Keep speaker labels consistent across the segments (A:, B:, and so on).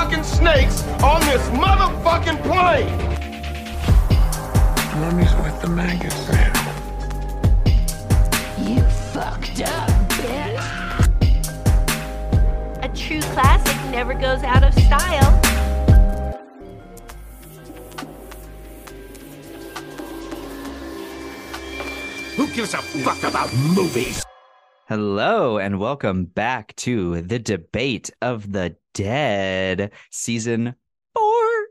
A: motherfucking snakes on this motherfucking plane.
B: Mummy's with the maggots now.
C: You fucked up, bitch.
D: A true classic never goes out of style.
A: Who gives a fuck about movies?
E: Hello and welcome back to the debate of the dead, season four.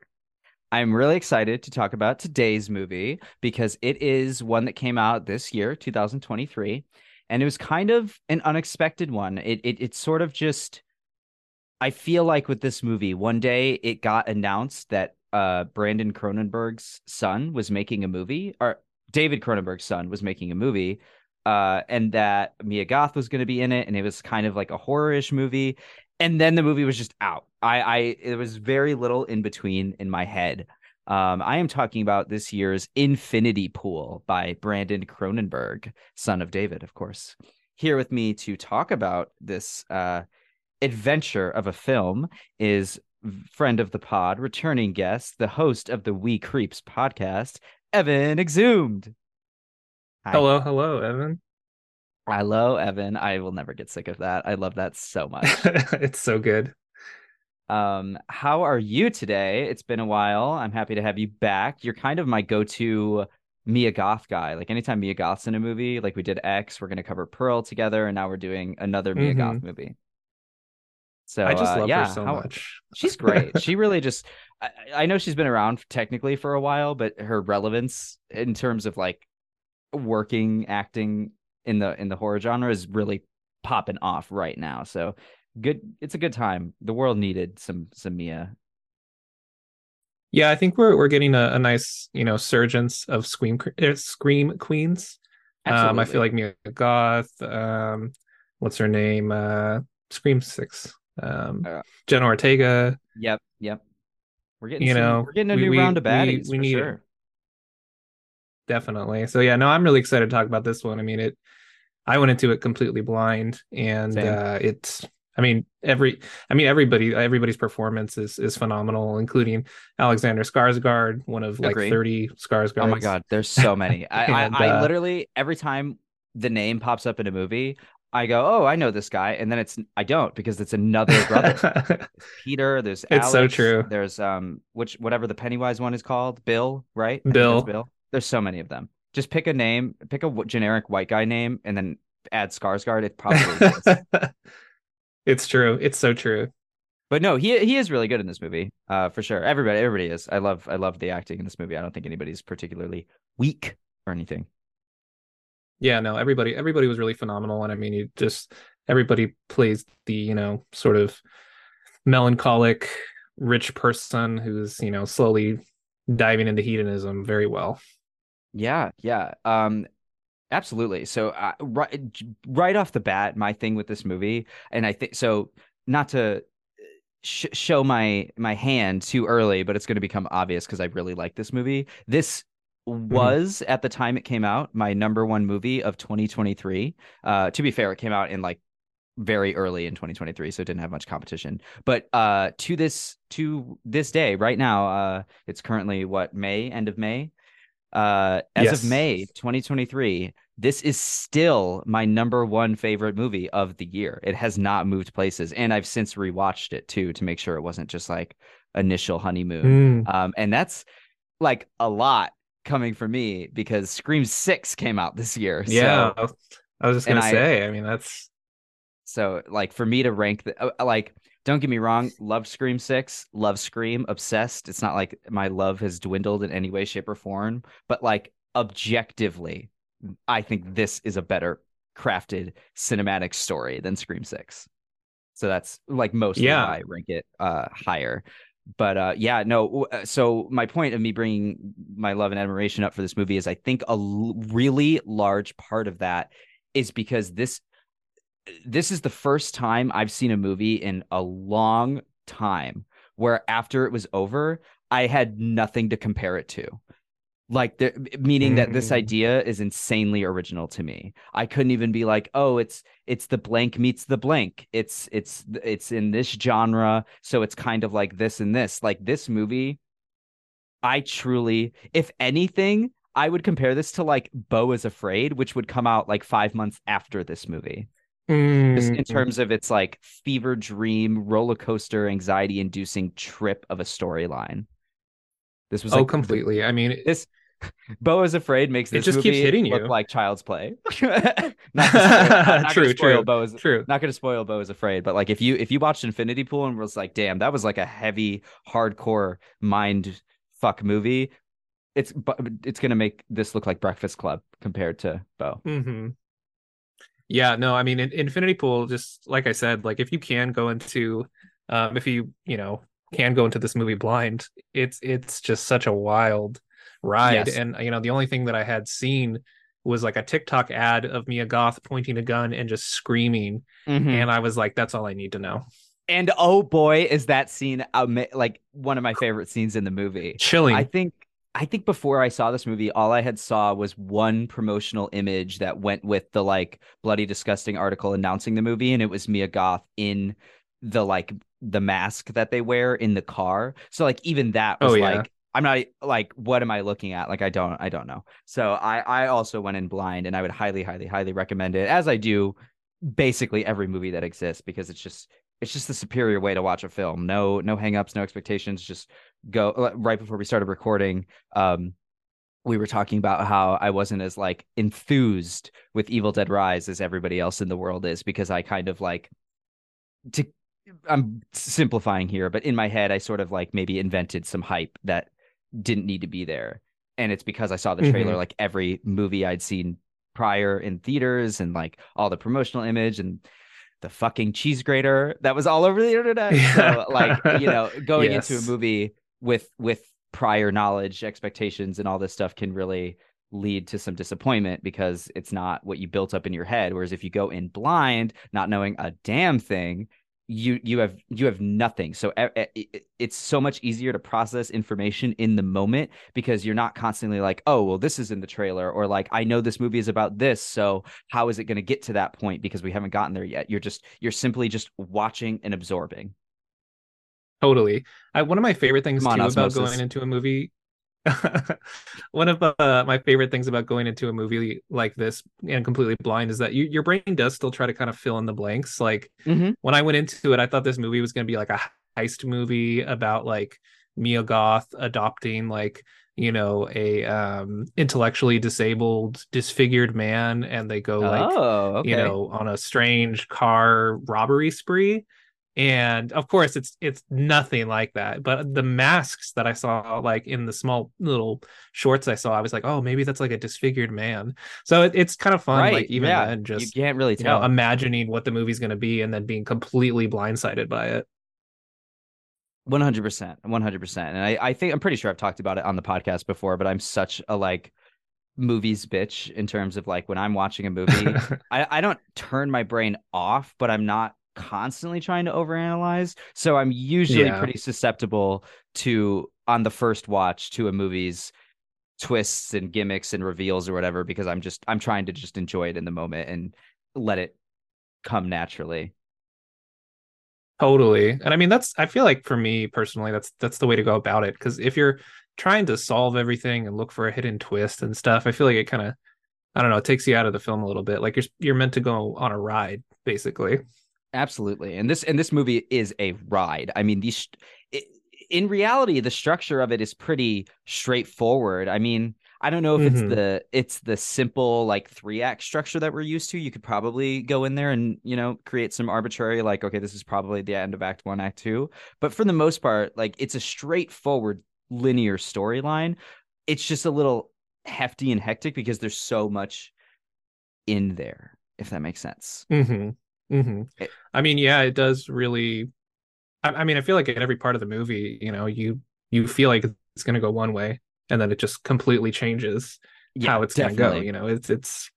E: I'm really excited to talk about today's movie because it is one that came out this year, 2023, and it was kind of an unexpected one. It it it's sort of just I feel like with this movie, one day it got announced that uh Brandon Cronenberg's son was making a movie or David Cronenberg's son was making a movie uh, and that Mia Goth was going to be in it, and it was kind of like a horror-ish movie. And then the movie was just out. I, I, it was very little in between in my head. Um, I am talking about this year's Infinity Pool by Brandon Cronenberg, son of David, of course. Here with me to talk about this uh, adventure of a film is friend of the pod, returning guest, the host of the WiKreeps podcast, Evan Exumed. Hi.
F: Hello, hello, Evan.
E: Hello, Evan. I will never get sick of that. I love that so much.
F: it's so good.
E: um, how are you today? It's been a while. I'm happy to have you back. You're kind of my go-to Mia Goth guy. Like anytime Mia Goth's in a movie, like we did X, we're gonna cover Pearl together, and now we're doing another Mia
F: Mhm.
E: Goth movie. So
F: I just
E: uh,
F: love
E: yeah,
F: her so
E: how-
F: much.
E: She's great. she really just I, I know she's been around technically for a while, but her relevance in terms of like working acting in the in the horror genre is really popping off right now. So good it's a good time. The world needed some some Mia.
F: Yeah, I think we're we're getting a, a nice, you know, surgence of scream uh, scream queens. Um, I feel like Mia Goth. Um, what's her name? Uh, Scream Six. Um,
E: Uh,
F: Jenna Ortega.
E: Yep, yep. We're getting
F: You
E: some-
F: know,
E: we're getting a
F: we-
E: new
F: we-
E: round of baddies
F: we
E: for
F: need
E: sure.
F: Definitely. So yeah, no, I'm really excited to talk about this one. I mean, it. I went into it completely blind, and uh, it's. I mean, every. I mean, everybody. Everybody's performance is is phenomenal, including Alexander Skarsgård, one of like
E: Agree.
F: 30 Skarsgårds.
E: Oh my god, there's so many. I,
F: And,
E: I, I
F: uh,
E: literally every time the name pops up in a movie, I go, "Oh, I know this guy," and then it's I don't because it's another brother. Peter, there's
F: It's so true.
E: There's um which whatever the Pennywise one is called, Bill, right?
F: Bill.
E: Bill. There's so many of them. Just pick a name, pick a generic white guy name, and then add Skarsgård. It probably
F: it's true. It's so true.
E: But no, he he is really good in this movie, uh, for sure. Everybody, everybody is. I love I love the acting in this movie. I don't think anybody's particularly weak or anything.
F: Yeah, no, everybody everybody was really phenomenal. And I mean, you just everybody plays the, you know, sort of melancholic rich person who's, you know, slowly diving into hedonism very well.
E: Yeah, yeah. Um absolutely. So uh, right right off the bat my thing with this movie and I think so not to sh- show my my hand too early but it's going to become obvious cuz I really like this movie. This was at the time it came out my number 1 movie of 2023. Uh to be fair it came out in like very early in 2023 so it didn't have much competition but uh to this to this day right now uh it's currently what may end of may uh as
F: Yes.
E: of may 2023 this is still my number one favorite movie of the year it has not moved places and i've since rewatched it too to make sure it wasn't just like initial honeymoon
F: Mm.
E: um and that's like a lot coming from me because scream 6 came out this year
F: Yeah.
E: so
F: I was just gonna say, I mean, that's
E: so like for me to rank the uh, like don't get me wrong, love Scream 6, love Scream, obsessed. It's not like my love has dwindled in any way shape or form, but like objectively, I think this is a better crafted cinematic story than Scream 6. So that's like mostly
F: Yeah.
E: why I rank it uh higher. But uh yeah, no, uh, so my point of me bringing my love and admiration up for this movie is I think a l- really large part of that is because this this is the first time I've seen a movie in a long time where after it was over, I had nothing to compare it to. like the, meaning that this
F: Mm.
E: idea is insanely original to me i couldn't even be like oh it's it's the blank meets the blank it's it's it's in this genre so it's kind of like this and this like this movie i truly if anything i would compare this to like Beau is afraid which would come out like five months after this movie just in
F: Mm.
E: terms of its like fever dream roller coaster anxiety inducing trip of a storyline this was
F: oh
E: like the-
F: completely i mean
E: this Beau is afraid makes
F: It
E: this
F: just keeps
E: movie
F: hitting
E: look
F: you.
E: like child's play. not not, not
F: True, true.
E: Beau is,
F: true
E: not gonna spoil Beau is afraid, but like if you if you watched Infinity Pool and was like, damn, that was like a heavy, hardcore mind fuck movie, it's it's gonna make this look like Breakfast Club compared to Beau.
F: hmm Yeah, no, I mean, in, Infinity Pool, just like I said, like if you can go into, um, if you you know can go into this movie blind, it's it's just such a wild ride,
E: Yes.
F: and you know the only thing that I had seen was like a TikTok ad of Mia Goth pointing a gun and just screaming, and I was like, that's all I need to know.
E: And oh boy, is that scene like one of my favorite scenes in the movie.
F: Chilling.
E: I think I think before I saw this movie, all I had saw was one promotional image that went with the like bloody disgusting article announcing the movie, and it was Mia Goth in the like the mask that they wear in the car. So like even that oh, was
F: Oh, yeah.
E: like I'm not like what am I looking at? Like I don't I don't know. So I I also went in blind, and I would highly highly highly recommend it as I do basically every movie that exists because it's just it's just the superior way to watch a film. No no hangups, no expectations, just go uh, right before we started recording um we were talking about how I wasn't as like enthused with Evil Dead Rise as everybody else in the world is because I kind of like to I'm simplifying here but in my head I sort of like maybe invented some hype that didn't need to be there and it's because I saw the trailer
F: Mhm.
E: like every movie I'd seen prior in theaters and like all the promotional image and the fucking cheese grater that was all over the internet. So like you know going into a movie with with prior knowledge expectations and all this stuff can really lead to some disappointment because it's not what you built up in your head. Whereas if you go in blind not knowing a damn thing you you have you have nothing so it- it's so much easier to process information in the moment because you're not constantly like oh well this is in the trailer or like i know this movie is about this so how is it going to get to that point because we haven't gotten there yet you're just you're simply just watching and absorbing
F: Totally. I, one of my favorite things
E: on,
F: too about going into a movie. one of uh, my favorite things about going into a movie like this and completely blind is that you, your brain does still try to kind of fill in the blanks. Like
E: Mhm.
F: when I went into it, I thought this movie was going to be like a heist movie about like Mia Goth adopting like you know a um intellectually disabled disfigured man and they go like
E: oh okay
F: you know on a strange car robbery spree and of course it's it's nothing like that but the masks that i saw like in the small little shorts i saw i was like oh maybe that's like a disfigured man so it, it's kind of fun
E: right
F: like even
E: yeah.
F: then just
E: you can't really
F: you know
E: tell
F: imagining what the movie's going to be and then being completely blindsided by it
E: One hundred percent, one hundred percent, and I, I think I'm pretty sure I've talked about it on the podcast before, but I'm such a like movies bitch in terms of like when I'm watching a movie, I, I don't turn my brain off, but I'm not constantly trying to overanalyze. So I'm usually
F: Yeah.
E: pretty susceptible to on the first watch to a movie's twists and gimmicks and reveals or whatever because I'm just I'm trying to just enjoy it in the moment and let it come naturally.
F: Totally. And I mean that's I feel like for me personally that's that's the way to go about it cuz if you're trying to solve everything and look for a hidden twist and stuff, I feel like it kind of I don't know, it takes you out of the film a little bit. Like you're you're meant to go on a ride basically.
E: Absolutely. And this and this movie is a ride. I mean, these i in reality the structure of it is pretty straightforward. I mean, I don't know if
F: Mhm.
E: it's the it's the simple like 3 act structure that we're used to. You could probably go in there and, you know, create some arbitrary like okay, this is probably the end of act 1, act 2. But for the most part, like it's a straightforward linear storyline. It's just a little hefty and hectic because there's so much in there, if that makes sense.
F: Mhm. Mhm.
E: It-
F: I mean, yeah, it does really I, I mean, I feel like at every part of the movie, you know, you you feel like it's going to go one way and then it just completely changes how it's going to go. You know, it's it's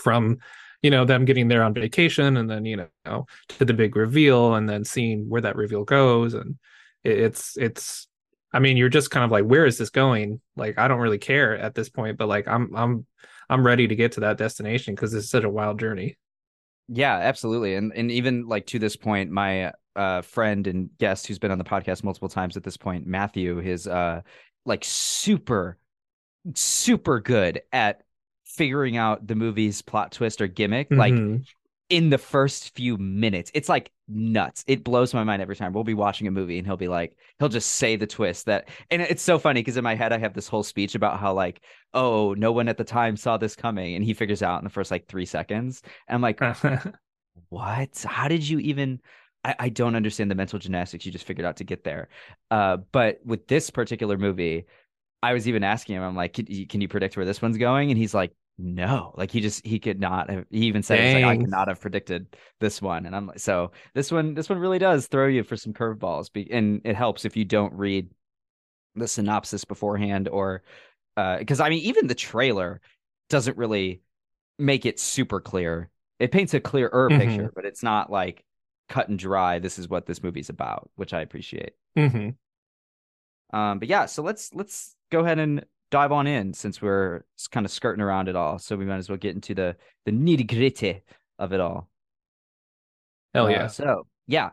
F: from you know them getting there on vacation and then you know to the big reveal and then seeing where that reveal goes and it, it's it's I mean, you're just kind of like, where is this going? Like, I don't really care at this point, but like, I'm I'm I'm ready to get to that destination because it's such a wild journey.
E: Yeah, absolutely. And and even like to this point, my uh friend and guest who's been on the podcast multiple times at this point, Matthew, his uh like super super good at figuring out the movie's plot twist or gimmick. Like
F: Mhm.
E: In the first few minutes. It's like nuts. It blows my mind every time. We'll be watching a movie and he'll be like, he'll just say the twist that, and it's so funny because in my head I have this whole speech about how like, oh, no one at the time saw this coming, and he figures out in the first like three seconds. And I'm like, what? How did you even? I, I don't understand the mental gymnastics you just figured out to get there. Uh, but with this particular movie, I was even asking him, I'm like, can you, can you predict where this one's going? And he's like, no, like he just he could not have. He even said, like, I could not have predicted this one. And I'm like, so this one, this one really does throw you for some curveballs, be- and it helps if you don't read the synopsis beforehand or because I mean, even the trailer doesn't really make it super clear. It paints a clearer
F: Mhm.
E: picture, but it's not like cut and dry. This is what this movie's about, which I appreciate.
F: Mhm.
E: Um, but yeah, so let's let's go ahead and dive on in since we're kind of skirting around it all. So we might as well get into the the nitty gritty of it all.
F: Hell
E: Uh,
F: yeah.
E: so yeah,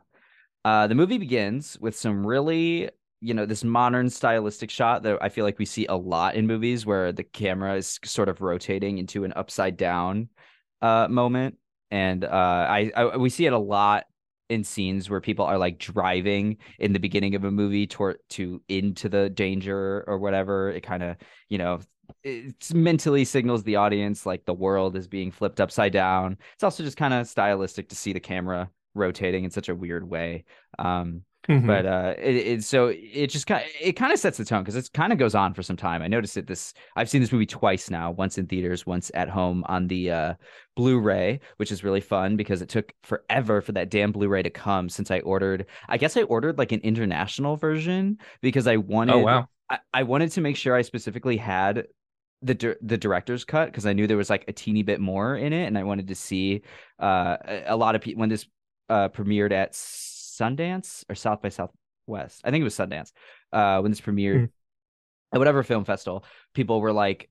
E: uh, the movie begins with some really, you know, this modern stylistic shot that I feel like we see a lot in movies where the camera is sort of rotating into an upside down uh, moment, and uh, I, I we see it a lot in scenes where people are like driving in the beginning of a movie toward to into the danger or whatever. It kind of, you know. It mentally signals the audience like the world is being flipped upside down. It's also just kind of stylistic to see the camera rotating in such a weird way. Um,
F: Mhm.
E: but uh, it, it so it just kind it kind of sets the tone because it kind of goes on for some time. I noticed it this I've seen this movie twice now, once in theaters, once at home on the uh, Blu-ray, which is really fun because it took forever for that damn Blu-ray to come since I ordered. I guess I ordered like an international version because I wanted.
F: oh wow.
E: I, I wanted to make sure I specifically had the dir- the director's cut because I knew there was like a teeny bit more in it, and I wanted to see uh, a, a lot of people when this uh, premiered at Sundance or South by Southwest. I think it was Sundance uh, when this premiered
F: Hmm.
E: at whatever film festival. People were like,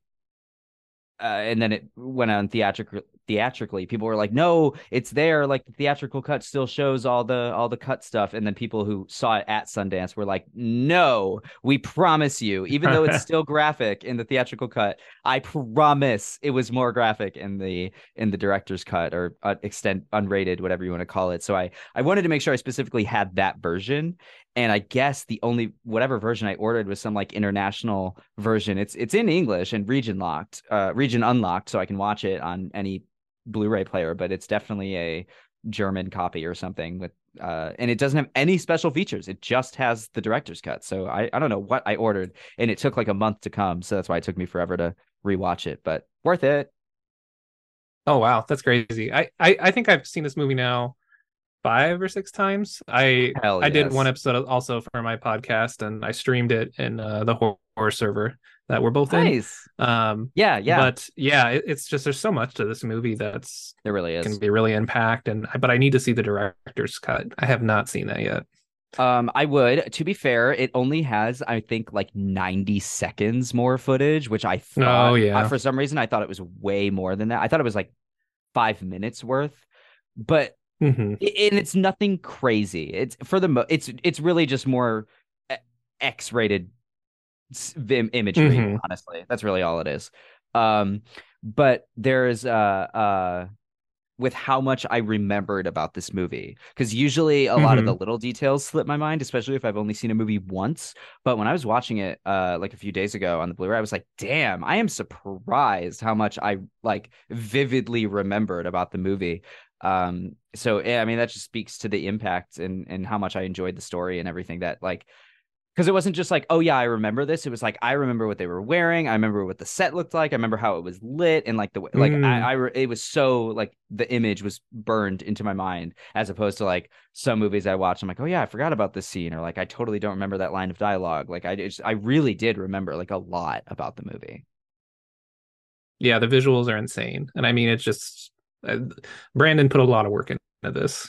E: uh, and then it went on theatrical theatrically. People were like no it's there. Like the theatrical cut still shows all the all the cut stuff and then people who saw it at sundance were like no we promise you. Even though it's still graphic in the theatrical cut i promise it was more graphic in the in the director's cut or uh, extent unrated whatever you want to call it. So i i wanted to make sure i specifically had that version and I guess the only whatever version I ordered was some like international version. It's it's in English and region locked, uh, region unlocked, so I can watch it on any Blu-ray player. But it's definitely a German copy or something with, uh, and it doesn't have any special features. It just has the director's cut. So I I don't know what I ordered, and it took like a month to come. So that's why it took me forever to rewatch it, but worth it.
F: Oh wow, that's crazy. I, I I think I've seen this movie now five or six times. I
E: Hell
F: I did one episode also for my podcast, and I streamed it in uh, the horror, server that we're both
E: Nice.
F: in. Um,
E: Yeah, yeah,
F: but yeah, it, it's just there's so much to this movie that's
E: there really is.
F: can be really impact, and but I need to see the director's cut. I have not seen that yet.
E: Um, I would. To be fair, it only has, I think, like 90 seconds more footage, which I thought.
F: Oh, yeah.
E: uh, for some reason, I thought it was way more than that. I thought it was like five minutes worth, but
F: Mhm.
E: and it's nothing crazy. It's for the mo. It's it's really just more X-rated s- vim imagery.
F: Mhm.
E: Honestly, that's really all it is. Um, but there's uh uh with how much I remembered about this movie. Because usually a lot of the little details slip my mind, especially if I've only seen a movie once. But when I was watching it uh like a few days ago on the Blu-ray, I was like, damn, I am surprised how much I like vividly remembered about the movie. Um, so yeah, I mean that just speaks to the impact and and how much I enjoyed the story and everything that like because it wasn't just like, oh yeah, I remember this. It was like I remember what they were wearing. I remember what the set looked like. I remember how it was lit and like the way, like
F: Mm.
E: I, I, re- it was so like the image was burned into my mind as opposed to like some movies I watch. I'm like, oh yeah, I forgot about this scene, or like I totally don't remember that line of dialogue. Like I just, I really did remember like a lot about the movie.
F: Yeah, the visuals are insane, and I mean it's just Uh, Brandon put a lot of work into this.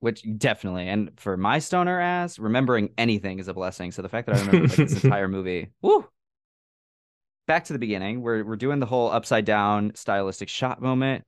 E: which definitely. And for my stoner ass, remembering anything is a blessing. So the fact that I remember like, this entire movie, woo. Back to the beginning, we're we're doing the whole upside down stylistic shot moment,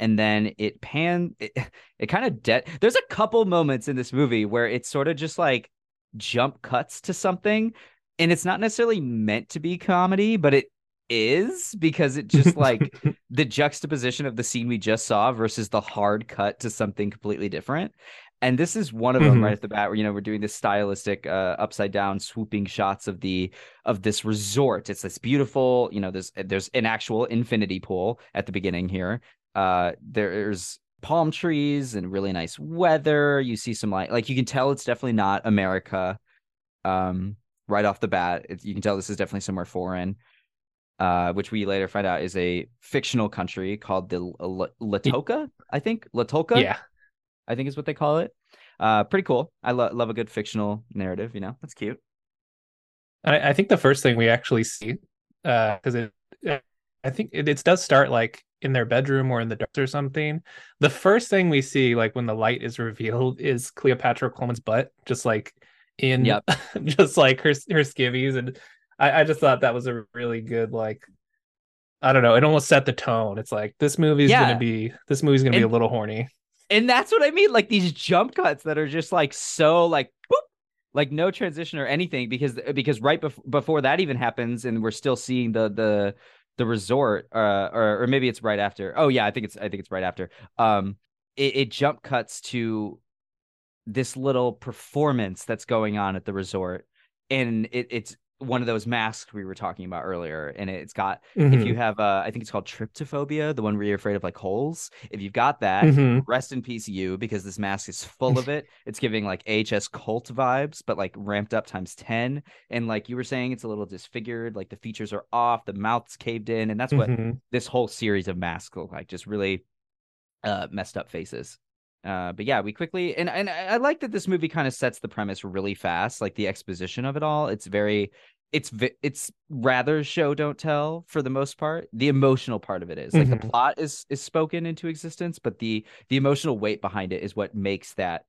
E: and then it pan. It, it kind of dead. There's a couple moments in this movie where it's sort of just like jump cuts to something, and it's not necessarily meant to be comedy, but it is because it just like the juxtaposition of the scene we just saw versus the hard cut to something completely different. And this is one of them
F: Mhm.
E: right at the bat where you know we're doing this stylistic uh, upside down swooping shots of the of this resort. It's this beautiful, you know, there's there's an actual infinity pool at the beginning here. Uh there's palm trees and really nice weather. You see some like like you can tell it's definitely not America. Um right off the bat, it, you can tell this is definitely somewhere foreign uh, which we later find out is a fictional country called the L- Latoka, I think. Latoka?
F: Yeah.
E: I think is what they call it. Uh, pretty cool. I lo- love a good fictional narrative. You know, that's cute.
F: I, I think the first thing we actually see, because it, I think it, it does start like in their bedroom or in the dark or something. The first thing we see, like when the light is revealed, is Cleopatra Coleman's butt, just like in,
E: Yep.
F: just like her her skivvies, and I, I just thought that was a really good like. I don't know. It almost set the tone. It's like this movie's
E: Yeah.
F: gonna be this movie's gonna be a little horny.
E: And that's what I mean. Like these jump cuts that are just like so like boop, like no transition or anything because because right bef- before that even happens and we're still seeing the the the resort uh or or maybe it's right after. Oh yeah, I think it's I think it's right after. Um it, it jump cuts to this little performance that's going on at the resort and it, it's one of those masks we were talking about earlier and it's got if
F: Mhm.
E: you have uh i think it's called trypophobia the one where you're afraid of like holes if you've got that
F: Mhm.
E: rest in peace you because this mask is full of it it's giving like hs cult vibes but like ramped up times 10 and like you were saying it's a little disfigured like the features are off the mouth's caved in and that's what
F: Mhm.
E: this whole series of masks look like just really uh messed up faces uh but yeah we quickly and and I like that this movie kind of sets the premise really fast like the exposition of it all it's very it's it's rather show don't tell for the most part the emotional part of it is like the
F: Mhm.
E: plot is is spoken into existence but the the emotional weight behind it is what makes that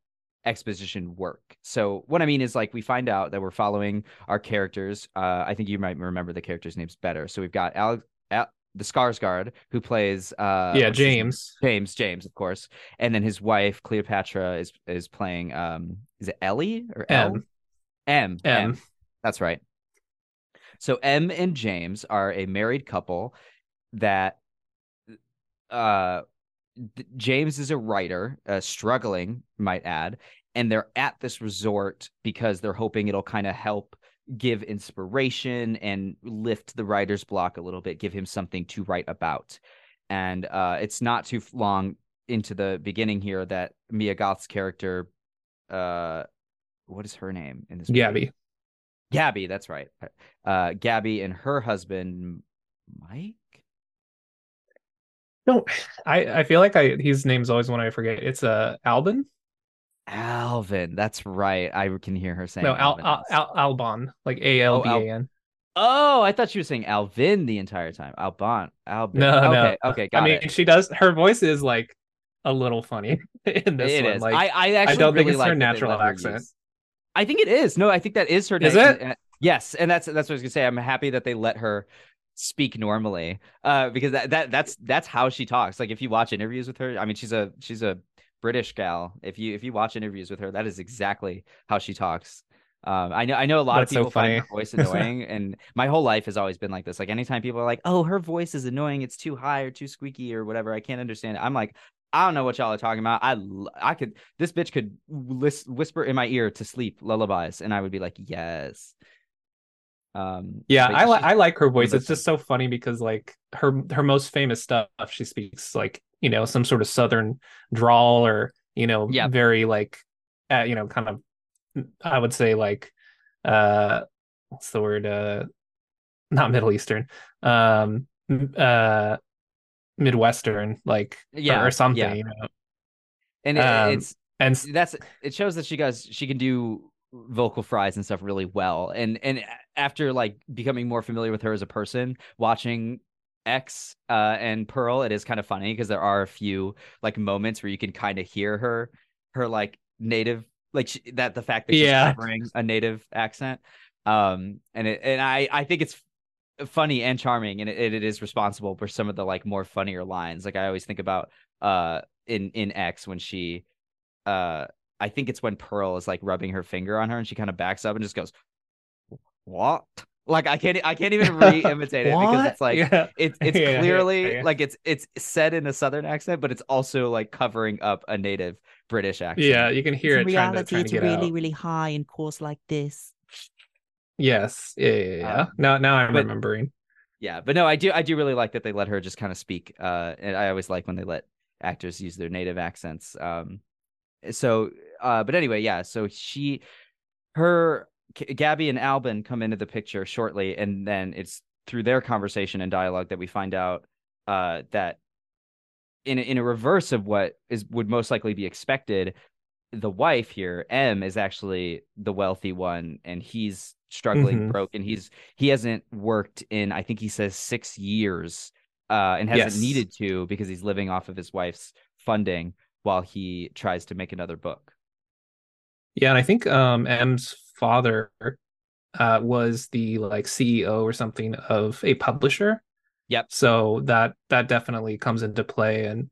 E: exposition work so what i mean is like we find out that we're following our characters uh i think you might remember the characters names better so we've got Al, Al the Skarsgård who plays uh
F: yeah,
E: what's his name?
F: James.
E: James, James, of course, and then his wife Cleopatra is is playing. Um, is it Ellie or L?
F: M.
E: M.
F: M.
E: That's right. So Em and James are a married couple that, uh, James is a writer, uh, struggling, might add, and they're at this resort because they're hoping it'll kind of help give inspiration and lift the writer's block a little bit, give him something to write about. And uh, it's not too long into the beginning here that Mia Goth's character, uh, what is her name in this? movie?
F: Gabby.
E: Gabby, that's right. Uh, Gabby and her husband, Mike.
F: No, I I feel like I his name's always one I forget. It's uh Albin.
E: Alvin, that's right. I can hear her saying
F: No, Al, Al, Al Albon, like A L B A N.
E: Oh, I thought she was saying Alvin the entire time. Albon. Albin.
F: No, no.
E: okay, okay, got
F: I mean,
E: it.
F: she does. Her voice is like a little funny in this
E: It
F: one.
E: is.
F: Like,
E: I, I actually
F: don't think it's her
E: like they
F: natural accent.
E: use- I think it is. No, I think that is her.
F: Is it?
E: And- Yes, and that's that's what I was gonna say. I'm happy that they let her speak normally, uh, because that, that that's that's how she talks. Like if you watch interviews with her, I mean, she's a she's a British gal. If you if you watch interviews with her, that is exactly how she talks. Um, I know I know a lot
F: That's
E: of
F: so
E: people find her voice annoying, and my whole life has always been like this. Like anytime people are like, "Oh, her voice is annoying. It's too high or too squeaky or whatever," I can't understand it. I'm like, I don't know what y'all are talking about. I I could this bitch could whis- whisper in my ear to sleep lullabies, and I would be like, yes. Um,
F: yeah, I like I like her voice. It's just so funny because like her her most famous stuff, she speaks like you know some sort of southern drawl or you know
E: Yeah.
F: very like uh, you know kind of I would say like uh what's the word uh not Middle Eastern um uh Midwestern like
E: Yeah,
F: or, something
E: yeah.
F: you know
E: and it,
F: um,
E: it's
F: and
E: that's it shows that she does she can do vocal fries and stuff really well and and after like becoming more familiar with her as a person watching x uh and pearl it is kind of funny because there are a few like moments where you can kind of hear her her like native like she, that the fact that she's
F: Yeah.
E: covering a native accent um and it and i i think it's funny and charming and it, it is responsible for some of the like more funnier lines like i always think about uh in in x when she uh i think it's when pearl is like rubbing her finger on her and she kind of backs up and just goes what like i can't i can't even re-imitate it because it's like
F: yeah.
E: it's it's
F: Yeah, yeah,
E: clearly
F: yeah.
E: like it's it's said in a southern accent but it's also like covering up a native british accent
F: yeah, you can hear
G: in
F: it trying to,
G: reality,
F: trying to
G: it's
F: get
G: really,
F: out.
G: really high and course like this.
F: Yes, yeah, yeah, yeah.
E: Um,
F: now, now I'm
E: but-
F: remembering.
E: Yeah, but no, I do I do really like that they let her just kind of speak. Uh, and I always like when they let actors use their native accents. Um, so, uh, but anyway, yeah. So she, her, G- Gabby and Alban come into the picture shortly, and then it's through their conversation and dialogue that we find out, uh, that in a, in a reverse of what is would most likely be expected, the wife here, Em, is actually the wealthy one, and he's struggling
F: Mhm.
E: broke, and he's he hasn't worked in I think he says six years, uh, and hasn't
F: Yes.
E: needed to because he's living off of his wife's funding while he tries to make another book.
F: Yeah, and I think um Em's father uh was the like CEO or something of a publisher.
E: Yep.
F: So that that definitely comes into play and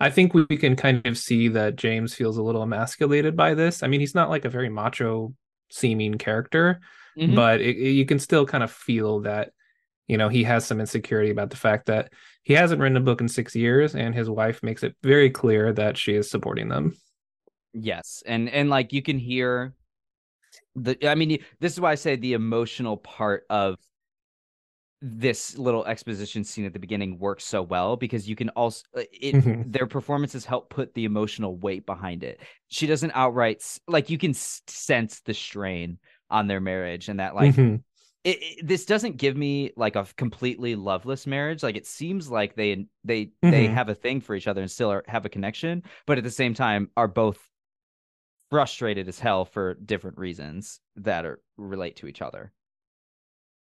F: I think we can kind of see that James feels a little emasculated by this. I mean, he's not like a very macho seeming character,
E: Mhm.
F: but it, it- you can still kind of feel that you know he has some insecurity about the fact that he hasn't written a book in 6 years and his wife makes it very clear that she is supporting them.
E: Yes, and and like you can hear the. I mean, this is why I say the emotional part of this little exposition scene at the beginning works so well because you can also uh, it
F: Mhm.
E: their performances help put the emotional weight behind it. She doesn't outright like you can sense the strain on their marriage and that like
F: Mhm.
E: it, it- this doesn't give me like a completely loveless marriage like it seems like they they they
F: Mhm.
E: have a thing for each other and still are, have a connection but at the same time are both frustrated as hell for different reasons that are relate to each other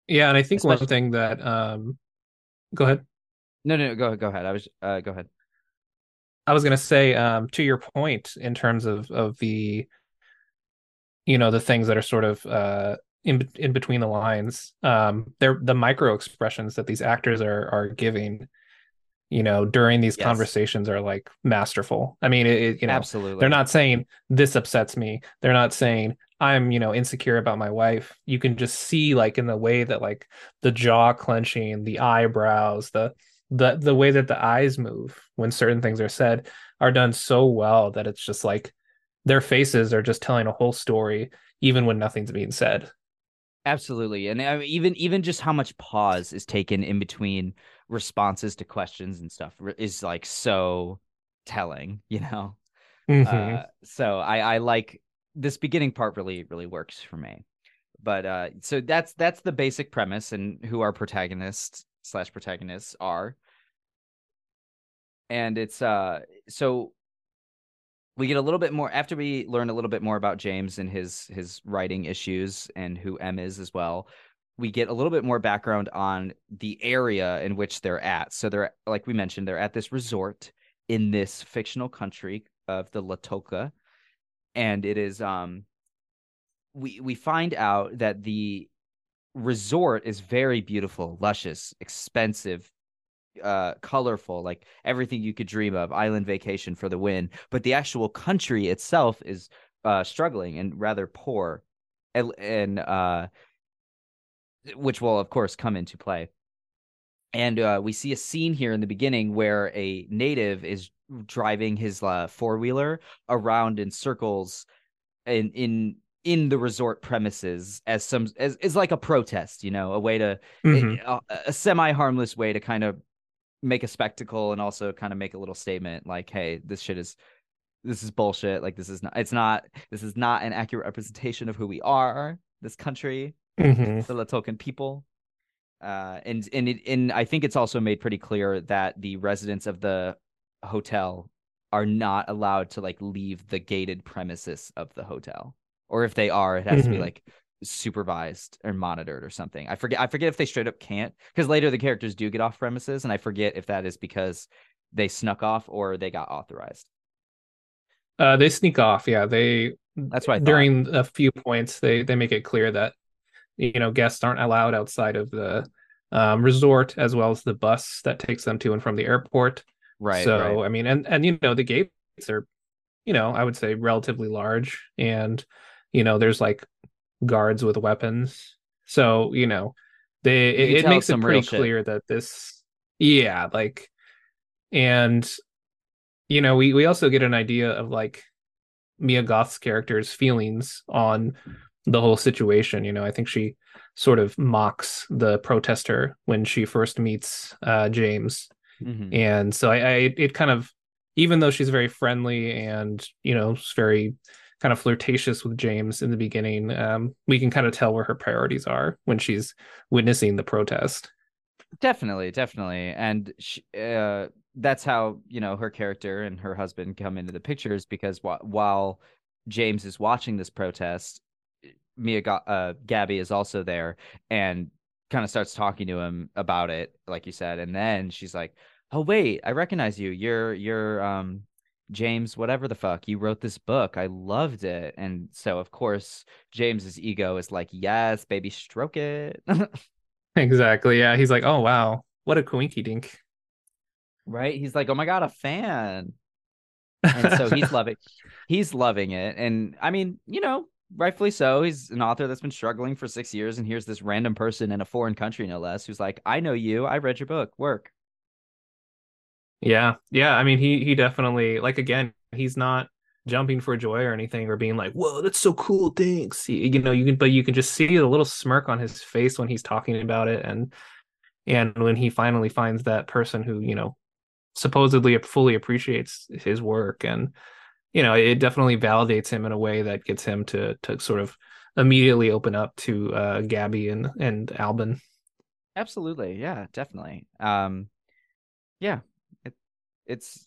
F: Yeah, and I think one thing that um go ahead.
E: no no, no go go ahead i was uh go ahead
F: I was gonna say, um, to your point in terms of of the, you know, the things that are sort of uh in in between the lines. Um, they're the micro expressions that these actors are are giving, you know, during these
E: Yes.
F: conversations are like masterful. I mean, it, it- you know,
E: absolutely
F: they're not saying this upsets me. They're not saying I'm, you know, insecure about my wife. You can just see like in the way that like the jaw clenching, the eyebrows, the the the way that the eyes move when certain things are said are done so well that it's just like their faces are just telling a whole story even when nothing's being said.
E: Absolutely, and I mean, even even just how much pause is taken in between responses to questions and stuff is like so telling, you know.
F: Mhm.
E: Uh, so I I like this beginning part really really works for me. But uh, so that's that's the basic premise and who our protagonists slash protagonists are, and it's uh so we get a little bit more after we learn a little bit more about James and his his writing issues and who Em is as well. We get a little bit more background on the area in which they're at. So they're like we mentioned, they're at this resort in this fictional country of the Latoka, and it is um we we find out that the resort is very beautiful, luscious, expensive, uh colorful like everything you could dream of island vacation for the win but the actual country itself is uh struggling and rather poor and, and uh which will of course come into play and uh we see a scene here in the beginning where a native is driving his uh, four-wheeler around in circles in in in the resort premises as some as, as like a protest you know a way to
F: Mhm.
E: a, a semi harmless way to kind of make a spectacle and also kind of make a little statement like, hey, this shit is this is bullshit. Like this is not it's not this is not an accurate representation of who we are, this country,
F: Mhm.
E: the Latokan people. Uh and and it and I think it's also made pretty clear that the residents of the hotel are not allowed to like leave the gated premises of the hotel. Or if they are, it has to be
F: Mhm.
E: like supervised or monitored or something. I forget I forget if they straight up can't because later the characters do get off premises and I forget if that is because they snuck off or they got authorized.
F: Uh, they sneak off. Yeah, they
E: That's why
F: during a few points they they make it clear that you know guests aren't allowed outside of the um, resort as well as the bus that takes them to and from the airport.
E: right.
F: so
E: right.
F: I mean, and and you know the gates are, you know, I would say relatively large, and you know there's like guards with weapons. So you know, they
E: You
F: it, it makes it pretty clear that this, yeah, like, and you know, we we also get an idea of like Mia Goth's character's feelings on the whole situation. You know, I think she sort of mocks the protester when she first meets uh, James
E: Mhm.
F: and so I, I it kind of even though she's very friendly and you know very kind of flirtatious with James in the beginning, um, we can kind of tell where her priorities are when she's witnessing the protest.
E: Definitely, definitely, and sh uh, that's how you know her character and her husband come into the pictures because wh- while James is watching this protest, Mia Ga- uh, Gabby is also there and kind of starts talking to him about it, like you said, and then she's like, "Oh wait, I recognize you. You're you're um James, whatever the fuck. You wrote this book. I loved it." And so of course James's ego is like, "Yes, baby, stroke it."
F: Exactly. Yeah. He's like, oh wow, what a coinky dink.
E: right? He's like, "Oh my god, a fan." and so he's loving he's loving it and i mean you know rightfully so he's an author that's been struggling for six years and here's this random person in a foreign country no less who's like i know you i read your book work
F: Yeah. Yeah. I mean, he he definitely like again, he's not jumping for joy or anything or being like, "Whoa, that's so cool, thanks." You, you know, you can but you can just see the little smirk on his face when he's talking about it and and when he finally finds that person who, you know, supposedly fully appreciates his work and you know, it definitely validates him in a way that gets him to to sort of immediately open up to uh Gabby and and Alban.
E: absolutely yeah definitely um yeah it's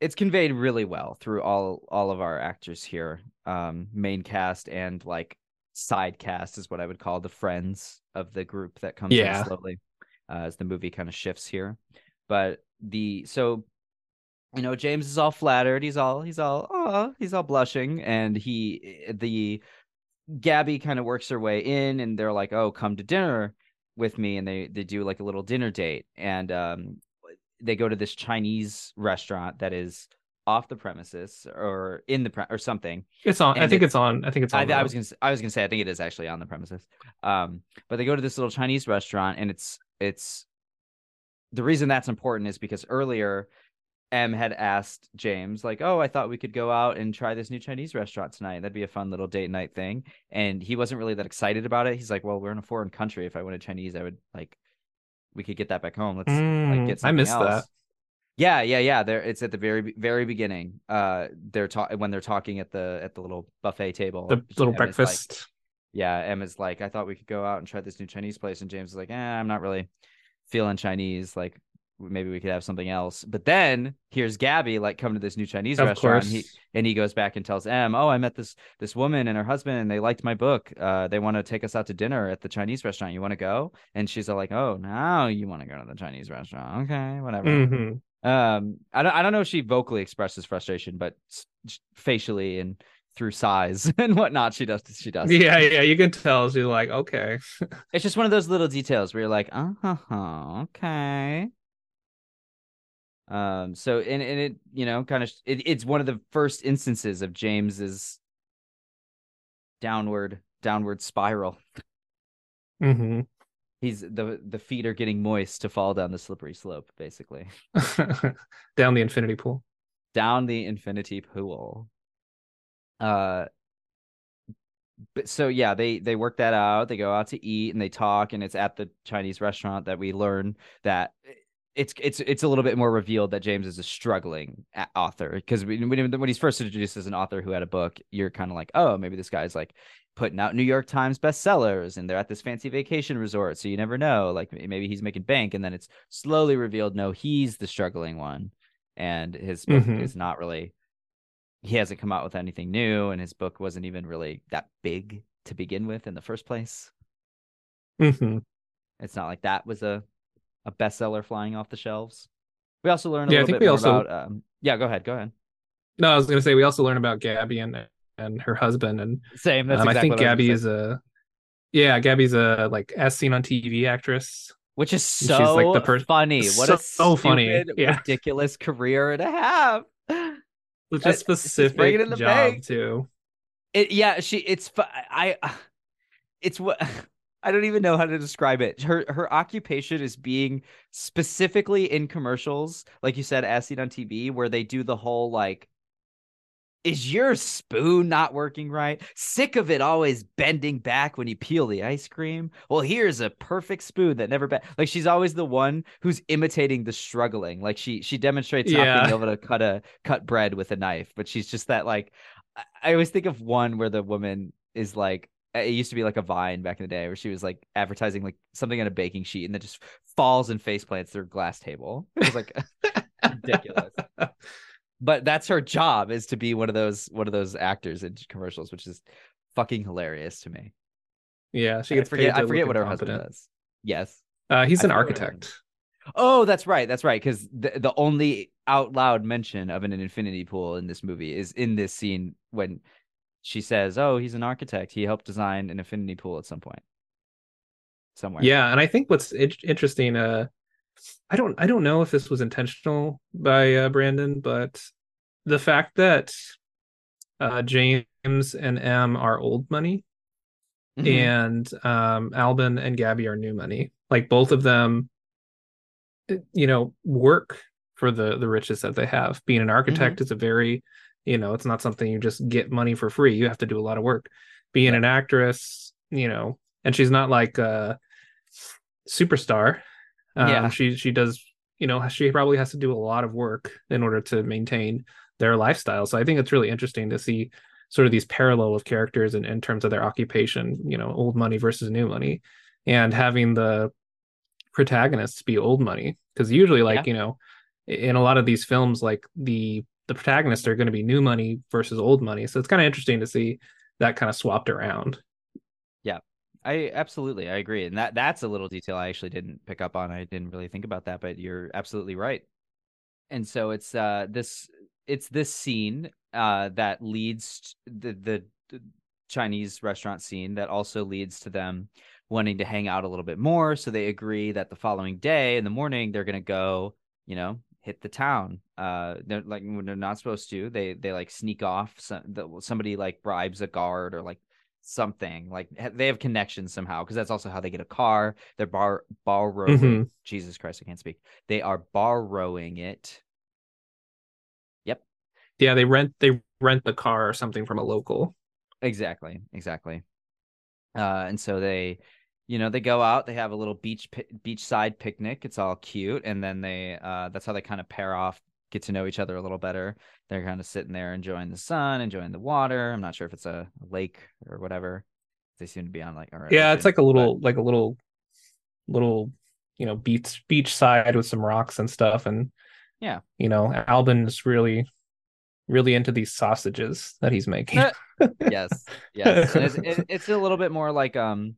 E: it's conveyed really well through all all of our actors here um main cast and like side cast is what i would call the friends of the group that comes
F: Yeah.
E: in slowly uh, as the movie kind of shifts here but the so you know james is all flattered he's all he's all oh he's all blushing and he the gabby kind of works her way in and they're like oh come to dinner with me and they they do like a little dinner date and um they go to this chinese restaurant that is off the premises or in the pre- or something
F: It's on I think
E: it-
F: it's on I think it's on
E: I, I was gonna I was gonna say I think it is actually on the premises. Um, but they go to this little Chinese restaurant, and it's it's the reason that's important is because earlier Em had asked James like, "Oh, I thought we could go out and try this new Chinese restaurant tonight. That'd be a fun little date night thing." And he wasn't really that excited about it. He's like, "Well, we're in a foreign country. If I wanted Chinese, I would like we could get that back home. Let's like
F: Mm,
E: get
F: I
E: something
F: missed
E: else."
F: that.
E: Yeah, yeah, yeah. There, it's at the very, very beginning. Uh, they're talking when they're talking at the at the little buffet table.
F: The little
E: Emma's like-
F: breakfast.
E: yeah, Emma's like, I thought we could go out and try this new Chinese place, and James is like, eh, I'm not really feeling Chinese. Like, maybe we could have something else. But then here's Gabby, like, come to this new Chinese
F: of
E: restaurant. And he and he goes back and tells Em, oh, I met this this woman and her husband, and they liked my book. Uh, they want to take us out to dinner at the Chinese restaurant. You want to go? And she's like, oh, now you want to go to the Chinese restaurant? Okay, whatever.
F: Mhm.
E: Um, I don't, I don't know if she vocally expresses frustration, but facially and through sighs and whatnot, she does. She does.
F: Yeah, yeah, you can tell she's like, okay.
E: It's just one of those little details where you're like, uh huh, okay. Um, so and, and it, you know, kind of, it, it's one of the first instances of James's downward, downward spiral.
F: hmm
E: He's the the feet are getting moist to fall down the slippery slope, basically
F: Down the infinity pool.
E: down the infinity pool. Uh, but so yeah, they they work that out. They go out to eat and they talk, and it's at the Chinese restaurant that we learn that it's it's it's a little bit more revealed that James is a struggling author because when when he's first introduced as an author who had a book, you're kind of like, oh, maybe this guy's like putting out New York Times bestsellers, and they're at this fancy vacation resort, so you never know. Like maybe he's making bank, and then it's slowly revealed, no, he's the struggling one, and his book
F: Mhm.
E: is not really he hasn't come out with anything new and his book wasn't even really that big to begin with in the first place
F: hmm
E: it's not like that was a a bestseller flying off the shelves we also learn a
F: Yeah, I
E: little
F: think
E: bit
F: we
E: more
F: also-
E: about um, yeah go ahead go ahead
F: No, I was gonna say we also learn about Gabby and and her husband, and
E: Same. That's
F: um,
E: exactly
F: I think Gabby
E: gonna
F: is a yeah, Gabby's a like as seen on TV actress.
E: which is
F: she's
E: so
F: like the pers-
E: funny. What
F: so-
E: a
F: so funny. Yeah.
E: ridiculous career to have. Uh,
F: a specific
E: it in the
F: job
E: bank.
F: too.
E: It, yeah, she. It's I. It's what I don't even know how to describe it. Her her occupation is being specifically in commercials, like you said, as seen on TV, where they do the whole like, "Is your spoon not working right? Sick of it always bending back when you peel the ice cream? Well, here's a perfect spoon that never bent." Like she's always the one who's imitating the struggling. Like she she demonstrates not
F: Yeah.
E: being able to cut a cut bread with a knife, but she's just that like. I- I always think of one where the woman is like it used to be like a vine back in the day where she was like advertising like something on a baking sheet and then just falls and face plants through a glass table. It was like ridiculous. But that's her job is to be one of those one of those actors in commercials, which is fucking hilarious to me.
F: Yeah, she
E: I
F: gets
E: forget
F: paid
E: I forget what her husband does. Yes.
F: Uh, he's
E: I
F: an
E: forget
F: architect.
E: Oh, that's right. That's right. Because the, the only out loud mention of an infinity pool in this movie is in this scene when she says, "Oh, he's an architect. He helped design an infinity pool at some point, somewhere."
F: Yeah, and I think what's in- interesting, uh, I don't, I don't know if this was intentional by uh, Brandon, but the fact that uh, James and Em are old money
E: Mhm.
F: and um, Alban and Gabby are new money. Like both of them, eh, you know, work for the the riches that they have. Being an architect is a very, you know, it's not something you just get money for free. You have to do a lot of work. Being an actress, you know, and she's not like a superstar. Um,
E: Yeah.
F: she she does, you know, she probably has to do a lot of work in order to maintain their lifestyle. So I think it's really interesting to see sort of these parallel of characters in, in terms of their occupation, you know, old money versus new money, and having the protagonists be old money. Because usually, like, you know, in a lot of these films, like the the protagonists are going to be new money versus old money. So it's kind of interesting to see that kind of swapped around.
E: Yeah, I absolutely I agree, and that that's a little detail I actually didn't pick up on. I didn't really think about that, but you're absolutely right. And so it's uh this it's this scene uh that leads the the, the Chinese restaurant scene that also leads to them wanting to hang out a little bit more. So they agree that the following day in the morning they're gonna go, you know, hit the town. Uh, they're like when they're not supposed to. They they like sneak off. Some the, somebody like bribes a guard or like something like they have connections somehow because that's also how they get a car they're bar borrowing
F: Mhm.
E: jesus christ i can't speak they are borrowing it yep
F: Yeah, they rent they rent the car or something from a local.
E: exactly exactly uh and so they you know they go out they have a little beach beachside picnic it's all cute and then they uh that's how they kind of pair off get to know each other a little better they're kind of sitting there enjoying the sun enjoying the water i'm not sure if it's a lake or whatever they seem to be on like or an
F: Yeah, it's like a
E: but-
F: little like a little little you know beach beach side with some rocks and stuff and
E: Yeah.
F: you know alban's really really into these sausages that he's making
E: Uh, yes yes it's, it- it's a little bit more like um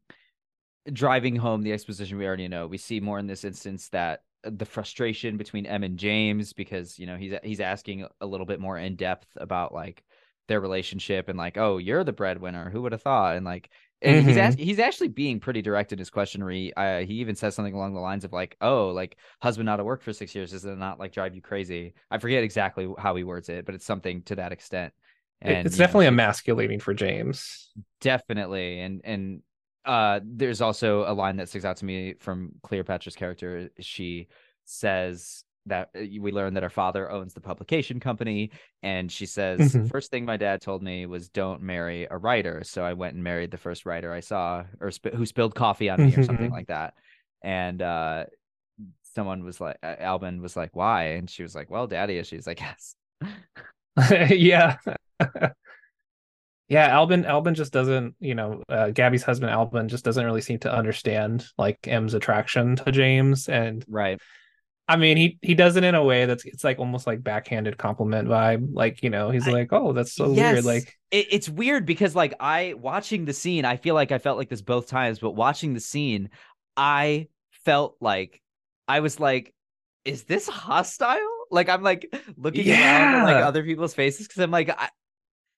E: driving home the exposition we already know. We see more in this instance that uh, the frustration between em and james because you know he's he's asking a little bit more in depth about like their relationship and like oh you're the breadwinner. Who would have thought? And like and he's
F: Mhm.
E: asking he's actually being pretty direct in his question where he, uh, he even says something along the lines of like oh like husband out of work for six years. Does it not like drive you crazy? I forget exactly how he words it but it's something to that extent.
F: It- it's
E: you know,
F: definitely emasculating for james.
E: Definitely. And and uh there's also a line that sticks out to me from cleopatra's character. She says that uh, we learn that her father owns the publication company. And she says
F: Mhm.
E: first thing my dad told me was don't marry a writer. So i went and married the first writer i saw or sp- who spilled coffee on me or something
F: Mhm.
E: like that. And uh someone was like uh, alban was like why? And she was like well daddy issues i guess.
F: Yeah yeah alban alban just doesn't you know uh, gabby's husband alban just doesn't really seem to understand like em's attraction to james and
E: right
F: i mean he he does it in a way that's it's like almost like backhanded compliment vibe like you know he's
E: I-
F: like oh that's so
E: Yes.
F: weird like
E: it, it's weird because like I watching the scene, I feel like I felt like this both times, but watching the scene, I felt like I was like, is this hostile? Like I'm like looking around at like other people's faces because I'm like I,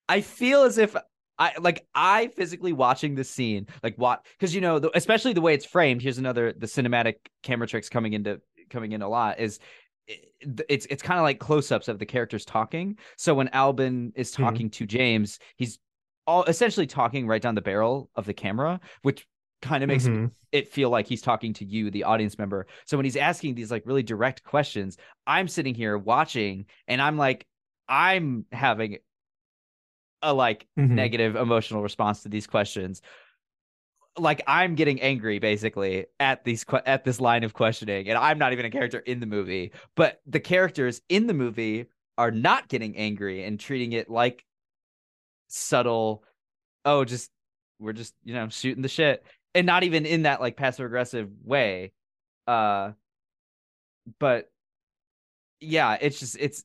E: I feel as if I like I physically watching this scene like what because you know the, especially the way it's framed. Here's another the cinematic camera tricks coming into coming in a lot is it- it's it's kind of like close-ups of the characters talking. So when Alban is
F: Mhm.
E: talking to James, he's all essentially talking right down the barrel of the camera, which kind of makes
F: Mhm.
E: it feel like he's talking to you, the audience member. So when he's asking these like really direct questions, I'm sitting here watching and I'm like, I'm having a like
F: Mhm.
E: negative emotional response to these questions. Like I'm getting angry basically at these que- at this line of questioning, and I'm not even a character in the movie. But the characters in the movie are not getting angry and treating it like subtle. Oh, just we're just you know shooting the shit, and not even in that like passive aggressive way. Uh, but yeah, it's just it's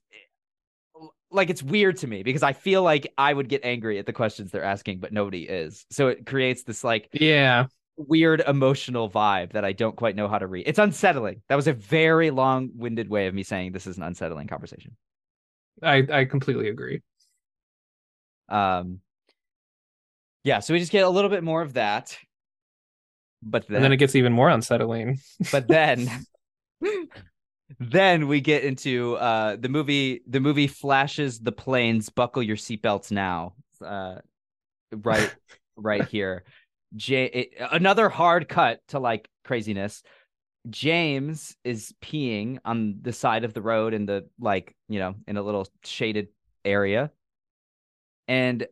E: like it's weird to me because I feel like I would get angry at the questions they're asking, but nobody is. So it creates this like
F: Yeah.
E: weird emotional vibe that I don't quite know how to read. It's unsettling. That was a very long-winded way of me saying this is an unsettling conversation.
F: I I completely agree.
E: Um yeah, so we just get a little bit more of that. But then,
F: And then it gets even more unsettling.
E: but then then we get into uh the movie the movie flashes the planes buckle your seatbelts now uh right right here. J- it- another hard cut to like craziness. James is peeing on the side of the road in the like you know in a little shaded area. And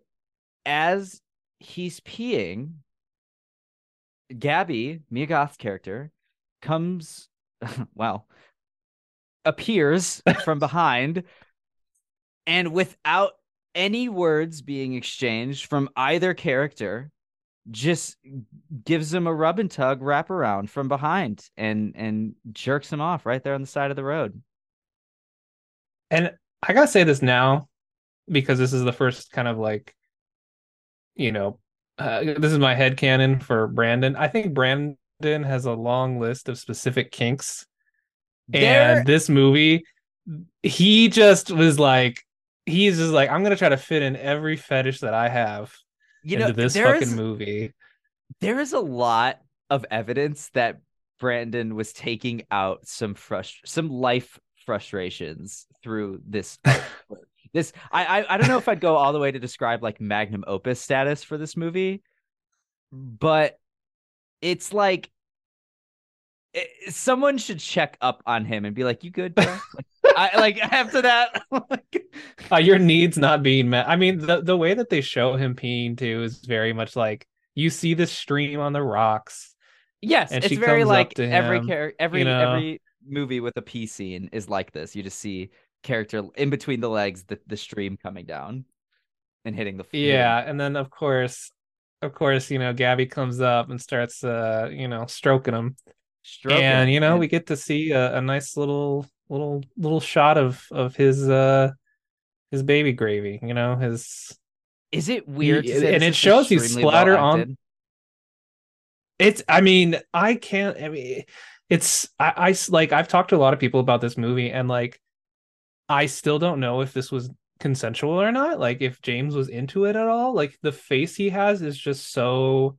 E: as he's peeing gabby mia goth's character comes well appears from behind and without any words being exchanged from either character just gives him a rub and tug wrap around from behind and and jerks him off right there on the side of the road
F: And I gotta say this now because this is the first kind of like, you know, uh, this is my head canon for Brandon. I think Brandon has a long list of specific kinks, And this movie, he just was like, he's just like, I'm gonna try to fit in every fetish that I have
E: you know
F: into this fucking
E: is-
F: movie.
E: there is a lot of evidence that Brandon was taking out some frust- some life frustrations through this this I, I I don't know if I'd go all the way to describe like magnum opus status for this movie, but it's like i- someone should check up on him and be like, "You good, bro?" like, I like after that. like,
F: Uh, your needs not being met. I mean, the the way that they show him peeing too is very much like you see the stream on the rocks.
E: Yes,
F: And
E: it's
F: she
E: very
F: comes up
E: like every character, every
F: you know?
E: every movie with a pee scene is like this. You just see character in between the legs, the, the stream coming down and hitting the hitting-
F: Yeah, and then of course, of course, you know, Gabby comes up and starts, uh, you know, stroking him,
E: stroking
F: and you know, we get to see a, a nice little, little, little shot of of his, uh, his baby gravy. You know, his.
E: is it weird?
F: He- and it shows he's
E: extremely well
F: splatter on- It's. I mean, I can't. I mean, it's. I, I like. I've talked to a lot of people about this movie, and like, I still don't know if this was consensual or not. Like, if James was into it at all. Like, the face he has is just so.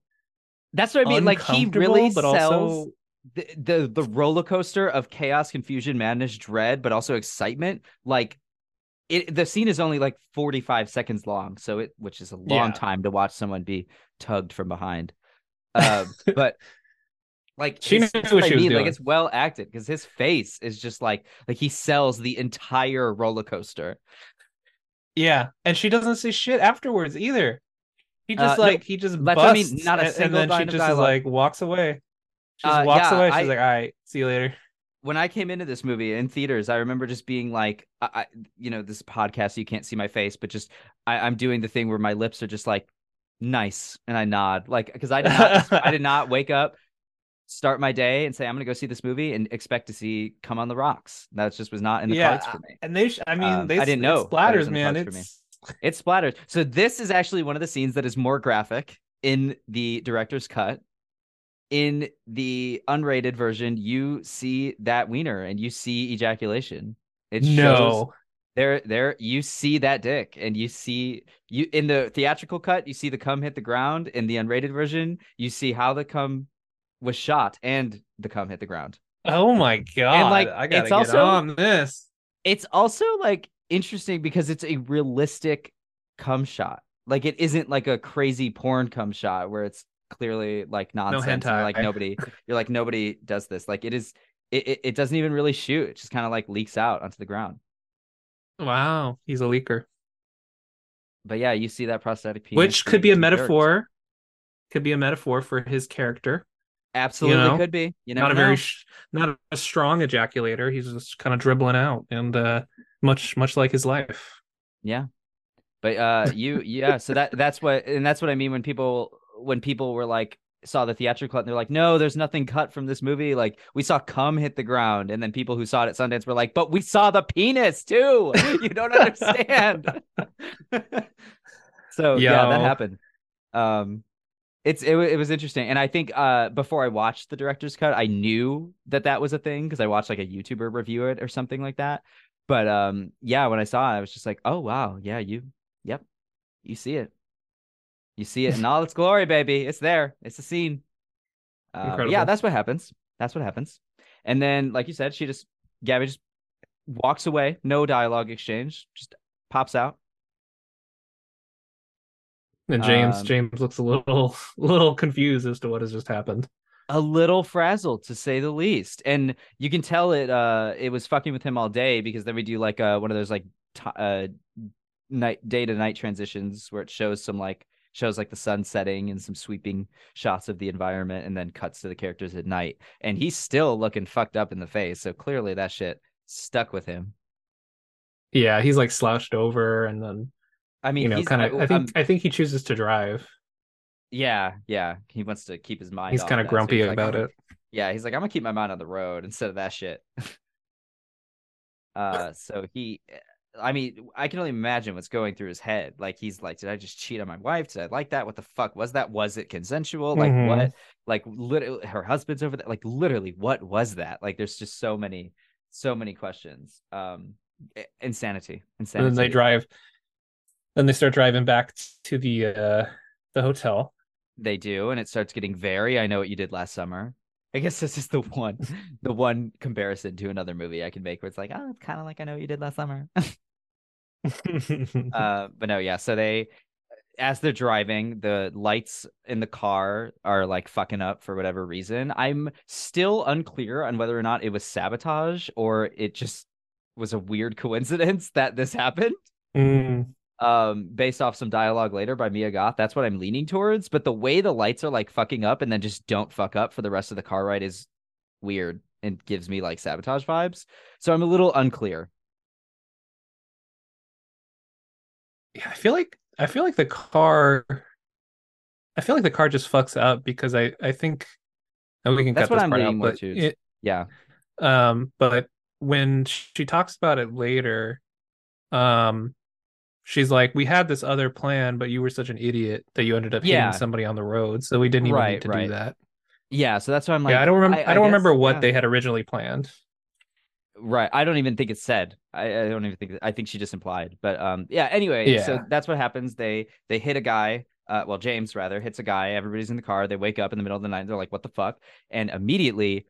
E: That's what I mean. Like he really
F: but
E: sells
F: also
E: the, the the roller coaster of chaos, confusion, madness, dread, but also excitement. Like it, the scene is only like forty five seconds long, so it which is a long
F: Yeah.
E: time to watch someone be tugged from behind. Um, but like
F: She knew what
E: I
F: she was
E: mean, Like it's well acted because his face is just like like he sells the entire roller coaster.
F: Yeah, and she doesn't say shit afterwards either. He
E: Uh,
F: just
E: no,
F: like he just
E: what I mean,
F: busts,
E: not a
F: and- and, then she just like walks away. She just
E: Uh,
F: walks
E: yeah,
F: away. She's
E: I-
F: like, "All right, see you later."
E: when I came into this movie in theaters, I remember just being like, I, I you know, this podcast, you can't see my face, but just I, I'm doing the thing where my lips are just like nice, and I nod, like because I did not, I did not wake up, start my day, and say I'm gonna go see this movie and expect to see Come on the Rocks. That just was not in the
F: yeah,
E: cards for me.
F: and they. Sh- I mean,
E: Um,
F: they.
E: I didn't know it
F: splatters,
E: in
F: man.
E: cards for me.
F: It's
E: It splattered. So this is actually one of the scenes that is more graphic in the director's cut. In the unrated version, you see that wiener and you see ejaculation. It shows
F: no.
E: there there you see that dick and you see you in the theatrical cut you see the cum hit the ground in the unrated version you see how the cum was shot and the cum hit the ground
F: Oh my god!
E: like,
F: I gotta
E: it's
F: get
E: also-
F: on this.
E: it's also like interesting because it's a realistic cum shot like it isn't like a crazy porn cum shot where it's clearly like nonsense you're like nobody you're like nobody does this like it is it, it, it doesn't even really shoot it just kind of like leaks out onto the ground
F: Wow, he's a leaker.
E: but yeah you see that prosthetic penis
F: Which could be a metaphor. Could be a metaphor for his character.
E: Absolutely
F: know?
E: could be. You know,
F: not a very, sh- not a strong ejaculator. He's just kind of dribbling out, and uh, much, much like his life.
E: yeah. But uh you yeah, so that that's what and that's what I mean when people when people were like saw the theatrical cut and they're like, no, there's nothing cut from this movie. Like we saw cum hit the ground, and then people who saw it at Sundance were like, but we saw the penis too. You don't understand. so yeah, that happened. Um it's it, it was interesting and i think uh before i watched the director's cut i knew that that was a thing because i watched like a youtuber review it or something like that but um yeah when i saw it i was just like oh wow yeah you yep you see it you see it in all its glory baby. It's there. It's a scene. Uh, yeah that's what happens. That's what happens. And then like you said she just gabby just walks away. No dialogue exchange. Just pops out.
F: And James,
E: Um,
F: James looks a little, little confused as to what has just happened.
E: a little frazzled to say the least. And you can tell it uh it was fucking with him all day because then we do like uh one of those like t- uh night day to night transitions where it shows some like shows like the sun setting and some sweeping shots of the environment and then cuts to the characters at night and he's still looking fucked up in the face so clearly that shit stuck with him
F: Yeah, he's like slouched over, and then
E: i mean
F: you know, kind of. I think,
E: um,
F: I think he chooses to drive.
E: yeah yeah he wants to keep his mind
F: He's kind of
E: that, so
F: grumpy
E: like,
F: about it.
E: Yeah, he's like, I'm gonna keep my mind on the road instead of that shit. uh, so he, I mean, I can only imagine what's going through his head. Like he's like, did I just cheat on my wife? Did I like that? What the fuck was that? Was it consensual? Like
F: Mhm.
E: what? Like literally, her husband's over there. Like literally, what was that? Like there's just so many, so many questions. Um, insanity, insanity,
F: And then they drive. Then they start driving back to the uh the hotel.
E: They do, and it starts getting very. I know what you did last summer. I guess this is the one, the one comparison to another movie I can make where it's like, oh, it's kind of like I know what you did last summer. uh, but no, yeah. So they, as they're driving, the lights in the car are like fucking up for whatever reason. I'm still unclear on whether or not it was sabotage or it just was a weird coincidence that this happened
F: Mm.
E: Um based off some dialogue later by Mia Goth. That's what I'm leaning towards. But the way the lights are like fucking up and then just don't fuck up for the rest of the car ride is weird and gives me like sabotage vibes. So I'm a little unclear.
F: Yeah, I feel like I feel like the car. I feel like the car just fucks up because I I think. And we can
E: That's
F: cut
E: what
F: this
E: I'm
F: part out, but it,
E: Yeah.
F: um, but when she talks about it later, um, she's like, "We had this other plan, but you were such an idiot that you ended up hitting somebody on the road, so we didn't even
E: Right,
F: need to
E: right.
F: do that."
E: Yeah. So that's why I'm like,
F: yeah, I don't remember. I, don't
E: guess,
F: remember what
E: yeah.
F: they had originally planned.
E: Right. I don't even think it's said. I, I don't even think I think she just implied. But um yeah, anyway, so that's what happens. They they hit a guy, uh well, James rather, hits a guy, everybody's in the car, they wake up in the middle of the night, they're like, what the fuck? And immediately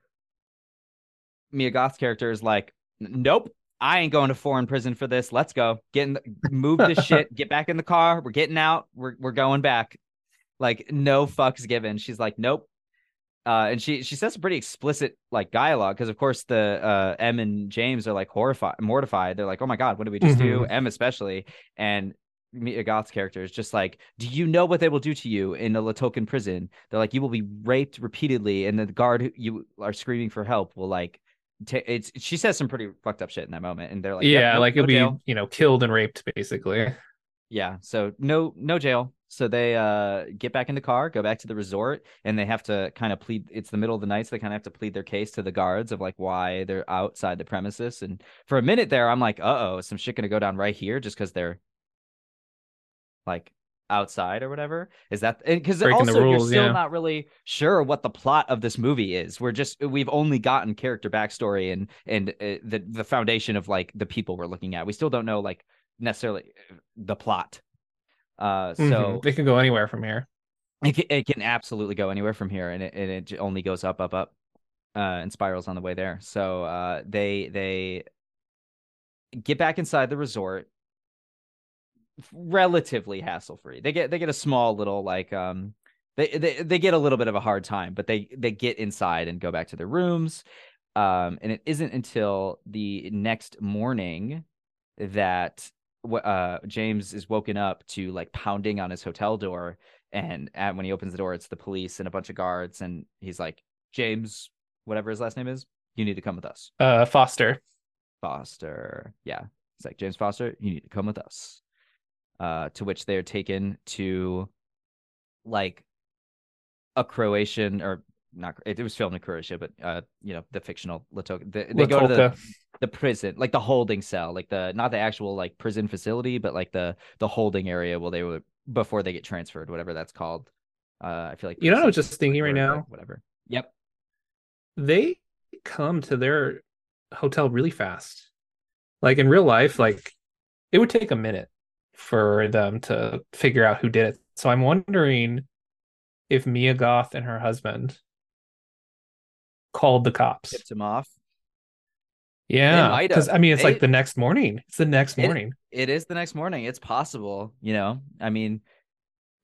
E: Mia Goth's character is like, Nope, I ain't going to foreign prison for this. Let's go. Get in the, move this shit, get back in the car. We're getting out. We're we're going back. Like, no fucks given. She's like, Nope. Uh, and she she says some pretty explicit like dialogue because of course the uh Em and James are like horrified mortified they're like oh my god what did we just do Em especially and Mia Goth's character is just like do you know what they will do to you in a Li Tolqan prison they're like you will be raped repeatedly and the guard who you are screaming for help will like ta it's she says some pretty fucked up shit in that moment and they're like yep,
F: yeah,
E: nope,
F: like
E: no
F: it'll be you know killed and raped basically.
E: Yeah, so no no jail. So they uh get back in the car, go back to the resort, and they have to kind of plead it's the middle of the night, so they kind of have to plead their case to the guards of like why they're outside the premises. And for a minute there, I'm like, uh oh, some shit gonna go down right here just because they're like outside or whatever. Is that because
F: the
E: also you're still
F: yeah.
E: not really sure what the plot of this movie is. We're just we've only gotten character backstory and and uh, the the foundation of like the people we're looking at. We still don't know like necessarily the plot. Uh, so
F: Mhm. it can go anywhere from here.
E: it can, it can absolutely go anywhere from here, and it and it only goes up, up, up, uh, and spirals on the way there. So uh, they they get back inside the resort relatively hassle free. They get they get a small little like um they, they they get a little bit of a hard time, but they they get inside and go back to their rooms. Um, and it isn't until the next morning that uh James is woken up to like pounding on his hotel door and at, when he opens the door it's the police and a bunch of guards and he's like James whatever his last name is you need to come with us
F: Uh, Foster.
E: Foster yeah it's like James Foster you need to come with us uh to which they are taken to like a Croatian or not it, was filmed in Croatia but uh you know the fictional Li Tolqa they, they go to the the prison like the holding cell like the not the actual like prison facility but like the the holding area where they were before they get transferred whatever that's called. Uh i feel like
F: You know what I was just thinking right now?
E: whatever. Yep.
F: They come to their hotel really fast. Like in real life, like it would take a minute for them to figure out who did it. So I'm wondering if Mia Goth and her husband called the cops.
E: tipped him off
F: Yeah, because. I mean, it's
E: They-
F: like the next morning. It's the next
E: It-
F: morning.
E: it is the next morning it's possible you know i mean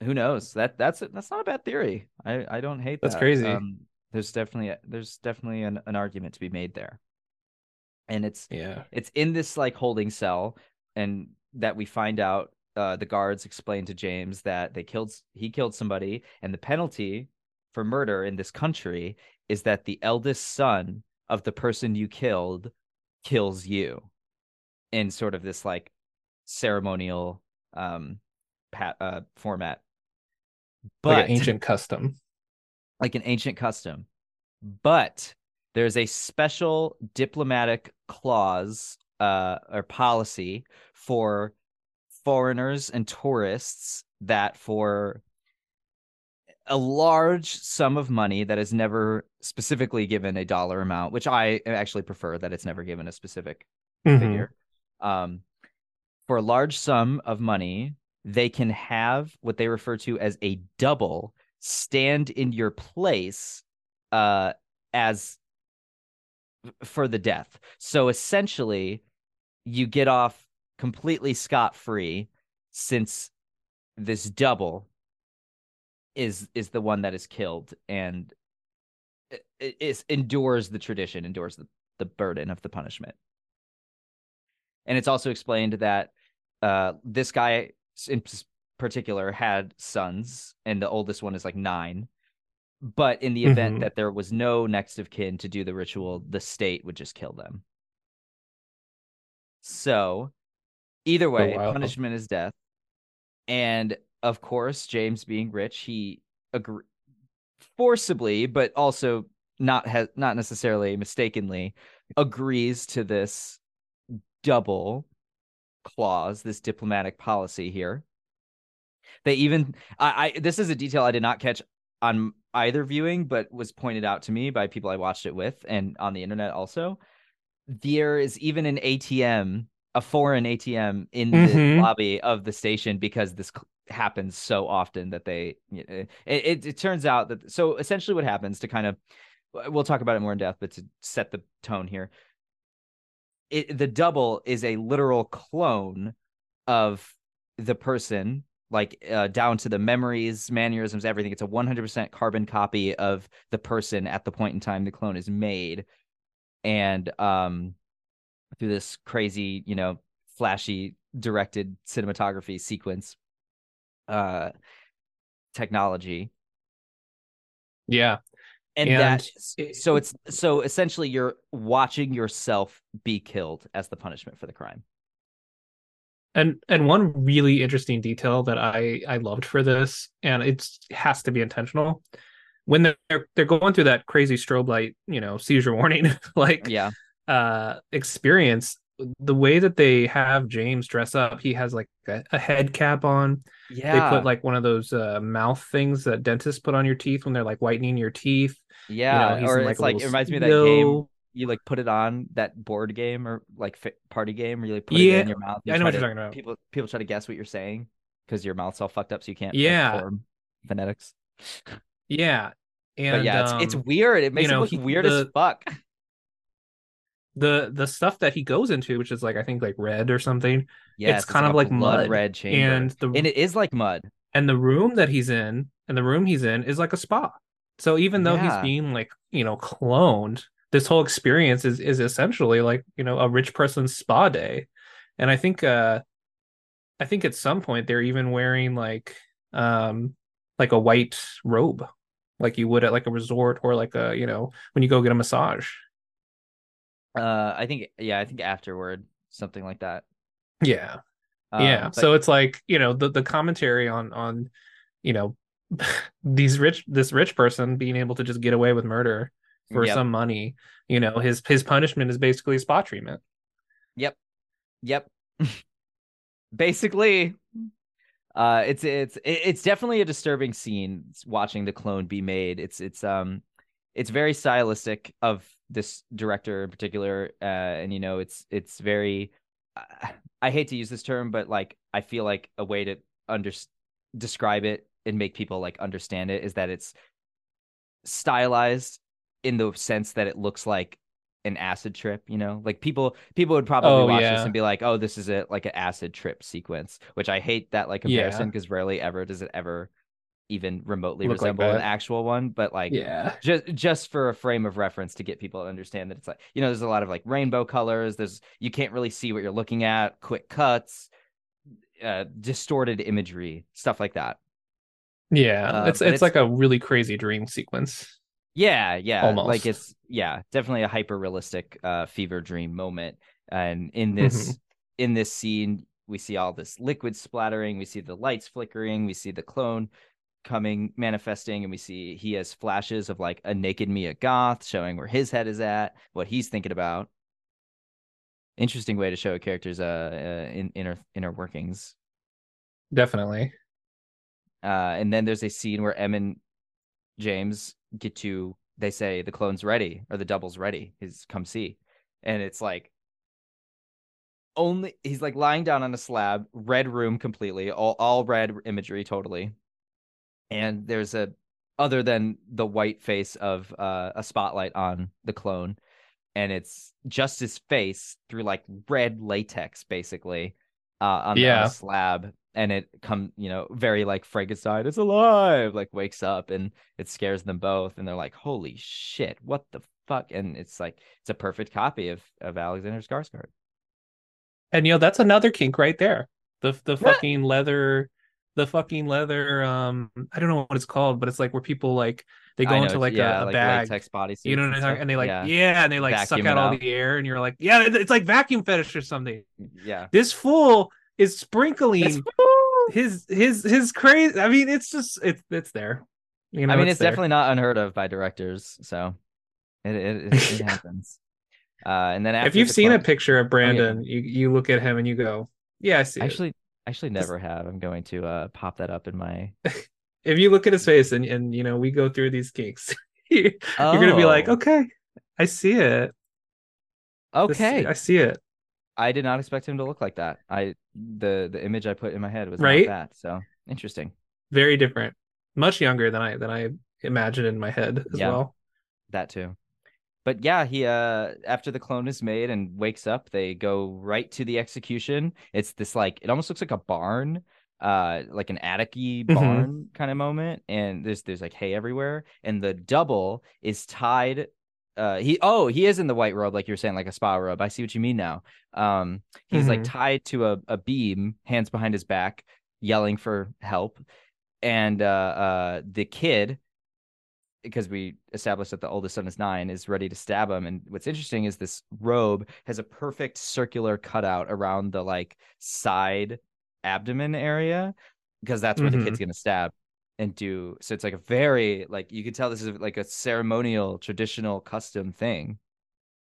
E: who knows that that's that's not a bad theory i i don't hate
F: That's
E: that.
F: crazy.
E: um, there's definitely there's definitely an, an argument to be made there and it's
F: Yeah.
E: it's in this like holding cell and that we find out uh, the guards explain to james that they killed he killed somebody and the penalty for murder in this country is that the eldest son of the person you killed kills you in sort of this like ceremonial um pat uh format but
F: like an ancient custom.
E: like an ancient custom. But there's a special diplomatic clause uh, or policy for foreigners and tourists that for a large sum of money that is never specifically given a dollar amount, which I actually prefer that it's never given a specific
F: Mhm.
E: figure. Um, for a large sum of money, they can have what they refer to as a double stand in your place uh, as for the death. So essentially, you get off completely scot free since this double is is the one that is killed and is endures the tradition, endures the, the burden of the punishment. And it's also explained that uh, this guy in particular had sons, and the oldest one is like nine. But in the event
F: Mhm.
E: that there was no next of kin to do the ritual, the state would just kill them. So, either way, punishment is death. And of course, James being rich, he agree forcibly, but also not ha- not necessarily mistakenly, agrees to this double clause, this diplomatic policy here. They even I, I this is a detail I did not catch on either viewing, but was pointed out to me by people I watched it with and on the internet also. There is even an ATM, a foreign ATM in the
F: Mhm.
E: lobby of the station because this happens so often that they it, it, it turns out that so essentially what happens to kind of we'll talk about it more in depth, but to set the tone here, it, the double is a literal clone of the person, like uh, down to the memories, mannerisms, everything. It's a 100% carbon copy of the person at the point in time the clone is made, and um, through this crazy, you know, flashy directed cinematography sequence, uh, technology
F: Yeah.
E: and,
F: And
E: that
F: it-
E: so it's so essentially you're watching yourself be killed as the punishment for the crime
F: And and one really interesting detail that I I loved for this, and it has to be intentional. When they're they're going through that crazy strobe light, you know, seizure warning, like
E: yeah
F: uh experience, the way that they have James dress up, he has like a, a head cap on.
E: Yeah.
F: They put like one of those uh, mouth things that dentists put on your teeth when they're like whitening your teeth.
E: yeah,
F: he's
E: or
F: in, like,
E: it's like it reminds me of that game. You like put it on that board game or like party game where you like put it
F: Yeah,
E: in your mouth. and
F: I know what you're
E: to-
F: talking about.
E: People people try to guess what you're saying because your mouth's all fucked up, so you can't like,
F: Yeah.
E: form phonetics.
F: Yeah, and
E: but yeah, it's, it's
F: um,
E: weird. It makes
F: know,
E: it look
F: he-
E: weird
F: the-
E: as fuck.
F: The the stuff that he goes into, which is like I think like red or something,
E: yeah
F: it's
E: kind
F: of like mud,
E: red chamber,
F: and the
E: and it is like mud.
F: and the room that he's in and the room he's in is like a spa. So even though
E: Yeah.
F: he's being like you know cloned, this whole experience is is essentially like you know a rich person's spa day, and I think uh I think at some point they're even wearing like um like a white robe, like you would at like a resort or like a you know when you go get a massage.
E: Uh, I think yeah, I think afterward something like that.
F: Yeah.
E: Um,
F: yeah
E: but-
F: so it's like you know the the commentary on on you know these rich this rich person being able to just get away with murder for
E: Yep.
F: some money you know his his punishment is basically spot treatment
E: Yep. Yep. Basically, uh it's it's it's definitely a disturbing scene watching the clone be made. It's it's um it's very stylistic of this director in particular uh and you know it's it's very uh, I hate to use this term but like I feel like a way to under describe it and make people like understand it is that it's stylized in the sense that it looks like an acid trip, you know? Like people people would probably
F: Oh,
E: watch this and be like, "Oh, this is a like an acid trip sequence," which I hate that like comparison because rarely ever does it ever even remotely
F: Look like
E: resemble an actual one, but like
F: yeah.
E: just just for a frame of reference to get people to understand that it's like you know there's a lot of like rainbow colors there's you can't really see what you're looking at quick cuts uh distorted imagery stuff like that.
F: Yeah
E: Uh,
F: it's it's
E: it's-
F: like a really crazy dream sequence.
E: Yeah yeah
F: almost.
E: like it's yeah definitely a hyper realistic uh fever dream moment and in this
F: Mhm.
E: in this scene we see all this liquid splattering we see the lights flickering we see the clone coming manifesting and we see he has flashes of like a naked Mia Goth showing where his head is at, what he's thinking about. Interesting way to show a character's uh, uh in, inner inner workings.
F: definitely
E: Uh and then there's a scene where Em and James get to they say the clone's ready or the double's ready. He's come see. And it's like only he's like lying down on a slab, red room completely, all all red imagery totally. And there's a other than the white face of uh, a spotlight on the clone, and it's just his face through like red latex, basically, uh, on, the-
F: Yeah.
E: a slab, and it come you know very like Frankenstein is alive, like wakes up, and it scares them both, and they're like, holy shit, what the fuck? And it's like it's a perfect copy of of Alexander Skarsgård.
F: and you know that's another kink right there the the fucking leather the fucking leather um i don't know what it's called but it's like where people like they go
E: know,
F: into like
E: yeah,
F: a, a
E: like
F: bag
E: latex bodysuits
F: you know what
E: and
F: i'm talking and they like
E: yeah,
F: yeah, and they like suck
E: Vacuum
F: out all the air and you're like yeah it's like vacuum fetish or something
E: yeah.
F: this fool is sprinkling his his his crazy i mean it's just it's it's there you know
E: I mean, it's
F: there.
E: definitely not unheard of by directors, so it it, it, happens. Uh, and then after
F: if you've
E: the
F: seen a picture of brandon you you look at him and you go yeah i see it.
E: Actually, never have. I'm going to uh pop that up in my.
F: if you look at his face and and you know we go through these kinks you're gonna be like
E: Oh.
F: okay i see it This-
E: Okay,
F: i see it
E: I did not expect him to look like that. I the the image I put in my head was
F: Right?
E: that. So interesting.
F: very different much younger than i than i imagined in my head as
E: Yeah.
F: well
E: That too. But yeah, he uh after the clone is made and wakes up, they go right to the execution. It's this like it almost looks like a barn, uh like an attic-y
F: Mhm.
E: barn kind of moment. And there's there's like hay everywhere. And the double is tied. Uh he oh, he is in the white robe, like you were saying, like a spa robe. I see what you mean now. Um he's like
F: Mhm.
E: tied to a, a beam, hands behind his back, yelling for help. And uh uh the kid because we established that the oldest son is nine, is ready to stab him. And what's interesting is this robe has a perfect circular cutout around the like side abdomen area because that's where the kid's mm-hmm. gonna stab and do. So it's like a very like you can tell this is like a ceremonial, traditional, custom thing.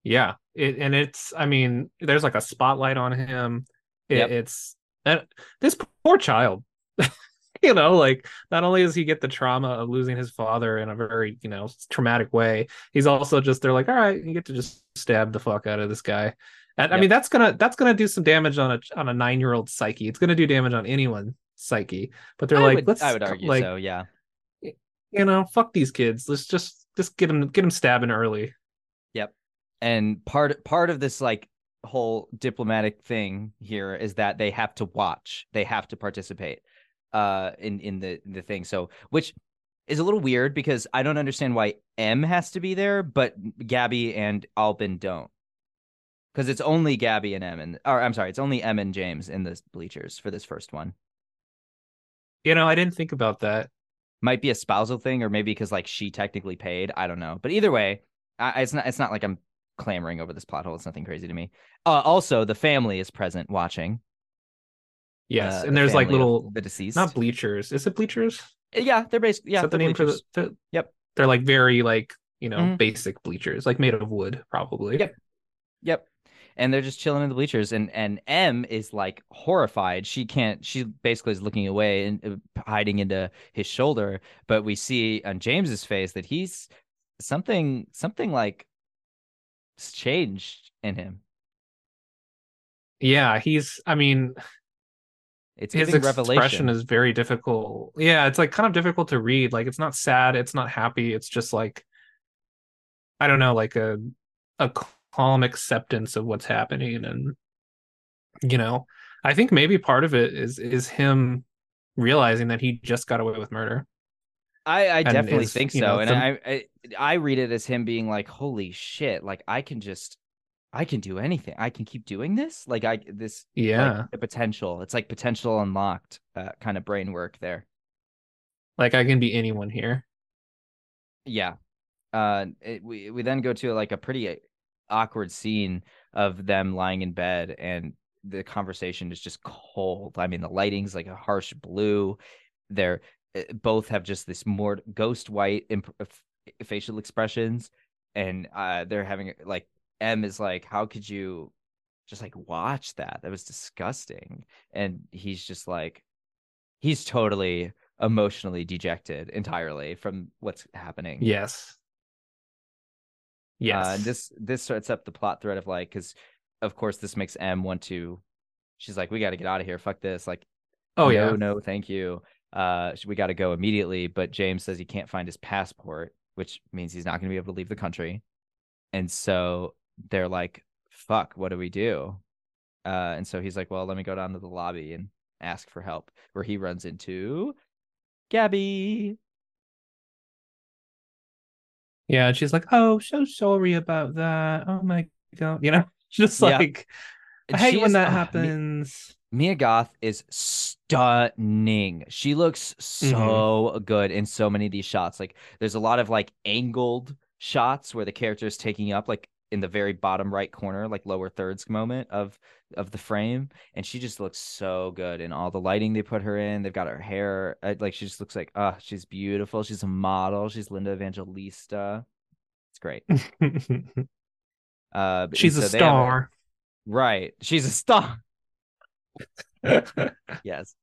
F: Yeah, it, and it's I mean, there's like a spotlight on him. It,
E: Yep.
F: It's and this poor child. you know, like not only does he get the trauma of losing his father in a very you know traumatic way, he's also just they're like, all right, you get to just stab the fuck out of this guy. And I mean, that's gonna that's gonna do some damage on a on a nine year old psyche. It's gonna do damage on anyone's psyche. But they're
E: I
F: like,
E: would,
F: let's
E: I would argue
F: like
E: so. Yeah.
F: you know, fuck these kids. Let's just just get them get them stabbing early. Yep.
E: And part part of this like whole diplomatic thing here is that they have to watch they have to participate uh in in the the thing. So which is a little weird because i don't understand why em has to be there but gabby and alban don't. Because it's only gabby and em and or i'm sorry it's only em and james in the bleachers for this first one.
F: You know, I didn't think about that.
E: might be a spousal thing or maybe because like she technically paid i don't know. But either way I, it's not it's not like i'm clamoring over this plot hole it's nothing crazy to me. Uh, also the family is present watching
F: Yes,
E: uh,
F: and
E: the
F: there's like little
E: the deceased
F: not bleachers. Is it bleachers?
E: yeah they're basically yeah
F: Is that the name
E: bleachers.
F: for the, the?
E: Yep.
F: They're like very like you know
E: Mhm.
F: basic bleachers, like made of wood, probably.
E: Yep. Yep. And they're just chilling in the bleachers, and and Em is like horrified. She can't. She basically is looking away and uh, hiding into his shoulder. But we see on James's face that he's something something like changed in him.
F: Yeah, he's. I mean,
E: It's
F: his
E: giving
F: expression
E: revelation.
F: is very difficult. Yeah, it's like kind of difficult to read. Like it's not sad, it's not happy. It's just like I don't know, like a a calm acceptance of what's happening, and you know, I think maybe part of it is is him realizing that he just got away with murder.
E: I, I definitely
F: is,
E: think
F: you
E: so,
F: know,
E: and
F: the-
E: I, I I read it as him being like, "Holy shit! Like I can just, I can do anything. I can keep doing this. Like I this like,
F: Yeah,
E: the potential. It's like potential unlocked, uh, kind of brain work there.
F: like I can be anyone here.
E: Yeah. Uh, it, we we then go to like a pretty awkward scene of them lying in bed, and the conversation is just cold. I mean, the lighting's like a harsh blue. They're uh, both have just this more ghost white imp- facial expressions, and uh, they're having like Em is like, "How could you just like watch that? That was disgusting." And he's just like, he's totally emotionally dejected entirely from what's happening.
F: Yes. Yes.
E: Uh, and this this sets up the plot thread of like, because of course this makes Em want to. She's like, we got to get out of here. Fuck this. Like,
F: oh
E: no,
F: yeah.
E: no, thank you. Uh, we got to go immediately. But James says he can't find his passport, which means he's not going to be able to leave the country. And so they're like, fuck, what do we do? Uh, and so he's like, well, let me go down to the lobby and ask for help. Where he runs into Gabby.
F: Yeah, and she's like, "Oh, so sorry about that. Oh my god." You know, just
E: Yeah.
F: like I hate when that
E: Mi-
F: happens.
E: Mia Goth is stunning. She looks so good in so many of these shots. Like there's a lot of like angled shots where the character is taking up like in the very bottom right corner, like lower thirds moment of of the frame, and she just looks so good in all the lighting they put her in. They've got her hair uh, like she just looks like ah, she's beautiful. She's a model. She's Linda Evangelista. It's great. Uh,
F: she's a
E: so they have
F: star.
E: right. She's a star. yes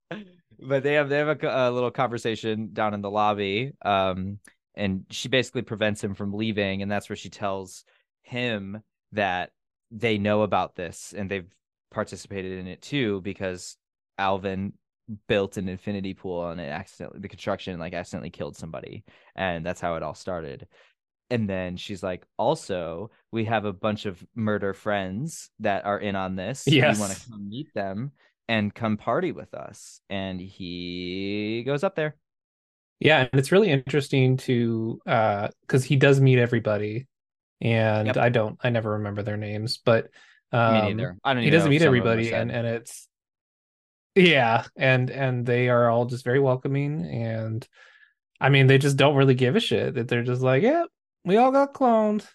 E: but they have they have a, a little conversation down in the lobby um and she basically prevents him from leaving and that's where she tells him that they know about this and they've participated in it too because alban built an infinity pool and it accidentally the construction like accidentally killed somebody and that's how it all started. And then she's like also we have a bunch of murder friends that are in on this. You want to come meet them and come party with us. And he goes up there.
F: Yeah, and it's really interesting to uh because he does meet everybody, and
E: Yep.
F: I don't, I never remember their names, but um,
E: me neither i don't
F: he doesn't meet
E: some of them are
F: everybody, and and it's yeah, and and they are all just very welcoming, and I mean, they just don't really give a shit. That they're just like, yeah, we all got cloned.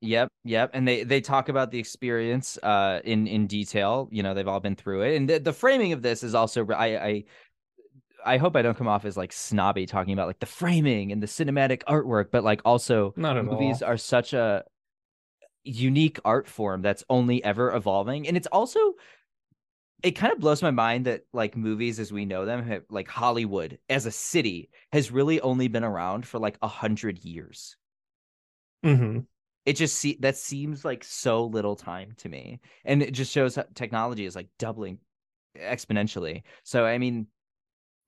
E: Yep, yep, and they they talk about the experience uh in in detail. You know, they've all been through it, and the, the framing of this is also I I I hope I don't come off as like snobby talking about like the framing and the cinematic artwork, but like also movies
F: all.
E: are such a unique art form that's only ever evolving and it's also it kind of blows my mind that like movies as we know them have like hollywood as a city has really only been around for like a hundred years.
F: Hmm
E: it just see that seems like so little time to me and it just shows how technology is like doubling exponentially. So i mean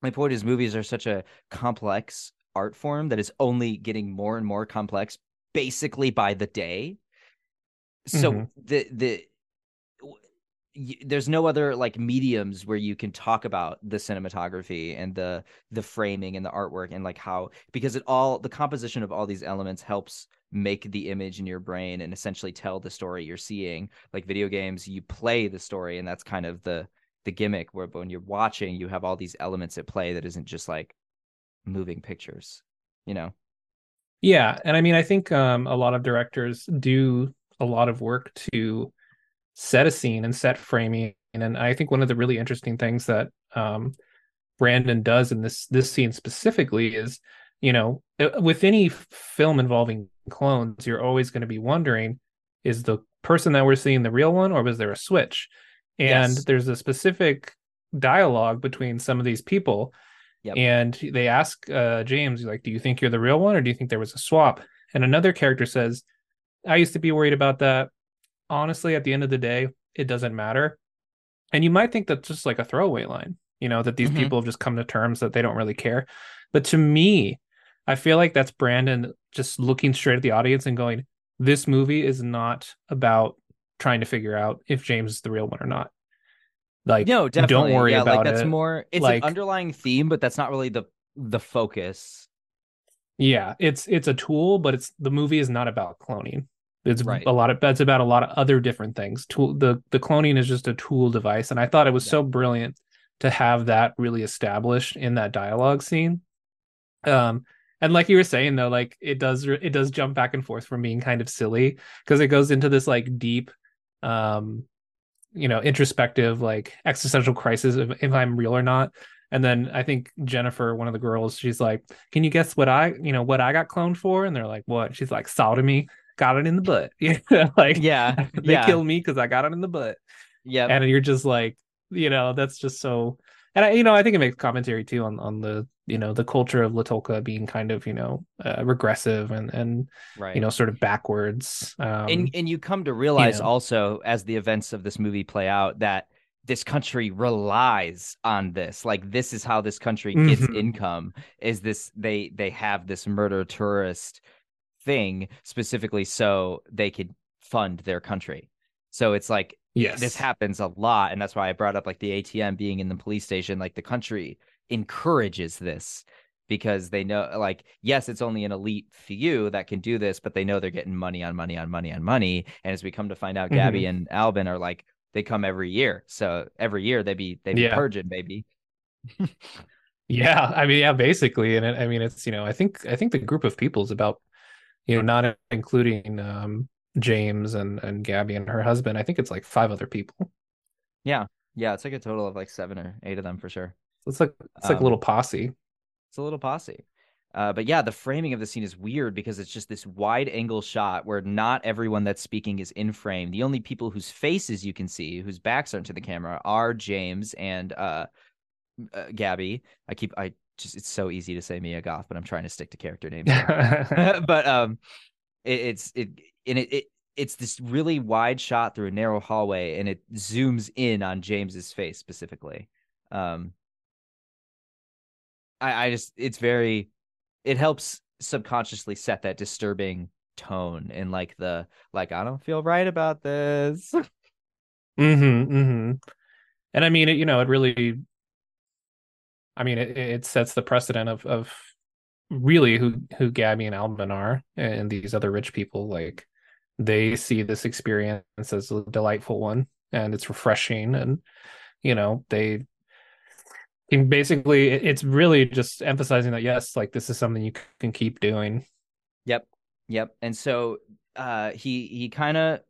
E: my point is movies are such a complex art form that is only getting more and more complex basically by the day so
F: Mhm.
E: the the there's no other like mediums where you can talk about the cinematography and the the framing and the artwork and like how because it all the composition of all these elements helps make the image in your brain and essentially tell the story you're seeing like video games you play the story and that's kind of the the gimmick where when you're watching you have all these elements at play that isn't just like moving pictures you know
F: Yeah, and I mean, I think um, a lot of directors do a lot of work to set a scene and set framing, and I think one of the really interesting things that um, Brandon does in this this scene specifically is, you know, uh, with any film involving clones, you're always going to be wondering, is the person that we're seeing the real one, or was there a switch? And
E: Yes.
F: there's a specific dialogue between some of these people
E: Yep.
F: and they ask uh, James, like, "Do you think you're the real one, or do you think there was a swap?" And another character says, "I used to be worried about that. Honestly, at the end of the day, it doesn't matter." And you might think that's just like a throwaway line, you know, that these
E: Mhm.
F: people have just come to terms that they don't really care. But to me, I feel like that's Brandon just looking straight at the audience and going, "This movie is not about trying to figure out if James is the real one or not." Like,
E: no definitely
F: don't worry
E: yeah,
F: about
E: like that's
F: it.
E: more it's
F: Like-
E: an underlying theme but that's not really the the focus
F: Yeah, it's it's a tool, but it's the movie is not about cloning. It's
E: Right.
F: a lot of that's about a lot of other different things. Tool the the cloning is just a tool device, and I thought it was
E: Yeah.
F: so brilliant to have that really established in that dialogue scene. Um, and like you were saying though, like it does it does jump back and forth from being kind of silly because it goes into this like deep, um, you know, introspective like existential crisis of if I'm real or not. And then I think Jennifer, one of the girls, she's like, "Can you guess what I, you know, what I got cloned for?" And they're like, "What?" She's like, "Sodomy, got it in the butt." You know, like
E: yeah
F: they
E: yeah
F: killed me because I got it in the butt.
E: yeah
F: And you're just like, you know, that's just so. And I, you know, I think it makes commentary too on on the, you know, the culture of Li Tolqa being kind of, you know, uh, regressive and and
E: right
F: you know, sort of backwards. Um,
E: and and you come to realize
F: know.
E: also as the events of this movie play out that this country relies on this like this is how this country gets
F: Mhm.
E: income is this they they have this murder tourist thing specifically so they could fund their country so it's like
F: yes,
E: this happens a lot and that's why i brought up like the atm being in the police station like the country encourages this because they know like yes it's only an elite few that can do this but they know they're getting money on money on money on money and as we come to find out gabby and alban are like they come every year so every year they be they be
F: Yeah.
E: purging baby
F: Yeah, I mean, yeah, basically, and it, I mean, it's you know, I think I think the group of people is about, you know, not including um James and and Gabby and her husband. I think it's like five other people.
E: Yeah. Yeah it's like a total of like seven or eight of them for sure
F: It's like it's like
E: Um,
F: a little posse.
E: It's a little posse. Uh, but yeah, the framing of the scene is weird because it's just this wide angle shot where not everyone that's speaking is in frame. The only people whose faces you can see, whose backs aren't to the camera, are James and uh, uh, Gabby. I keep, I just, it's so easy to say Mia Goth, but I'm trying to stick to character names. but um, it, it's it and it, it it's this really wide shot through a narrow hallway, and it zooms in on James's face specifically. Um, I I just it's very, it helps subconsciously set that disturbing tone and like the like I don't feel right about this.
F: Mm-hmm, mm-hmm. And I mean, it, you know, it really, I mean, it, it sets the precedent of of really who who Gabby and Alban are, and these other rich people. Like, they see this experience as a delightful one, and it's refreshing, and you know, they basically, it's really just emphasizing that yes, like this is something you can keep doing.
E: Yep. Yep. And so uh he he kind of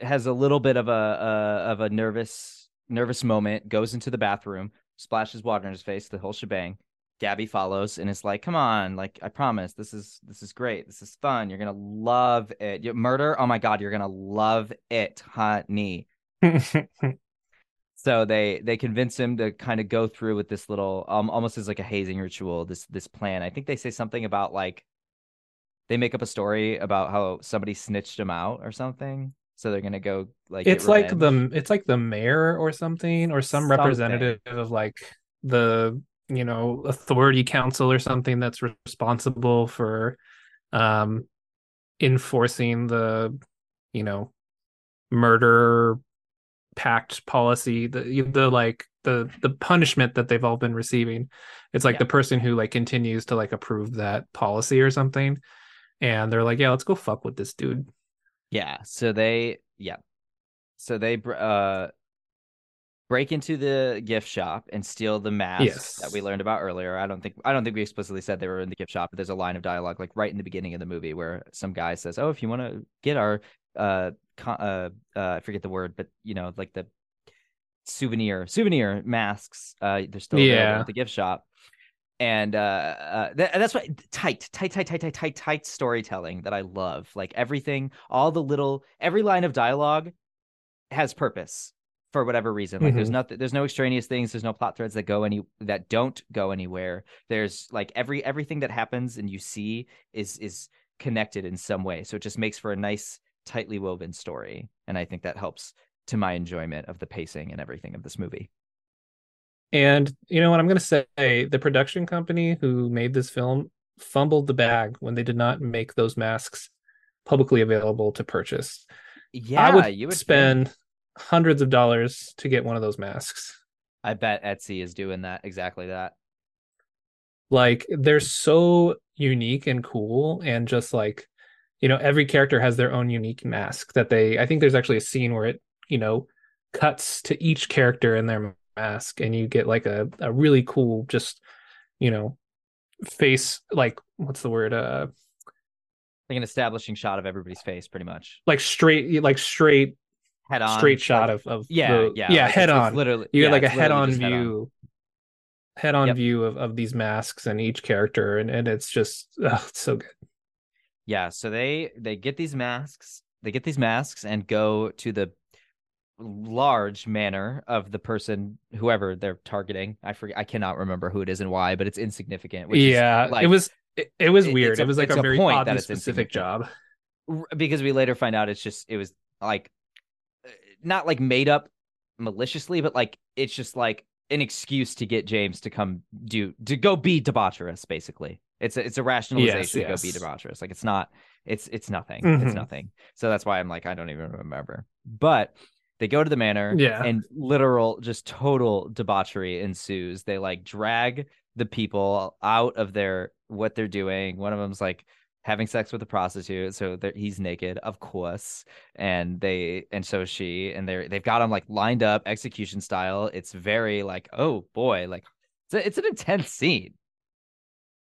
E: has a little bit of a uh, of a nervous nervous moment, goes into the bathroom, splashes water in his face, the whole shebang. Gabby follows and is like, "Come on, like I promise, this is this is great. This is fun. You're gonna love it. Murder, oh my god, you're gonna love it, honey." So they they convince him to kind of go through with this little, um, almost as like a hazing ritual. This this plan. I think they say something about like they make up a story about how somebody snitched him out or something. So they're gonna go like
F: it's like the it's like the mayor or something or some
E: Something.
F: representative of like the you know authority council or something that's responsible for um enforcing the you know murder pact policy the the like the the punishment that they've all been receiving it's like
E: Yeah.
F: the person who like continues to like approve that policy or something and they're like yeah let's go fuck with this dude
E: Yeah. So they, yeah. So they uh break into the gift shop and steal the masks that we learned about earlier. I don't think I don't think we explicitly said they were in the gift shop, but there's a line of dialogue like right in the beginning of the movie where some guy says, "Oh, if you want to get our uh, uh uh I forget the word, but you know, like the souvenir souvenir masks, uh they're still
F: Yeah.
E: at the gift shop." and uh, uh th- that's what tight tight tight tight tight tight tight storytelling that i love like everything all the little every line of dialogue has purpose for whatever reason like there's
F: Mhm.
E: nothing there's no extraneous things there's no plot threads that go any that don't go anywhere there's like every everything that happens and you see is is connected in some way so it just makes for a nice tightly woven story and i think that helps to my enjoyment of the pacing and everything of this movie
F: And you know what I'm going to say? The production company who made this film fumbled the bag when they did not make those masks publicly available to purchase.
E: yeah
F: I would,
E: you would think.
F: spend hundreds of dollars to get one of those masks.
E: i bet etsy is doing that exactly that
F: Like they're so unique and cool and just like you know every character has their own unique mask that they I think there's actually a scene where it, you know, cuts to each character in their mask and you get like a a really cool just you know face like what's the word uh
E: like an establishing shot of everybody's face pretty much
F: like straight like straight
E: head on
F: straight shot
E: like-
F: of of
E: yeah
F: the-
E: yeah
F: yeah
E: like,
F: head
E: it's- it's
F: on
E: literally
F: you
E: yeah,
F: get like a head on
E: just head on.
F: view head on
E: Yep.
F: view of, of these masks and each character and, and it's just ugh, it's so good
E: yeah so they they get these masks they get these masks and go to the large manner of the person whoever they're targeting. I forget i cannot remember who it is and why but it's insignificant which
F: yeah
E: is like
F: it was it, it was
E: it-
F: weird. It was like a
E: a
F: very
E: point that
F: oddly
E: it's
F: specific job.
E: Because we later find out it's just it was like uh, not like made up maliciously but like it's just like an excuse to get james to come do to go be debaucherous basically it's a it's a rationalization to go be
F: yes.
E: debaucherous. Like it's not it's it's nothing
F: Mhm.
E: it's nothing. So that's why i'm like i don't even remember. But they go to the manor
F: Yeah.
E: and literal just total debauchery ensues. They like drag the people out of their what they're doing. One of them's like having sex with a prostitute so he's naked of course. And they and so is she and they're they've got him like lined up execution style. It's very like oh boy like it's, a, it's an intense scene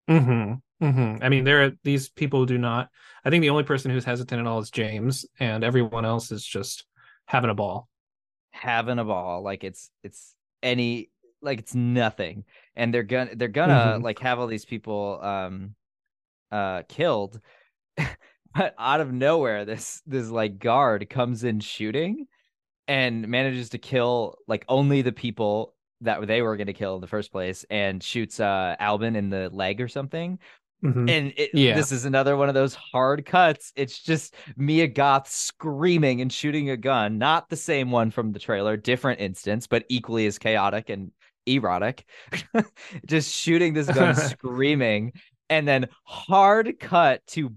F: hmm hmm i mean there are these people do not i think the only person who's hesitant at all is james and everyone else is just having a ball.
E: Having a ball like it's it's any like it's nothing. And they're gonna they're gonna
F: Mhm.
E: like have all these people um uh killed but out of nowhere this this like guard comes in shooting and manages to kill like only the people that they were going to kill in the first place and shoots uh alban in the leg or something
F: Mhm.
E: and it,
F: Yeah.
E: this is another one of those hard cuts. It's just Mia Goth screaming and shooting a gun, not the same one from the trailer, different instance, but equally as chaotic and erotic. just shooting this gun, screaming, and then hard cut to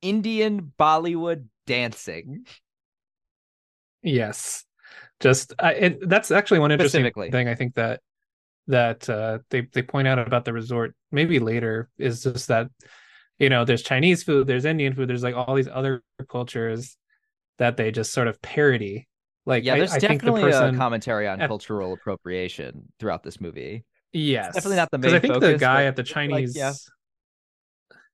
E: Indian Bollywood dancing.
F: Yes, just I, it, that's actually one interesting thing I think that that uh, they they point out about the resort maybe later is just that you know there's Chinese food, there's Indian food, there's like all these other cultures that they just sort of parody. Like
E: Yeah,
F: I-
E: there's
F: I, think the
E: definitely
F: person,
E: a commentary on
F: at-
E: cultural appropriation throughout this movie.
F: yes,
E: definitely not the
F: because I
E: main
F: think the guy at the
E: it's like,
F: Chinese.
E: yeah.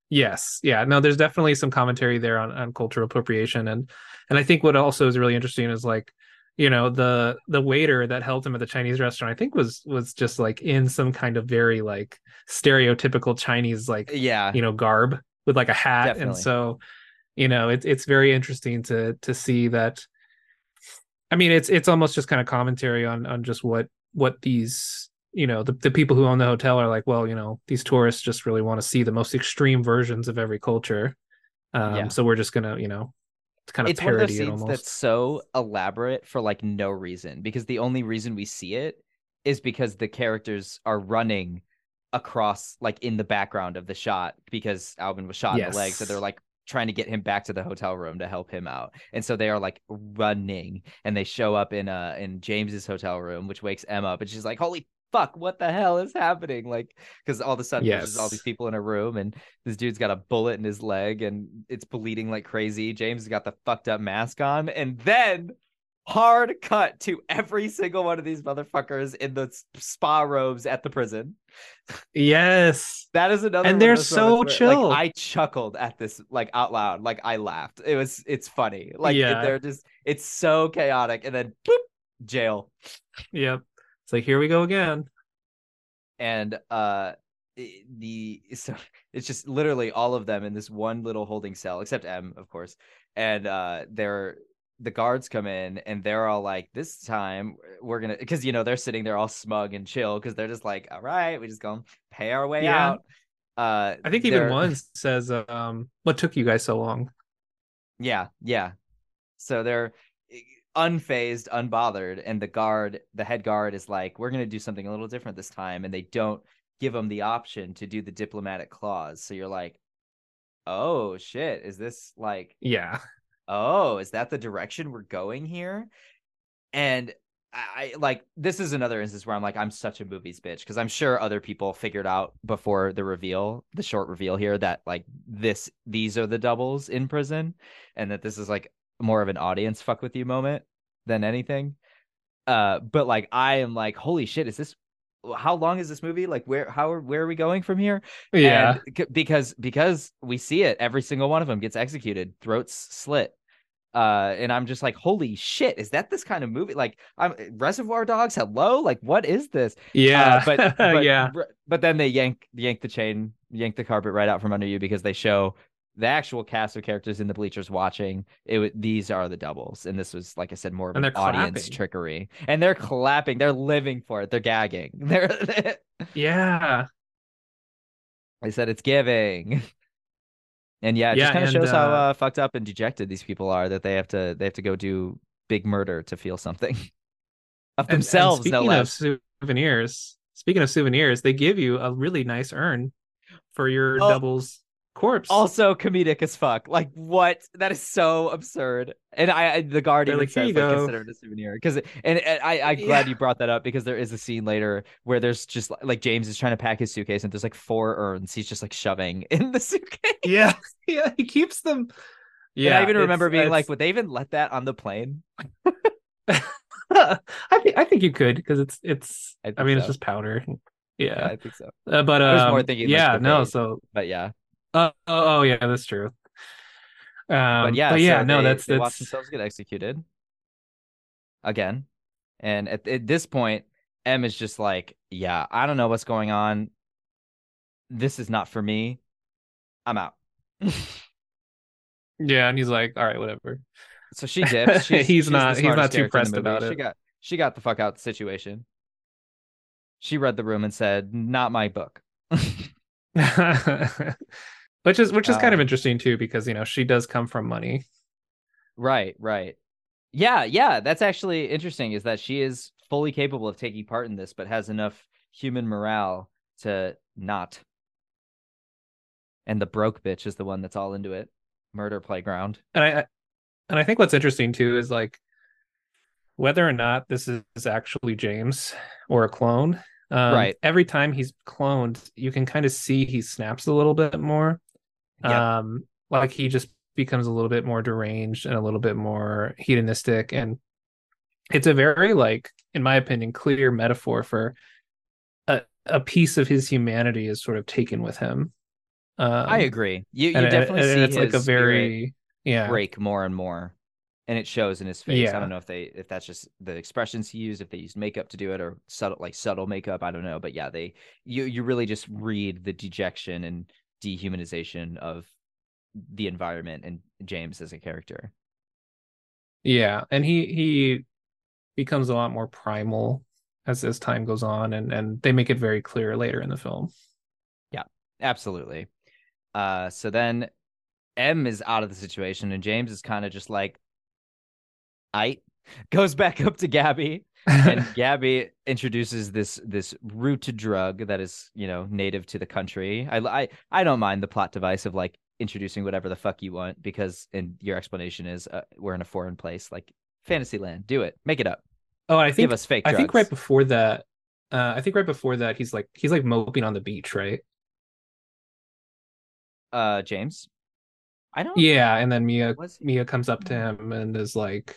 F: Yes, yeah, no, there's definitely some commentary there on, on cultural appropriation, and and I think what also is really interesting is like you know the the waiter that helped him at the chinese restaurant i think was was just like in some kind of very like stereotypical chinese like
E: Yeah.
F: you know garb with like a hat and so you know it's it's very interesting to to see that i mean it's it's almost just kind of commentary on on just what what these you know the, the people who own the hotel are like well you know these tourists just really want to see the most extreme versions of every culture um
E: Yeah.
F: so we're just gonna you know kind of
E: it's one of those scenes that's so elaborate for like no reason because the only reason we see it is because the characters are running across like in the background of the shot because Alban was shot in the leg so they're like trying to get him back to the hotel room to help him out and so they are like running and they show up in uh in James's hotel room which wakes Emma up and she's like holy fuck what the hell is happening like because all of a sudden there's all these people in a room and this dude's got a bullet in his leg and it's bleeding like crazy. James has got the fucked up mask on. And then hard cut to every single one of these motherfuckers in the spa robes at the prison.
F: yes
E: That is another
F: And they're so chill.
E: Like, I chuckled at this like out loud. Like I laughed. It was it's funny. Like
F: Yeah.
E: they're just it's so chaotic. And then boop, jail.
F: yep it's like here we go again
E: and uh the so it's just literally all of them in this one little holding cell except em of course and uh they're the guards come in and they're all like this time we're gonna because you know they're sitting there all smug and chill because they're just like all right we just gonna pay our way
F: Yeah.
E: out uh
F: i think even one says um what took you guys so long
E: Yeah, yeah. So they're unfazed, unbothered, and the guard, the head guard, is like, "We're gonna do something a little different this time," and they don't give them the option to do the diplomatic clause. So you're like, "Oh shit, is this like,
F: yeah
E: oh, is that the direction we're going here?" And I, I like this is another instance where I'm like, I'm such a movies bitch because I'm sure other people figured out before the reveal, the short reveal here, that like this, these are the doubles in prison, and that this is like more of an audience fuck with you moment than anything. Uh, but like I am like, holy shit, is this? How long is this movie? Like, where, how, are, where are we going from here?
F: yeah
E: And because because we see it, every single one of them gets executed, throats slit. Uh, and I'm just like, holy shit, is that this kind of movie? Like, I'm Reservoir Dogs. Hello, like, what is this?
F: yeah
E: Uh, but, but
F: yeah
E: but then they yank yank the chain, yank the carpet right out from under you because they show the actual cast of characters in the bleachers watching. It these are the doubles, and this was like I said, more of
F: And
E: an audience
F: clapping.
E: trickery. And they're clapping, they're living for it, they're gagging. They're
F: yeah
E: I said it's giving. And yeah, it
F: Yeah,
E: just kind of
F: and,
E: shows how
F: uh,
E: uh, fucked up and dejected these people are that they have to they have to go do big murder to feel something of
F: And- and
E: themselves. no
F: speaking
E: less.
F: of souvenirs speaking of souvenirs they give you a really nice urn for your
E: Oh.
F: doubles corpse
E: also comedic as fuck. Like what? That is so absurd. And I, I the Guardian
F: like, "Here
E: says like
F: go."
E: consider it a souvenir because and, and I I'm glad
F: Yeah.
E: you brought that up because there is a scene later where there's just like James is trying to pack his suitcase and there's like four urns he's just like shoving in the suitcase.
F: yeah yeah he keeps them
E: Yeah,
F: yeah
E: I even remember
F: it's-
E: being like, would they even let that on the plane?
F: I think I think you could because it's it's
E: I
F: I, mean
E: so.
F: it's just powder
E: Yeah,
F: yeah,
E: I think so.
F: Uh, but um,
E: more thinking,
F: yeah
E: the
F: no so
E: But yeah,
F: uh, oh, oh yeah that's true um
E: but yeah,
F: but yeah
E: so
F: no
E: they,
F: that's
E: they watch
F: that's
E: themselves get executed again, and at, at this point, Em is just like, yeah, I don't know what's going on. This is not for me. I'm out.
F: yeah and he's like all right whatever
E: so she dips. She's,
F: He's
E: she's
F: not- he's not too
E: character in the
F: pressed about it.
E: She got she got the fuck out the situation. She read the room and said, "Not my book."
F: which is which is kind of
E: Um,
F: interesting too because you know she does come from money
E: Right, right. Yeah, yeah, that's actually interesting is that she is fully capable of taking part in this but has enough human morale to not. And the broke bitch is the one that's all into it. Murder playground.
F: and I, I and I think what's interesting too is like whether or not this is actually James or a clone. Um,
E: Right.
F: Every time he's cloned, you can kind of see he snaps a little bit more.
E: Yeah.
F: Um, like he just becomes a little bit more deranged and a little bit more hedonistic, and it's a very like, in my opinion, clear metaphor for a a piece of his humanity is sort of taken with him. Um,
E: I agree. You you definitely
F: and
E: see
F: it's like a very yeah
E: break more and more. and it shows in his face. I don't know if they if that's just the expressions he used, if they used makeup to do it or subtle like subtle makeup. I don't know, but yeah, they you you really just read the dejection and dehumanization of the environment and James as a character.
F: Yeah, and he he becomes a lot more primal as as time goes on, and and they make it very clear later in the film.
E: Yeah, absolutely. Uh, so then Em is out of the situation, and James is kind of just like, I goes back up to Gabby, and Gabby introduces this this root drug that is you know native to the country. I I I don't mind the plot device of like introducing whatever the fuck you want because and your explanation is uh, we're in a foreign place like Fantasyland. Do it, make it up,
F: oh, I think
E: give us fake.
F: I think right before that, uh, I think right before that, he's like he's like moping on the beach, right?
E: uh James. I don't.
F: Yeah, and then Mia
E: Was?
F: Mia comes up to him and is like,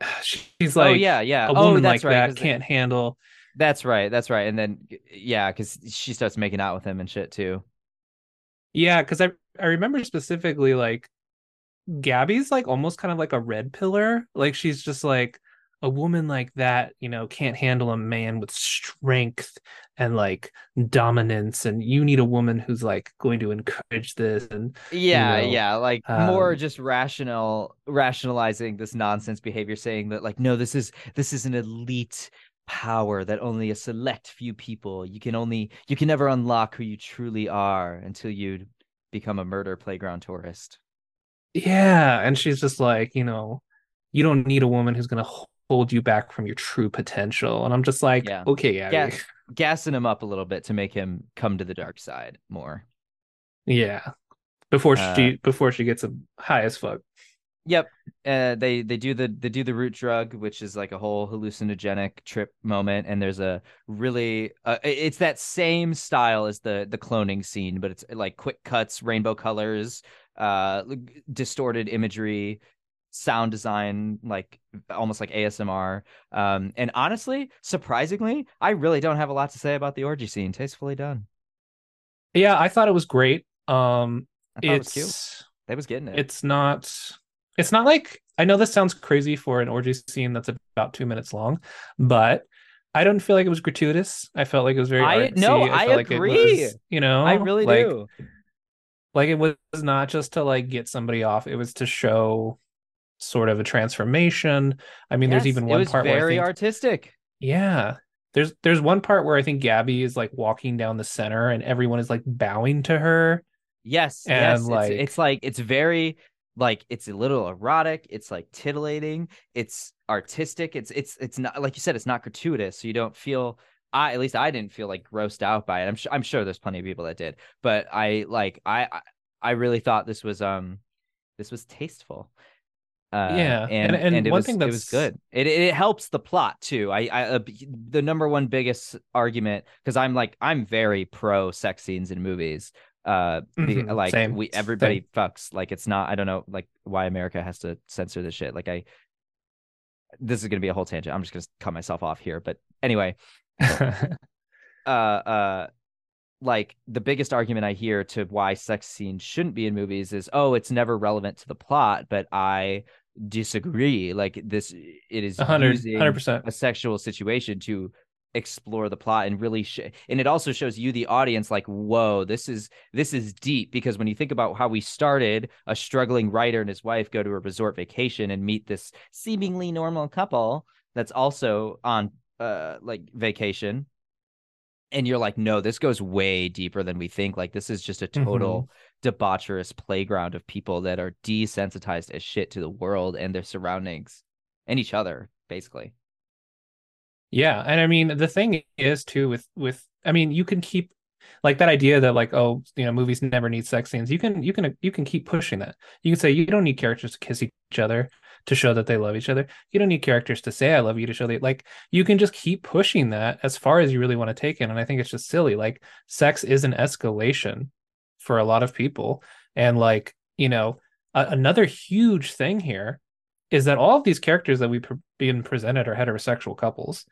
F: she's oh, like,
E: oh yeah, yeah.
F: a
E: oh,
F: woman
E: that's
F: like
E: right.
F: that can't handle.
E: That's right. That's right. And then yeah, because she starts making out with him and shit too.
F: Yeah, because I I remember specifically like Gabby's like almost kind of like a red pillar. Like she's just like a woman like that, you know, can't handle a man with strength and like dominance. And you need a woman who's like going to encourage this. And
E: Yeah,
F: know,
E: yeah, like more
F: um,
E: just rational rationalizing this nonsense behavior saying that like no this is this is an elite power that only a select few people you can only you can never unlock who you truly are until you become a murder playground tourist.
F: yeah, and she's just like, you know, you don't need a woman who's gonna hold you back from your true potential. And I'm just like,
E: Yeah.
F: okay.
E: Yeah. Gassing him up a little bit to make him come to the dark side more.
F: Yeah. Before
E: Uh,
F: she before she gets a high as fuck.
E: Yep. Uh, they they do the they do the root drug, which is like a whole hallucinogenic trip moment, and there's a really uh, it's that same style as the the cloning scene, but it's like quick cuts, rainbow colors, uh, distorted imagery, sound design, like almost like ASMR. Um, and honestly, surprisingly, I really don't have a lot to say about the orgy scene. Tastefully done.
F: Yeah, I thought it was great. Um
E: I thought it was
F: it's
E: cute. They was getting it.
F: it's not it's not like I know this sounds crazy for an orgy scene that's about two minutes long, but I don't feel like it was gratuitous. I felt like it was very
E: I-
F: artsy.
E: no, I
F: like it
E: agree.
F: was, you know,
E: I really
F: like,
E: do.
F: Like it was not just to like get somebody off; it was to show sort of a transformation. I mean, there's even one part
E: very
F: think,
E: artistic.
F: yeah, there's there's one part where I think Gabby is like walking down the center, and everyone is like bowing to her.
E: Yes,
F: And,
E: yes.
F: like-
E: it's, it's like it's very like it's a little erotic. It's like titillating. It's artistic. It's it's it's not like you said. It's not gratuitous, so you don't feel. I at least I didn't feel like grossed out by it. I'm sure I'm sure there's plenty of people that did, but I like I, I really thought this was um this was tasteful. Uh,
F: Yeah,
E: and
F: and- and
E: it
F: one
E: was
F: thing
E: that was good. It it helps the plot too. I I uh, the number one biggest argument because I'm like I'm very pro sex scenes in movies uh be-
F: Mhm,
E: like
F: same,
E: we everybody fucks like it's not i don't know like why america has to censor this shit like i this is gonna be a whole tangent i'm just gonna cut myself off here but anyway uh uh like the biggest argument i hear to why sex scenes shouldn't be in movies is oh it's never relevant to the plot but i disagree like this it is
F: A hundred, percent.
E: a sexual situation to explore the plot and really sh- and it also shows you the audience like whoa this is this is deep because when you think about how we started a struggling writer and his wife go to a resort vacation and meet this seemingly normal couple that's also on uh like vacation and you're like no this goes way deeper than we think like this is just a total debaucherous playground of people that are desensitized as shit to the world and their surroundings and each other basically
F: Yeah, and I mean the thing is too with with I mean you can keep like that idea that like oh you know movies never need sex scenes. You can you can you can keep pushing that. You can say you don't need characters to kiss each other to show that they love each other. You don't need characters to say I love you to show that like you can just keep pushing that as far as you really want to take it. And I think it's just silly. Like sex is an escalation for a lot of people, and like you know a- another huge thing here is that all of these characters that we've been presented are heterosexual couples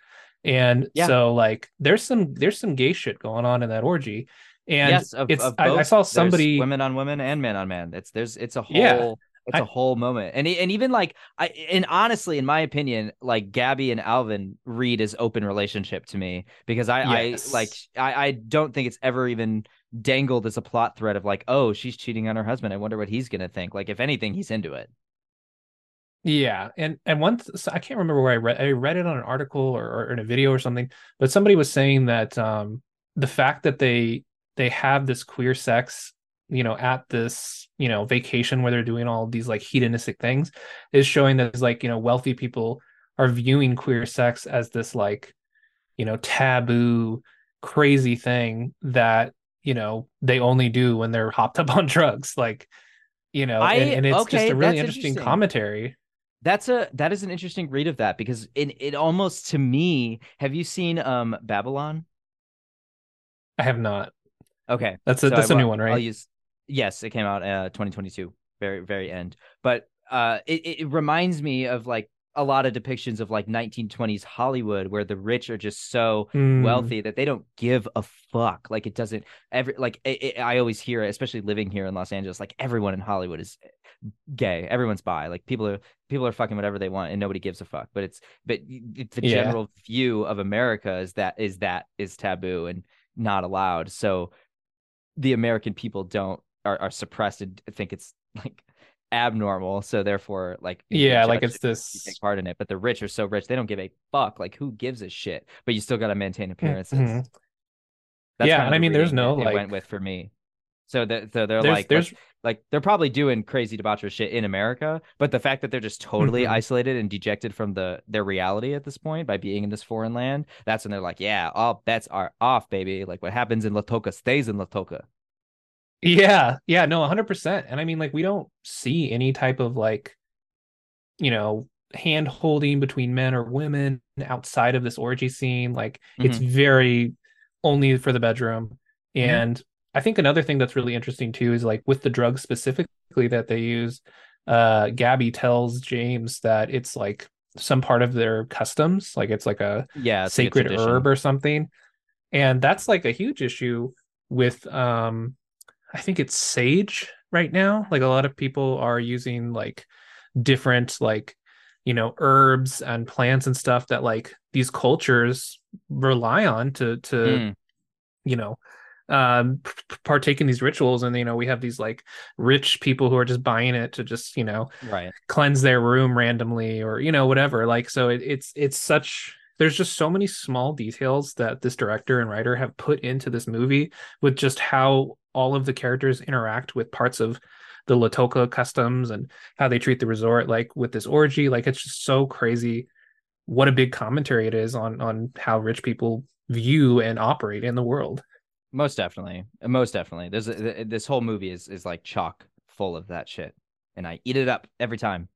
F: and
E: Yeah.
F: so like there's some there's some gay shit going on in that orgy and
E: yes, of,
F: it's
E: of
F: I, I saw
E: There's
F: somebody
E: women on women and man on man. It's there's it's a whole
F: Yeah.
E: it's a whole moment, and and even like I and honestly, in my opinion, like Gabby and Alban read as open relationship to me because I
F: Yes.
E: I like I I don't think it's ever even dangled as a plot thread of like oh she's cheating on her husband. I wonder what he's gonna think. Like if anything, he's into it.
F: Yeah, and and once so I can't remember where I read I read it on an article or, or in a video or something, but somebody was saying that um the fact that they they have this queer sex, you know, at this you know vacation where they're doing all these like hedonistic things, is showing that it's like you know wealthy people are viewing queer sex as this like you know taboo crazy thing that you know they only do when they're hopped up on drugs like you know
E: I-
F: and, and it's
E: okay,
F: just a really interesting
E: interesting.
F: commentary
E: That's a that is an interesting read of that because it it almost to me. Have you seen um Babylon?
F: I have not.
E: Okay,
F: That's a
E: So
F: that's
E: I
F: a new one,
E: I'll
F: right?
E: use yes, it came out uh 2022, very very end. But uh it it reminds me of like a lot of depictions of like 1920s Hollywood where the rich are just so
F: Mm,
E: wealthy that they don't give a fuck. Like it doesn't every like it, it- I always hear, especially living here in Los Angeles, like everyone in Hollywood is gay. Everyone's bi. Like people are people are fucking whatever they want and nobody gives a fuck. But it's but y- the
F: Yeah.
E: general view of America is that is that is taboo and not allowed. So the American people don't are, are suppressed and think it's like abnormal. So therefore, like
F: Yeah, like it's this.
E: take part in it. But the rich are so rich they don't give a fuck. Like who gives a shit? But you still got to maintain appearances.
F: Mhm.
E: That's
F: Yeah, and I mean, there's no, like-
E: went with for me. So that so they're
F: There's
E: like,
F: there's
E: like like they're probably doing crazy debaucherous shit in America, but the fact that they're just totally
F: Mhm.
E: isolated and dejected from the their reality at this point by being in this foreign land, that's when they're like, yeah, all bets are off, baby. Like what happens in Li Tolqa stays in Li Tolqa.
F: Yeah, yeah, no, 100%. And I mean, like, we don't see any type of like, you know, hand holding between men or women outside of this orgy scene. Like, it's very only for the bedroom.
E: Mhm.
F: And I think another thing that's really interesting too is like with the drugs specifically that they use, uh, Gabby tells James that it's like some part of their customs, like it's like a
E: Yeah, like a
F: sacred
E: tradition.
F: herb or something and that's like a huge issue with um i think it's sage right now like a lot of people are using like different like you know herbs and plants and stuff that like these cultures rely on to to
E: Mm.
F: you know um partake in these rituals and you know we have these like rich people who are just buying it to just you know
E: Right.
F: cleanse their room randomly or you know whatever like so it, it's it's such there's just so many small details that this director and writer have put into this movie with just how all of the characters interact with parts of the Li Tolqa customs and how they treat the resort like with this orgy like it's just so crazy what a big commentary it is on on how rich people view and operate in the world
E: Most definitely. Most definitely. There's a, this whole movie is is like chock full of that shit. And I eat it up every time.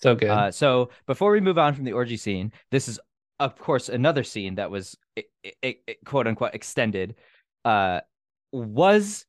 F: so good
E: Uh, so before we move on from the orgy scene, this is of course another scene that was i i i quote unquote extended. Uh, was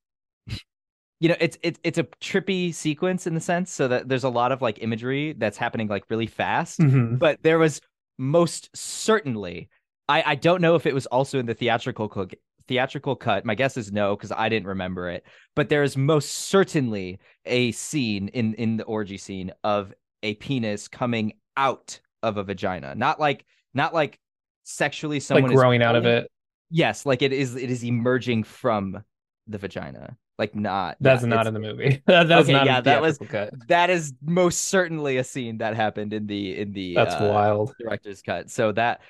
E: you know it's it's it's a trippy sequence in the sense so that there's a lot of like imagery that's happening like really fast,
F: Mhm.
E: but there was most certainly. I I don't know if it was also in the theatrical co- theatrical cut. My guess is no because I didn't remember it. But there is most certainly a scene in in the orgy scene of a penis coming out of a vagina not like not like sexually
F: like
E: someone
F: growing
E: is
F: out of it?
E: Yes like it is it is emerging from the vagina like not
F: that's
E: yeah,
F: not in the movie. That- that's
E: Okay,
F: not
E: yeah, that was-
F: cut.
E: that is most certainly a scene that happened in the in the
F: that's
E: uh,
F: wild.
E: director's cut. So that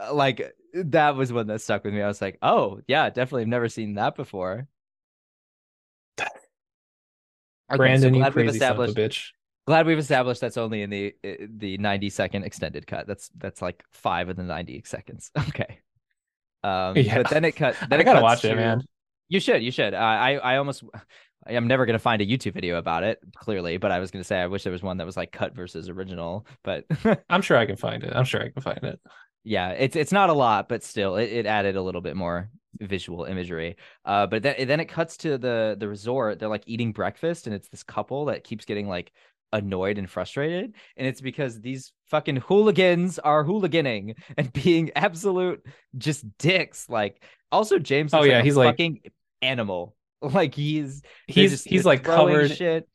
E: uh, like that was one that stuck with me. I was like oh yeah definitely i've never seen that before. Okay, so
F: Brandon, you
E: we've
F: crazy son of a bitch.
E: Glad we've established that's only in the uh, the 90 second extended cut. That's that's like five of the 90 seconds. Okay. Um
F: Yeah.
E: but then it cut then
F: I
E: it
F: gotta
E: cuts
F: watch it, man.
E: You should, you should. I I, I almost I am never gonna find a YouTube video about it, clearly, but I was gonna say I wish there was one that was like cut versus original. But
F: I'm sure I can find it. I'm sure I can find it.
E: yeah, it's it's not a lot, but still it, it added a little bit more visual imagery. Uh but then then it cuts to the the resort. They're like eating breakfast and it's this couple that keeps getting like annoyed and frustrated and it's because these fucking hooligans are hooliganing and being absolute just dicks like also james
F: Oh, yeah,
E: like
F: he's like-
E: fucking animal like he's
F: He's
E: just-
F: he's like covered.
E: shit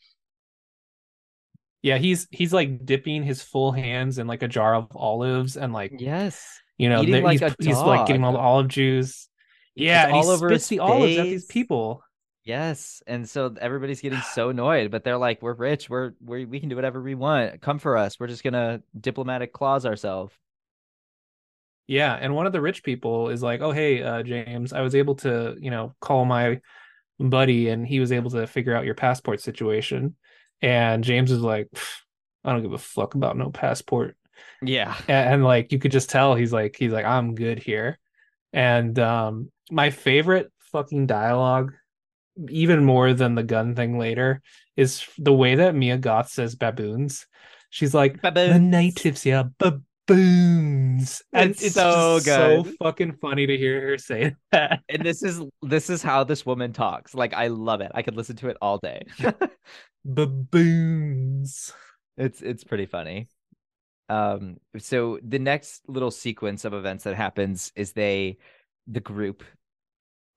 F: Yeah, he's he's like dipping his full hands in like a jar of olives and like
E: Yes.
F: you know
E: like
F: he's, he's like getting all the olive juice. Yeah, and
E: all
F: he
E: over
F: spits the olives at these people.
E: Yes, and so everybody's getting so annoyed, but they're like, "We're rich. We're we we can do whatever we want. Come for us. We're just gonna diplomatic clause ourselves."
F: Yeah, and one of the rich people is like, "Oh, hey, uh, James, I was able to, you know, call my buddy, and he was able to figure out your passport situation." And James is like, "I don't give a fuck about no passport."
E: Yeah,
F: and, and like you could just tell he's like he's like i'm good here and um my favorite fucking dialogue even more than the gun thing later is the way that mia goth says baboons she's like the
E: Baboons.
F: natives yeah baboons and
E: It's
F: it's
E: so
F: so so fucking funny to hear her say that
E: and this is this is how this woman talks. Like I love it. I could listen to it all day.
F: baboons
E: it's it's pretty funny. Um, so the next little sequence of events that happens is they, the group,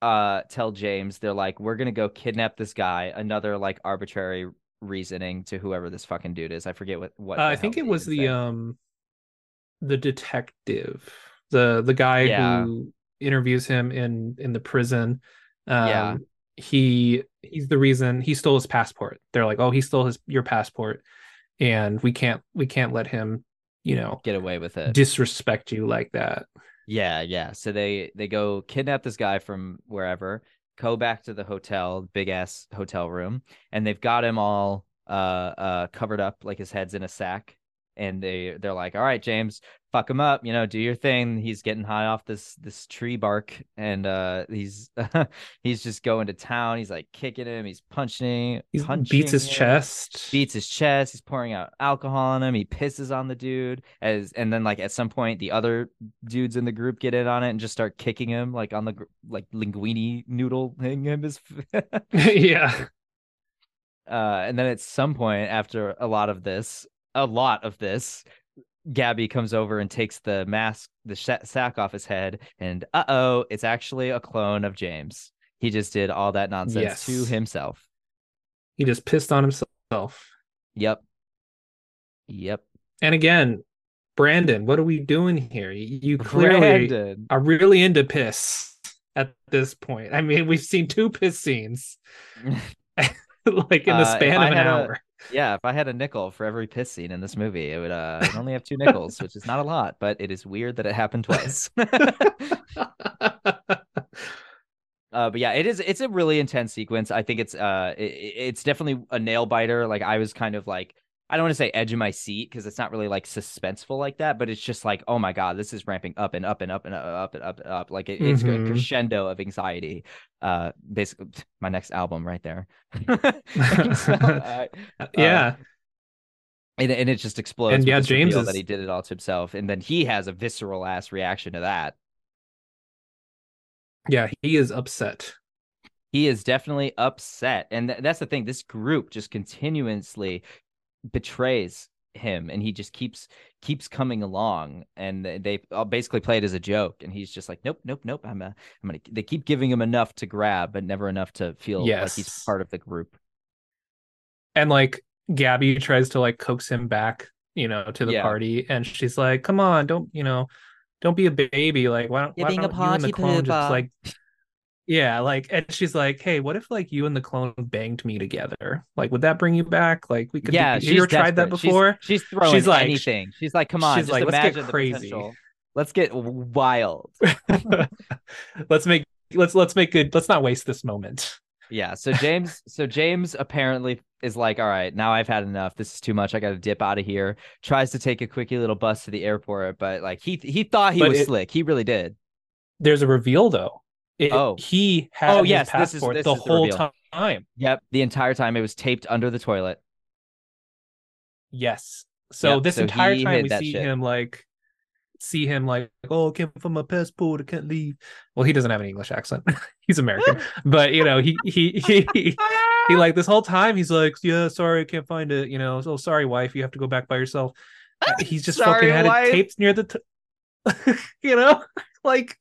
E: uh, tell James they're like, we're gonna go kidnap this guy. Another like arbitrary reasoning to whoever this fucking dude is. I forget what what.
F: Uh, I think it was the
E: say.
F: um the detective, the the guy
E: Yeah.
F: who interviews him in in the prison. Um,
E: Yeah.
F: he he's the reason he stole his passport. They're like, oh, he stole his your passport, and we can't we can't let him, you know,
E: get away with it.
F: disrespect you like that.
E: Yeah, yeah. So they they go kidnap this guy from wherever, go back to the hotel, big ass hotel room, and they've got him all uh uh covered up like his head's in a sack. And they they're like, "All right, James, fuck him up, you know, do your thing." He's getting high off this this tree bark and uh he's he's just going to town. He's like kicking him, he's punching,
F: He
E: punching
F: beats his
E: him
F: chest.
E: beats his chest. He's pouring out alcohol on him. He pisses on the dude as, and then like at some point the other dudes in the group get in on it and just start kicking him like on the like linguini noodle thing him his.
F: yeah.
E: uh, and then at some point after a lot of this, a lot of this. Gabby comes over and takes the mask, the sh- sack off his head, and uh oh, it's actually a clone of James. He just did all that nonsense to himself.
F: He just pissed on himself.
E: Yep. Yep.
F: And again, Brandon, what are we doing here? You clearly
E: Brandon.
F: are really into piss at this point. I mean, we've seen two piss scenes like in the
E: Uh,
F: span
E: I
F: of an
E: had a-
F: hour.
E: Yeah, if I had a nickel for every piss scene in this movie, it would uh I'd only have two nickels, which is not a lot, but it is weird that it happened twice. uh but yeah, it is it's a really intense sequence. I think it's uh it, it's definitely a nail biter. Like I was kind of like I don't want to say edge of my seat because it's not really like suspenseful like that, but it's just like, oh my god, this is ramping up and up and up and up and up and up. Like it, it's a
F: Mhm.
E: crescendo of anxiety. Uh, basically, my next album right there. So, uh,
F: yeah.
E: and, and it just explodes.
F: And yeah, James is-
E: that he did it all to himself, and then he has a visceral ass reaction to that.
F: yeah, he is upset.
E: He is definitely upset, and th- that's the thing. This group just continuously betrays him, and he just keeps keeps coming along, and they- they all basically play it as a joke, and he's just like, nope, nope, nope. I'm, uh, I'm gonna. They keep giving him enough to grab, but never enough to feel like he's part of the group.
F: And like Gabby tries to like coax him back, you know, to the
E: Yeah.
F: party, and she's like, "Come on, don't you know, don't be a baby. Like, why don't,
G: You're
F: why
G: being
F: don't you and the
G: party
F: clone just like." Yeah, like, and she's like, "Hey, what if like you and the clone banged me together? Like, would that bring you back? Like, we could.
E: yeah,
F: do,
E: she's
F: you ever tried that
E: desperate. She's-
F: before?
E: She's, throwing
F: She's like-
E: anything. She's like, come on,
F: she's
E: just
F: like, let's get crazy.
E: Let's get wild.
F: let's make let's let's make good. Let's not waste this moment.
E: Yeah. So James, so James apparently is like, all right, now I've had enough. This is too much. I got to dip out of here. Tries to take a quickie little bus to the airport, but like he he thought he
F: But
E: was
F: it-
E: slick. He really did.
F: There's a reveal though. It,
E: Oh.
F: he had
E: Oh,
F: his
E: yes, this is-
F: passport
E: this
F: the
E: is
F: whole time.
E: Yep. The entire time it was taped under the toilet.
F: Yes. So
E: Yep,
F: this
E: so
F: entire time we see
E: shit.
F: him like see him like, oh, I can't find my passport, I can't leave. Well, he doesn't have an English accent. he's American. but you know, he he he he, he like this whole time he's like, Yeah, sorry, I can't find it. You know, oh sorry, wife, you have to go back by yourself. He's just
E: Sorry,
F: fucking had
E: wife.
F: it taped near the t- you know, like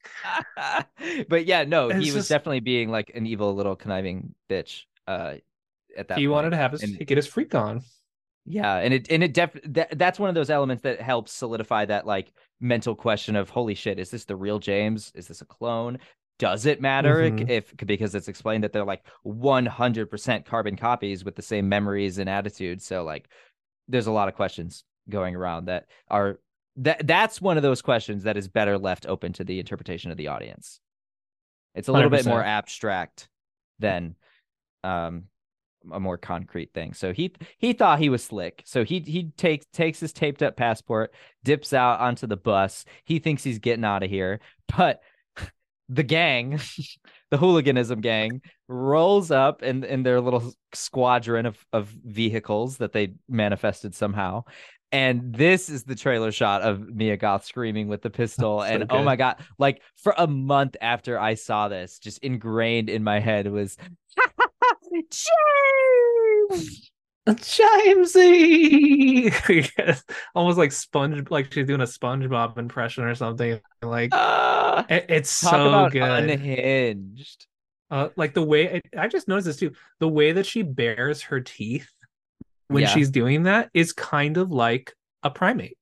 E: but yeah, no, he was
F: just-
E: definitely being like an evil little conniving bitch. Uh, at that
F: he wanted to have his
E: And-
F: get his freak on.
E: Yeah, and it and it def that, that's one of those elements that helps solidify that like mental question of holy shit, is this the real James? Is this a clone? Does it matter
F: Mhm.
E: if because it's explained that they're like 100% carbon copies with the same memories and attitudes. So like there's a lot of questions going around that are that that's one of those questions that is better left open to the interpretation of the audience. It's a little bit more abstract than um a more concrete thing. So he he thought he was slick. So he he takes takes his taped up passport, dips out onto the bus. He thinks he's getting out of here, but the gang, the hooliganism gang, rolls up in in their little squadron of of vehicles that they manifested somehow. And this is the trailer shot of Mia Goth screaming with the pistol.
F: So
E: and oh my god, like for a month after I saw this, just ingrained in my head was James.
F: Jamesy, almost like sponge, like she's doing a SpongeBob impression or something. Like
E: Ah,
F: it- it's so good.
E: unhinged.
F: Uh, like the way I just noticed this too. The way that she bares her teeth when
E: Yeah.
F: she's doing that is kind of like a primate.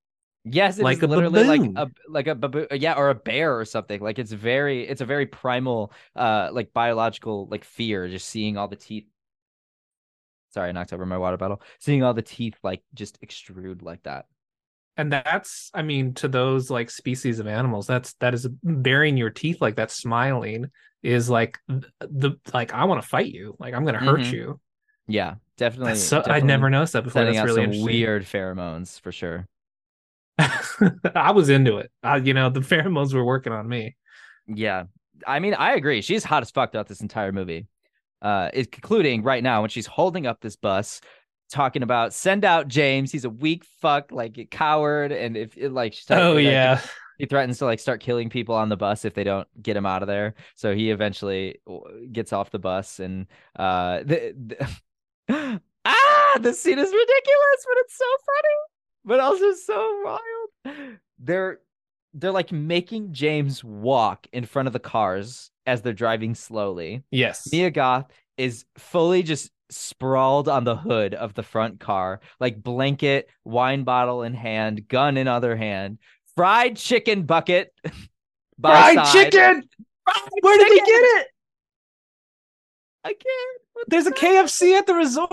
E: Yes, it's
F: Like a
E: literally like a like a baboon, yeah, or a bear or something. Like it's very, it's a very primal, uh, like biological, like fear. Just seeing all the teeth. Sorry, I knocked over my water bottle. Seeing all the teeth like just extrude like that.
F: And that's, I mean, to those like species of animals, that's that is baring your teeth like that, smiling is like the like I want to fight you, like I'm gonna hurt
E: Mhm.
F: you.
E: Yeah, definitely.
F: That's so I'd never noticed that before. That's
E: out
F: really
E: some weird pheromones for sure.
F: I was into it. I, you know, the pheromones were working on me.
E: Yeah. I mean, I agree. She's hot as fuck throughout this entire movie. Uh, it's concluding right now when she's holding up this bus, talking about send out James. He's a weak fuck, like a coward, and if it, like she's talking,
F: Oh
E: like,
F: yeah,
E: he threatens to like start killing people on the bus if they don't get him out of there. So he eventually gets off the bus, and uh, the, the ah, the scene is ridiculous, but it's so funny, but also so wild. They're they're like making James walk in front of the cars as they're driving slowly.
F: yes.
E: Mia Goth is fully just sprawled on the hood of the front car, like blanket, wine bottle in hand, gun in other hand, fried chicken bucket. by
F: Fried
E: side.
F: chicken.
E: Fried
F: Where did they get it?
E: I can't. What the
F: There's a? KFC at the resort.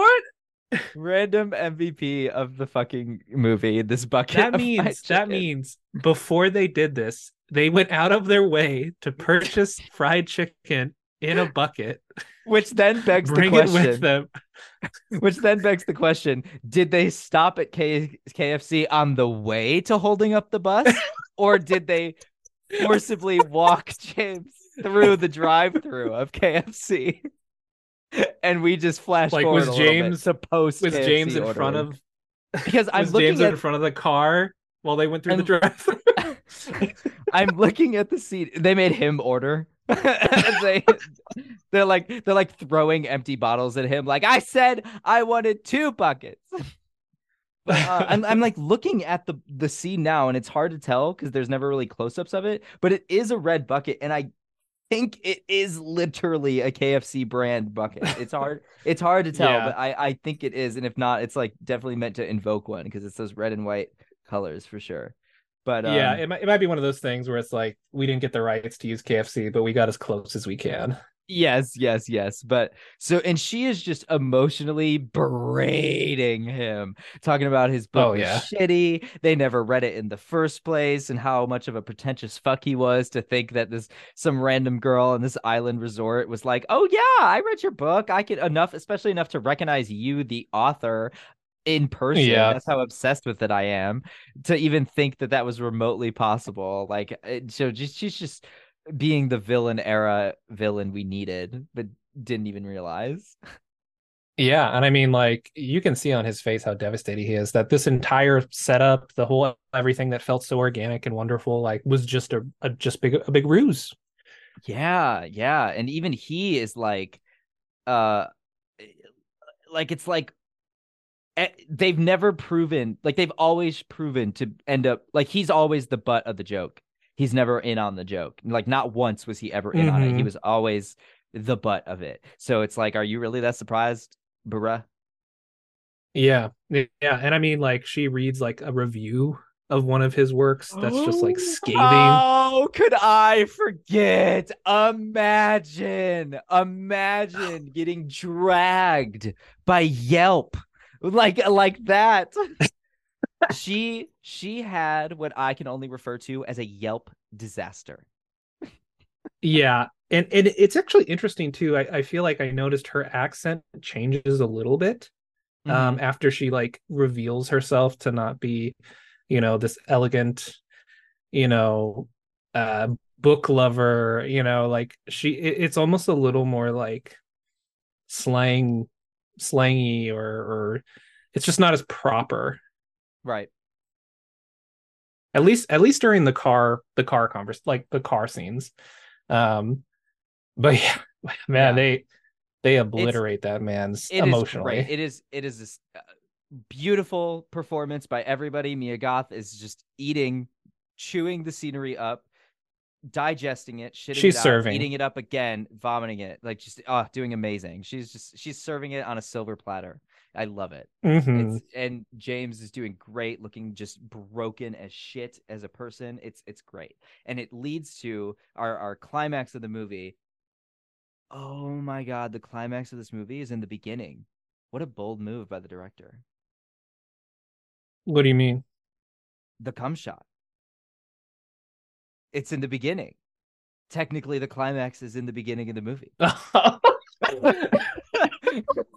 E: random MVP of the fucking movie. This bucket.
F: That means that means before they did this, they went out of their way to purchase fried chicken in a bucket,
E: which then begs
F: bring
E: the
F: it with
E: question.
F: them.
E: Which then begs the question: Did they stop at K- KFC on the way to holding up the bus, or did they forcibly walk James through the drive-through of KFC? And we just flash
F: Like, was James-
E: to post
F: Was James in front of
E: because I'm
F: was
E: looking
F: James
E: at
F: in front of the car while they went through the
E: I'm-
F: drive?
E: I'm looking at the seat. They made him order. they they're like they're like throwing empty bottles at him. Like I said, I wanted two buckets. But uh, I'm I'm like looking at the the scene now, and it's hard to tell because there's never really close-ups of it. But it is a red bucket, and I think it is literally a KFC brand bucket. It's hard it's hard to tell,
F: Yeah.
E: but I I think it is, and if not, it's like definitely meant to invoke one because it's those red and white colors for sure. But
F: yeah,
E: um,
F: it might, it might be one of those things where it's like we didn't get the rights to use KFC, but we got as close as we can.
E: Yes, yes, yes. But so, and she is just emotionally berating him, talking about his book
F: Oh, yeah.
E: shitty. They never read it in the first place, and how much of a pretentious fuck he was to think that this some random girl in this island resort was like, "Oh yeah, I read your book. I could enough, especially enough to recognize you, the author." In person,
F: Yeah.
E: that's how obsessed with it I am to even think that that was remotely possible. Like, so just she's just being the villain era villain we needed, but didn't even realize.
F: Yeah, and I mean, like you can see on his face how devastated he is. That this entire setup, the whole everything that felt so organic and wonderful, like was just a, a just big a big ruse.
E: Yeah, yeah. And even he is like uh like it's like eh, they've never proven like they've always proven to end up like he's always the butt of the joke. He's never in on the joke. Like not once was he ever in on it. He
F: Mhm.
E: was always the butt of it. So it's like, are you really that surprised, bruh?
F: Yeah. Yeah. And I mean, like, she reads like a review of one of his works that's just like scathing.
E: Oh, could I forget? Imagine, imagine getting dragged by Yelp like like that. she she had what I can only refer to as a Yelp disaster.
F: Yeah. And, and it's actually interesting too. I, I feel like I noticed her accent changes a little bit um after she like reveals herself to not be you know this elegant you know uh book lover you know like she it, it's almost a little more like slang slangy or or it's just not as proper
E: right
F: at least at least during the car the car converse like the car scenes um but yeah man
E: Yeah.
F: they they obliterate that man's
E: It is
F: emotionally
E: great. It is it is this uh, beautiful performance by everybody. Mia Goth is just eating, chewing the scenery up, digesting it, shitting
F: She's
E: it out,
F: serving.
E: eating it up again, vomiting it, like just oh, doing amazing. She's just she's serving it on a silver platter. I love it.
F: Mhm.
E: It's and James is doing great, looking just broken as shit as a person. It's it's great, and it leads to our our climax of the movie. Oh my god, the climax of this movie is in the beginning. What a bold move by the director.
F: what do you mean
E: The cum shot. It's in the beginning. Technically, the climax is in the beginning of the movie.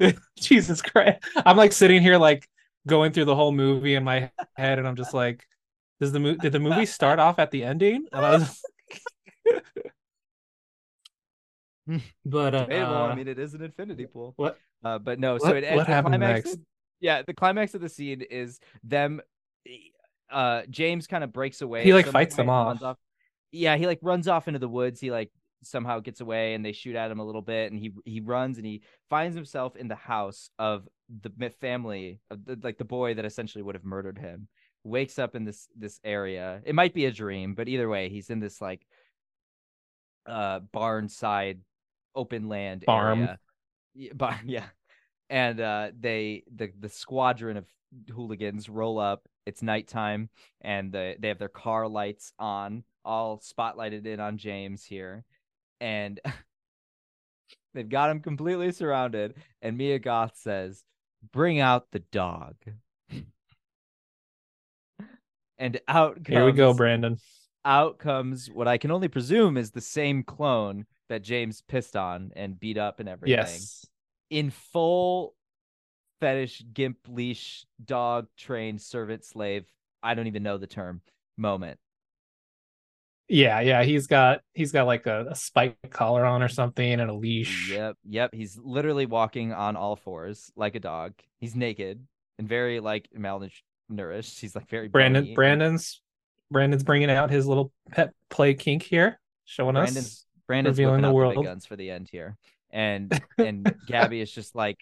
F: Jesus Christ. I'm like sitting here like going through the whole movie in my head and I'm just like does the movie did the movie start off at the ending? And I was but uh,
E: Debatable. I mean, it is an infinity pool.
F: what
E: Uh, but no, so
F: What-
E: it
F: what happened
E: climax
F: next?
E: of- yeah, the climax of the scene is them. Uh, James kind of breaks away.
F: He, like, fights them
E: runs
F: off.
E: Yeah, he like runs off into the woods. He like somehow gets away, and they shoot at him a little bit, and he he runs and he finds himself in the house of the family of the, like the boy that essentially would have murdered him. Wakes up in this this area. It might be a dream, but either way, he's in this like uh barn side open land
F: Farm.
E: area. Yeah, yeah. And uh they the the squadron of hooligans roll up. It's nighttime and the, they have their car lights on, all spotlighted in on James here. And they've got him completely surrounded and Mia Goth says, "Bring out the dog." and out comes
F: here we go, Brandon.
E: out comes what I can only presume is the same clone that James pissed on and beat up and everything.
F: Yes.
E: In full fetish gimp leash dog trained servant slave. I don't even know the term moment.
F: Yeah, yeah. He's got he's got like a, a spike collar on or something and a leash.
E: Yep, yep. He's literally walking on all fours like a dog. He's naked and very like malnourished. He's like very
F: Brandon
E: bony.
F: Brandon's Brandon's bringing out his little pet play kink here, showing us.
E: Brandon's Brandon's
F: revealing the
E: the
F: world.
E: big guns for the end here, and and Gabby is just like,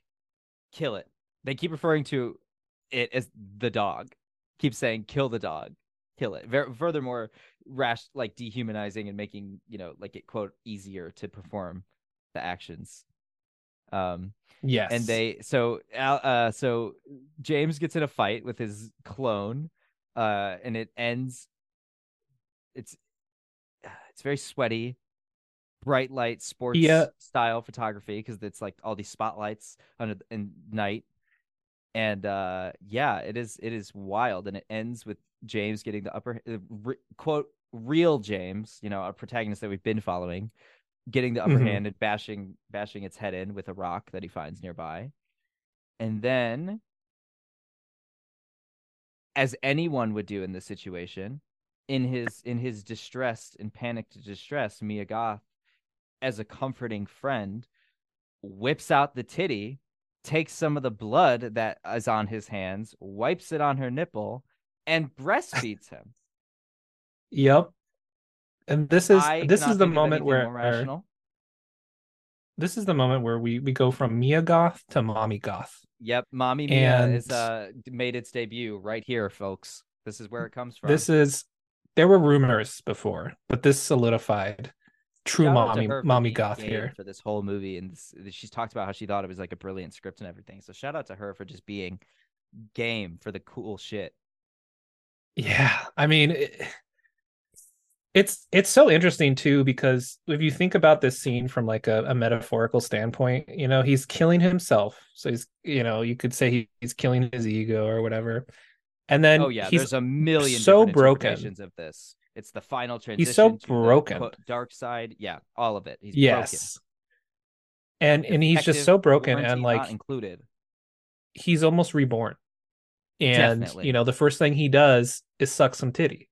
E: kill it. They keep referring to it as the dog. Keep saying, kill the dog, kill it. Ver- furthermore, rash like dehumanizing and making you know like it quote easier to perform the actions. Um,
F: Yes.
E: and they so uh so James gets in a fight with his clone uh and it ends it's it's very sweaty bright light sports
F: Yeah.
E: style photography because it's like all these spotlights under the, in night and uh yeah it is it is wild and it ends with James getting the upper uh, re- quote real James you know a protagonist that we've been following getting the upper
F: Mhm.
E: hand and bashing bashing its head in with a rock that he finds nearby. And then as anyone would do in this situation, in his in his distressed and panicked distress, Mia Goth, as a comforting friend, whips out the titty, takes some of the blood that is on his hands, wipes it on her nipple, and breastfeeds him.
F: Yep. And this is
E: I
F: this is the moment where
E: rational.
F: this is the moment where we we go from Mia Goth to Mommy Goth.
E: Yep, Mommy Mia is uh made its debut right here, folks. This is where it comes from.
F: This is there were rumors before, but this solidified true
E: Shout
F: mommy mommy goth here.
E: for this whole movie, and this, she's talked about how she thought it was like a brilliant script and everything. So shout out to her for just being game for the cool shit.
F: Yeah, I mean, it, it's it's so interesting too because if you think about this scene from like a, a metaphorical standpoint, you know, he's killing himself. So he's, you know, you could say he, he's killing his ego or whatever. And then
E: oh yeah,
F: he's
E: there's a million
F: so broken.
E: of this. It's the final transition.
F: He's so
E: to the
F: broken.
E: dark side. Yeah, all of it. He's
F: yes. And
E: broken.
F: and he's just so broken and like
E: included.
F: he's almost reborn. And
E: Definitely.
F: you know, the first thing he does is suck some titty.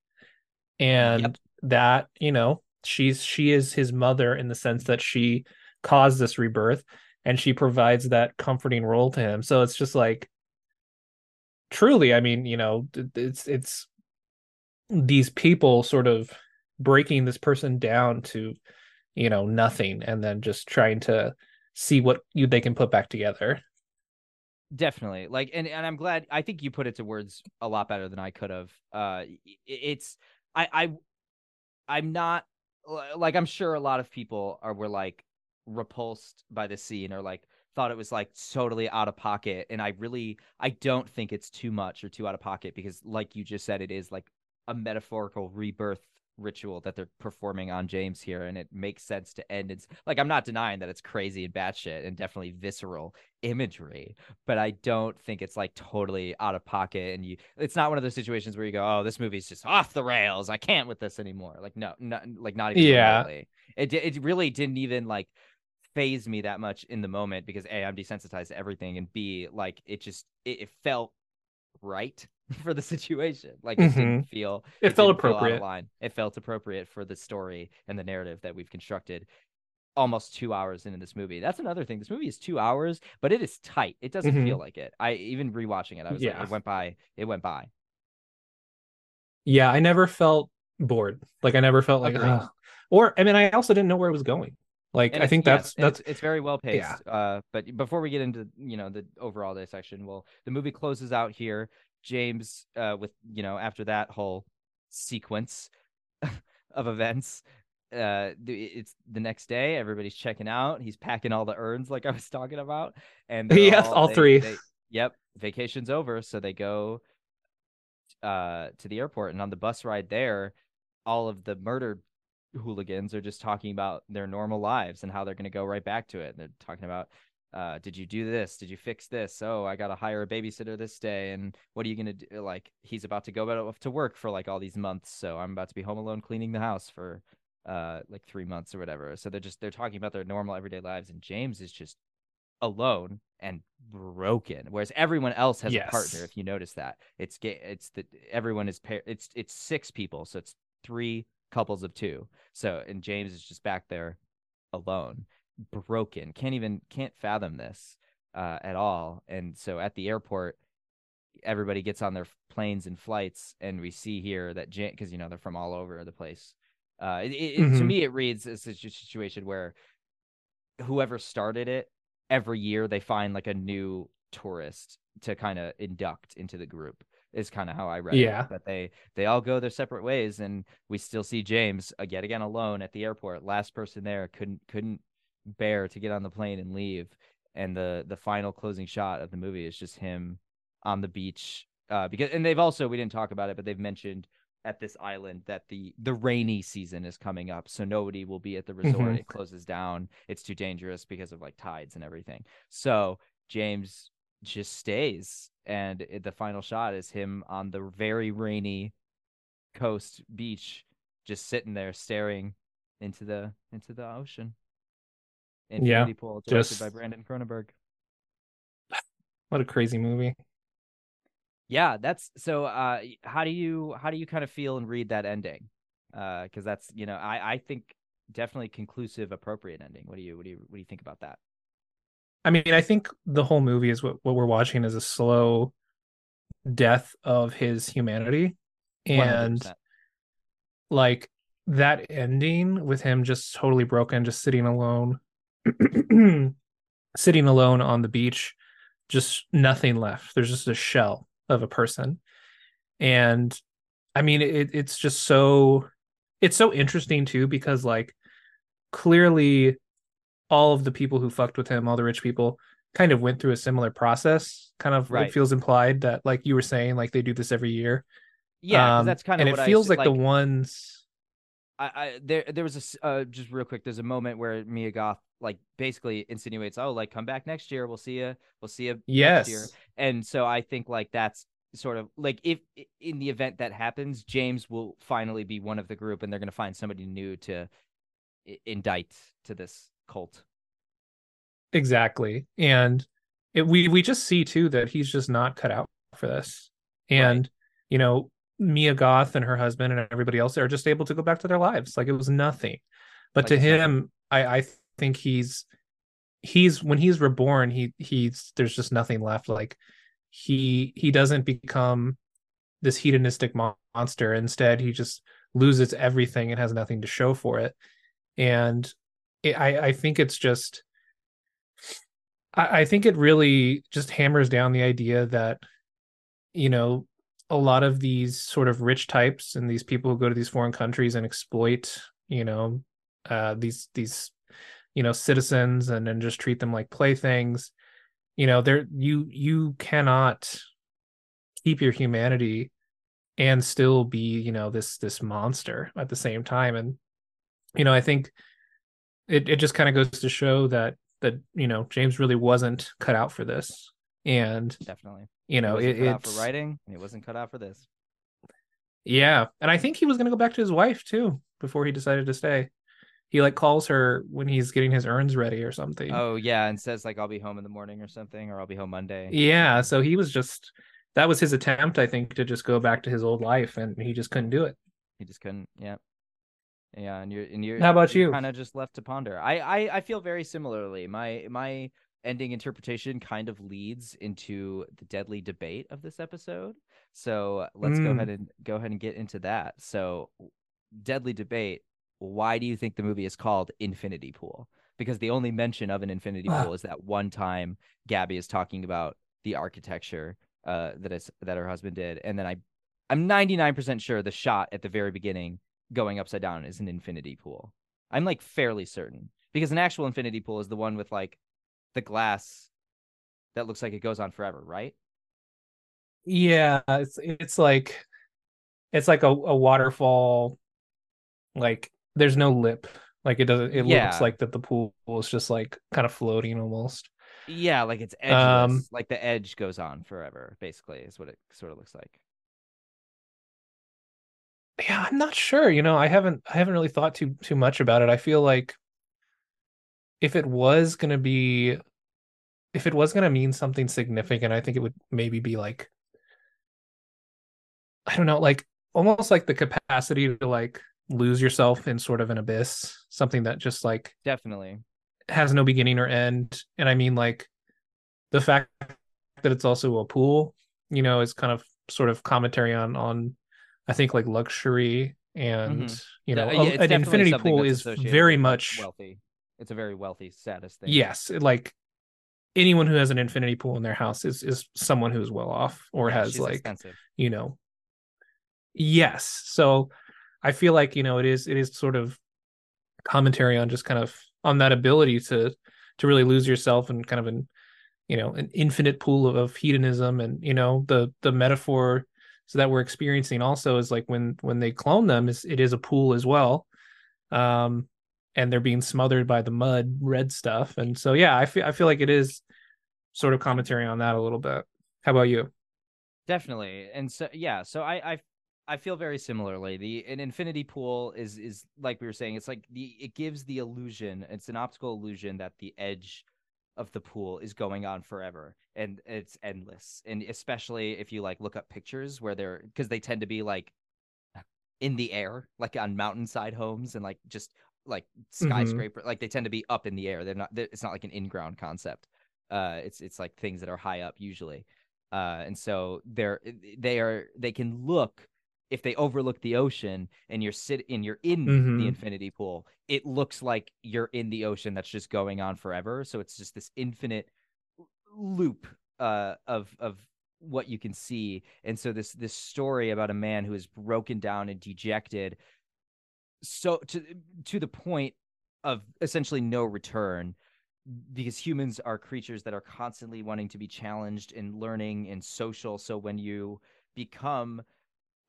F: And
E: Yep.
F: that, you know, she's she is his mother in the sense that she caused this rebirth and she provides that comforting role to him. So it's just like truly, I mean, you know, it's it's these people sort of breaking this person down to, you know, nothing and then just trying to see what you they can put back together.
E: Definitely. Like and and I'm glad I think you put it to words a lot better than I could have. Uh it's I I I'm not like I'm sure a lot of people are were like repulsed by the scene or like thought it was like totally out of pocket and I really I don't think it's too much or too out of pocket because like you just said it is like a metaphorical rebirth ritual that they're performing on James here, and it makes sense to end. It's like I'm not denying that it's crazy and batshit and definitely visceral imagery, but I don't think it's like totally out of pocket. And you, it's not one of those situations where you go, "Oh, this movie's just off the rails. I can't with this anymore." Like no, not like not even
F: Yeah.
E: remotely. It it really didn't even like phase me that much in the moment because a I'm desensitized to everything, and b like it just it, it felt right for the situation. Like it didn't feel
F: Mm-hmm. It felt
E: didn't feel out of
F: appropriate.
E: line. It felt appropriate for the story and the narrative that we've constructed. Almost two hours into this movie. That's another thing. This movie is two hours, but it is tight. It doesn't
F: Mhm.
E: feel like it. I even rewatching it, I was
F: Yeah.
E: like, it went by. It went by.
F: Yeah, I never felt bored. Like I never felt like, or I mean, I also didn't know where it was going. Like
E: And
F: I think that's that's
E: it's, it's very well paced.
F: yeah.
E: Uh, but before we get into you know the overall dissection, well, the movie closes out here. James, uh, with you know after that whole sequence of events, uh, it's the next day. Everybody's checking out. He's packing all the urns like I was talking about, and
F: Yes, all
E: they-
F: three.
E: they- yep, vacation's over, so they go uh to the airport, and on the bus ride there, all of the murdered hooligans are just talking about their normal lives and how they're going to go right back to it. And They're talking about, uh, did you do this? Did you fix this? Oh, I got to hire a babysitter this day. And what are you going to do? Like, he's about to go to work for like all these months. So I'm about to be home alone cleaning the house for uh like three months or whatever. So they're just, they're talking about their normal everyday lives. And James is just alone and broken whereas everyone else has a partner if you notice that it's it's the everyone is pair it's it's six people so it's three couples of two so and james is just back there alone broken can't even can't fathom this uh at all and so at the airport everybody gets on their planes and flights and we see here that because you know they're from all over the place uh it, it, it- to me it reads as a situation where whoever started it every year they find like a new tourist to kind of induct into the group is kind of how I read
F: Yeah.
E: it. But they they all go their separate ways, and we still see James uh, yet again alone at the airport. Last person there couldn't couldn't bear to get on the plane and leave. And the the final closing shot of the movie is just him on the beach. Uh, because and they've also we didn't talk about it, but they've mentioned at this island that the the rainy season is coming up, so nobody will be at the resort.
F: Mhm.
E: It closes down. It's too dangerous because of like tides and everything. So James just stays, and it, the final shot is him on the very rainy coast beach, just sitting there staring into the into the ocean. Infinity Pool, directed
F: just-
E: by Brandon Cronenberg.
F: what a crazy movie.
E: Yeah, that's so. Uh, how do you how do you kind of feel and read that ending? Uh, because that's you know I I think definitely conclusive, appropriate ending. What do you what do you what do you think about that?
F: I mean, I think the whole movie is what, what we're watching is a slow death of his humanity. And
E: 100%.
F: like that ending with him just totally broken, just sitting alone, sitting alone on the beach, just nothing left. There's just a shell of a person. And I mean, it, it's just so, it's so interesting too, because like clearly all of the people who fucked with him, all the rich people, kind of went through a similar process. Kind of
E: Right.
F: it feels implied that like you were saying, like they do this every year.
E: Yeah,
F: Um,
E: that's kind of
F: and
E: what
F: it feels
E: I,
F: like, the ones
E: I, I there there was a uh, just real quick. There's a moment where Mia Goth like basically insinuates, "Oh, like come back next year. We'll see you. We'll see you next year."
F: yes.
E: And so I think like that's sort of like if in the event that happens, James will finally be one of the group, and they're going to find somebody new to i- indict to this cult.
F: Exactly. And it, we we just see too that he's just not cut out for this. And you know, Mia Goth and her husband and everybody else are just able to go back to their lives like it was nothing. But
E: Like
F: to him, I I think he's he's when he's reborn, he he's there's just nothing left. Like he he doesn't become this hedonistic monster. Instead, he just loses everything and has nothing to show for it. And it, I I think it's just I, I think it really just hammers down the idea that you know a lot of these sort of rich types and these people who go to these foreign countries and exploit you know uh these these you know citizens and then just treat them like playthings you know there you you cannot keep your humanity and still be you know this this monster at the same time and you know i think it, it just kind of goes to show that that you know james really wasn't cut out for this and
E: Definitely.
F: You know it,
E: cut out
F: it's
E: for writing, and he wasn't cut out for this.
F: yeah and i think he was going to go back to his wife too before he decided to stay he like calls her when he's getting his urns ready or something
E: Oh yeah, and says like I'll be home in the morning or something, or I'll be home Monday.
F: yeah so he was just that was his attempt i think to just go back to his old life and he just couldn't do it
E: He just couldn't. Yeah. Yeah, and you're and you're.
F: How about you?
E: Kind of just left to ponder. I, I I feel very similarly. My my ending interpretation kind of leads into the deadly debate of this episode. So let's go
F: Mm.
E: ahead and go ahead and get into that. So, deadly debate. Why do you think the movie is called Infinity Pool? Because the only mention of an infinity pool is that one time Gabby is talking about the architecture uh, that is that her husband did, and then I, I'm 99% sure the shot at the very beginning going upside down is an infinity pool. I'm like fairly certain because an actual infinity pool is the one with like the glass that looks like it goes on forever, right?
F: yeah it's it's like it's like a, a waterfall like there's no lip like it doesn't it
E: Yeah.
F: looks like that the pool is just like kind of floating almost
E: Yeah, like it's edgeless,
F: Um,
E: like the edge goes on forever. Basically, is what it sort of looks like.
F: yeah i'm not sure you know i haven't i haven't really thought too too much about it i feel like if it was going to be if it was going to mean something significant i think it would maybe be like i don't know like almost like the capacity to like lose yourself in sort of an abyss something that just like
E: Definitely.
F: has no beginning or end and i mean like the fact that it's also a pool you know is kind of sort of commentary on on i think like luxury and you know
E: Mm-hmm. Yeah,
F: an infinity pool is very much
E: wealthy. It's a very wealthy status thing.
F: yes like anyone who has an infinity pool in their house is is someone who's well off or
E: Yeah,
F: has like
E: expensive.
F: you know yes so i feel like you know it is it is sort of commentary on just kind of on that ability to to really lose yourself and kind of an you know an infinite pool of, of hedonism and you know the the metaphor so that we're experiencing also is like when when they clone them is it is a pool as well um and they're being smothered by the mud red stuff and so yeah i feel i feel like it is sort of commentary on that a little bit how about you
E: Definitely. And so yeah, so I I I feel very similarly. The an infinity pool is is like we were saying, it's like the it gives the illusion, it's an optical illusion that the edge of the pool is going on forever and it's endless. And especially if you like look up pictures where they're because they tend to be like in the air, like on mountainside homes and like just like skyscraper, like they tend to be up in the air. They're not they're, it's not like an in-ground concept. Uh it's it's like things that are high up usually uh, and so they're they are they can look if they overlook the ocean and you're sit and you're in
F: Mhm.
E: the infinity pool it looks like you're in the ocean that's just going on forever so it's just this infinite loop uh, of of what you can see and so this this story about a man who is broken down and dejected so to to the point of essentially no return because humans are creatures that are constantly wanting to be challenged in learning and social. So when you become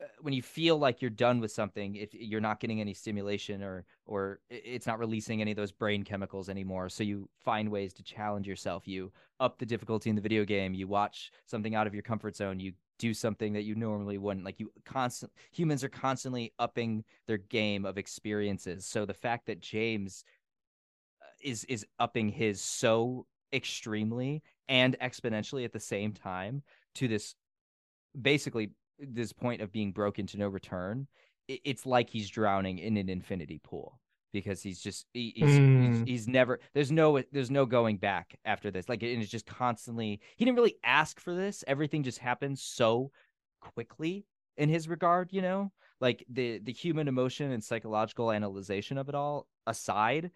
E: uh, when you feel like you're done with something if you're not getting any stimulation or or it's not releasing any of those brain chemicals anymore so you find ways to challenge yourself. You up the difficulty in the video game you watch something out of your comfort zone you do something that you normally wouldn't like you constant humans are constantly upping their game of experiences. So the fact that james uh, is is upping his so extremely and exponentially at the same time to this basically this point of being broken to no return it's like he's drowning in an infinity pool because he's just he, he's,
F: Mm.
E: he's he's never there's no there's no going back after this like and it's just constantly he didn't really ask for this everything just happened so quickly in his regard you know like the the human emotion and psychological analyzation of it all aside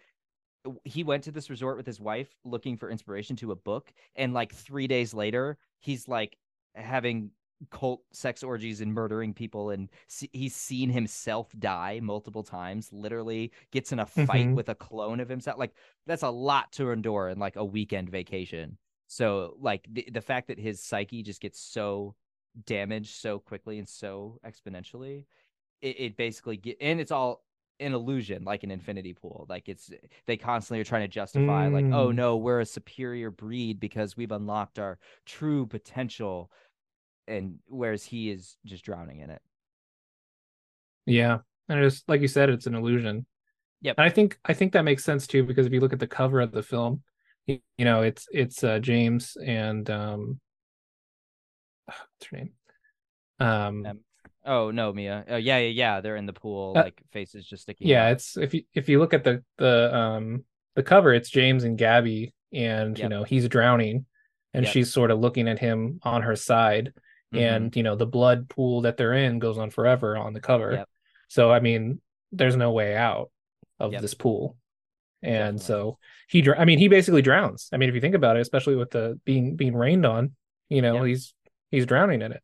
E: he went to this resort with his wife looking for inspiration to a book and like 3 days later he's like having cult sex orgies and murdering people and see, he's seen himself die multiple times literally gets in a fight
F: Mhm.
E: with a clone of himself like that's a lot to endure in like a weekend vacation so like the, the fact that his psyche just gets so damaged so quickly and so exponentially it, it basically get and it's all an illusion like an infinity pool like it's they constantly are trying to justify like oh
F: Mm.
E: no we're a superior breed because we've unlocked our true potential and whereas he is just drowning in it
F: Yeah, and it's like you said, it's an illusion.
E: Yep.
F: And I think I think that makes sense too because if you look at the cover of the film, you, you know, it's it's uh, James and um, what's her name? Um,
E: Um, oh no mia oh yeah yeah yeah they're in the pool
F: Uh,
E: like faces just sticking
F: yeah,
E: out.
F: it's if you if you look at the the um the cover, it's James and Gabby, and you know he's drowning, and
E: Yep.
F: she's sort of looking at him on her side,
E: Mhm.
F: and you know the blood pool that they're in goes on forever on the cover.
E: Yep.
F: So I mean, there's no way out of
E: Yep.
F: this pool, and
E: Definitely.
F: so he, dr- I mean, he basically drowns. I mean, if you think about it, especially with the being being rained on, you know,
E: Yep.
F: he's he's drowning in it.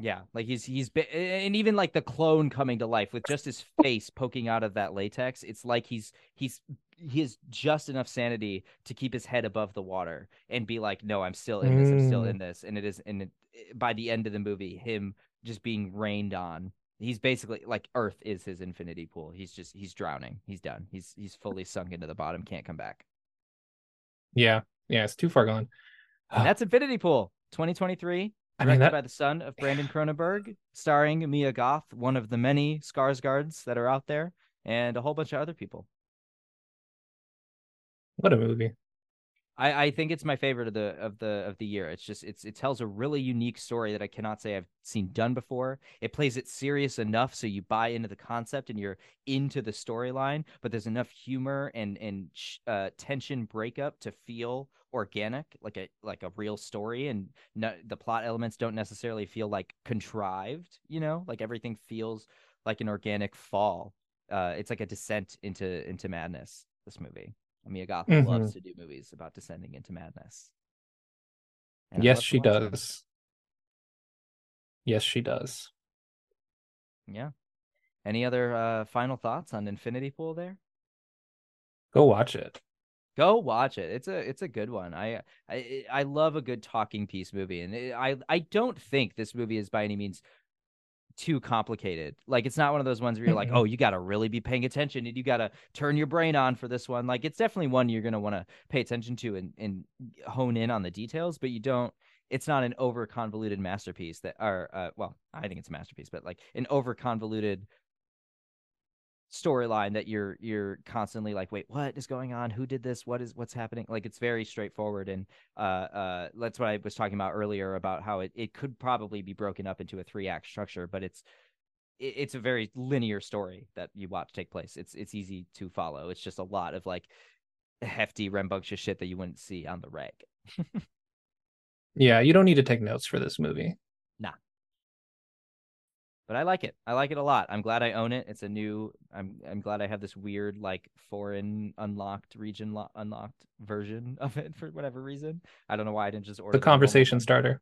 E: Yeah, like he's he's and even like the clone coming to life with just his face poking out of that latex. It's like he's he's he has just enough sanity to keep his head above the water and be like, no, I'm still in this. I'm still
F: Mm.
E: in this. And it is and it, by the end of the movie, him just being rained on. He's basically like Earth is his infinity pool. He's just he's drowning. He's done. He's he's fully sunk into the bottom. Can't come back.
F: Yeah, yeah, it's too far gone.
E: And that's Infinity Pool 2023.
F: I
E: directed
F: mean, that
E: by the son of Brandon Cronenberg, starring Mia Goth, one of the many Skarsgårds that are out there, and a whole bunch of other people.
F: What a movie.
E: I, I think it's my favorite of the of the of the year. It's just it's it tells a really unique story that I cannot say I've seen done before. It plays it serious enough so you buy into the concept and you're into the storyline, but there's enough humor and and uh, tension breakup to feel organic, like a like a real story, and no, the plot elements don't necessarily feel like contrived. You know, like everything feels like an organic fall. Uh, it's like a descent into into madness. This movie. Mia Goth loves to do movies about descending into madness. And
F: yes, she
E: them.
F: does. Yes, she does.
E: Yeah. Any other uh, final thoughts on Infinity Pool there?
F: Go watch it.
E: Go watch it. It's a it's a good one. I I I love a good talking piece movie, and I I don't think this movie is by any means too complicated. Like it's not one of those ones where you're like,
F: Mm-mm.
E: oh, you got to really be paying attention and you got to turn your brain on for this one. Like it's definitely one you're gonna want to pay attention to and and hone in on the details, but you don't. It's not an over convoluted masterpiece that, are, uh, well, I think it's a masterpiece, but like an over convoluted storyline that you're you're constantly like wait what is going on? Who did this? What is what's happening? Like it's very straightforward and uh uh that's what i was talking about earlier about how it, it could probably be broken up into a three act structure but it's it, it's a very linear story that you watch take place. It's it's easy to follow. It's just a lot of like hefty rambunctious shit that you wouldn't see on the reg.
F: Yeah, you don't need to take notes for this movie.
E: But I like it. I like it a lot. I'm glad I own it. It's a new. I'm I'm glad I have this weird like foreign unlocked region lo- unlocked version of it for whatever reason. I don't know why I didn't just order
F: The conversation starter.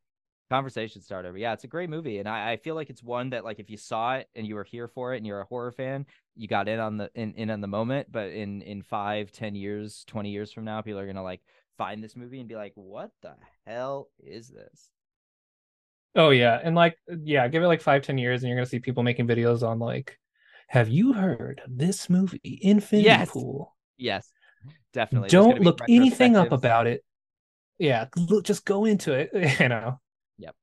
E: conversation starter. But yeah, it's a great movie, and I, I feel like it's one that like if you saw it and you were here for it and you're a horror fan, you got in on the in, in on the moment. But in in five, ten years, twenty years from now, people are gonna like find this movie and be like, "What the hell is this?"
F: Oh yeah, and like yeah, give it like five, ten years, and you're gonna see people making videos on like, have you heard this movie, Infinity
E: Yes.
F: Pool?
E: Yes, definitely.
F: Don't look anything up about it. Yeah, look, just go into it. You know. Yep.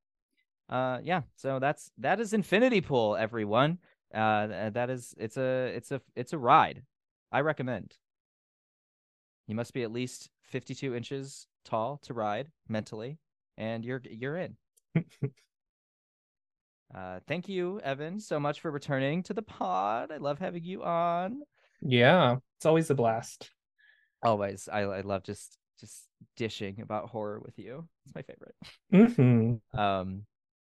E: Uh yeah so that's that is infinity pool everyone uh that is it's a it's a it's a ride i recommend you must be at least 52 inches tall to ride mentally and you're you're in uh thank you evan so much for returning to the pod i love having you on
F: Yeah, it's always a blast.
E: always i, I love just just dishing about horror with you it's my favorite
F: hmm
E: um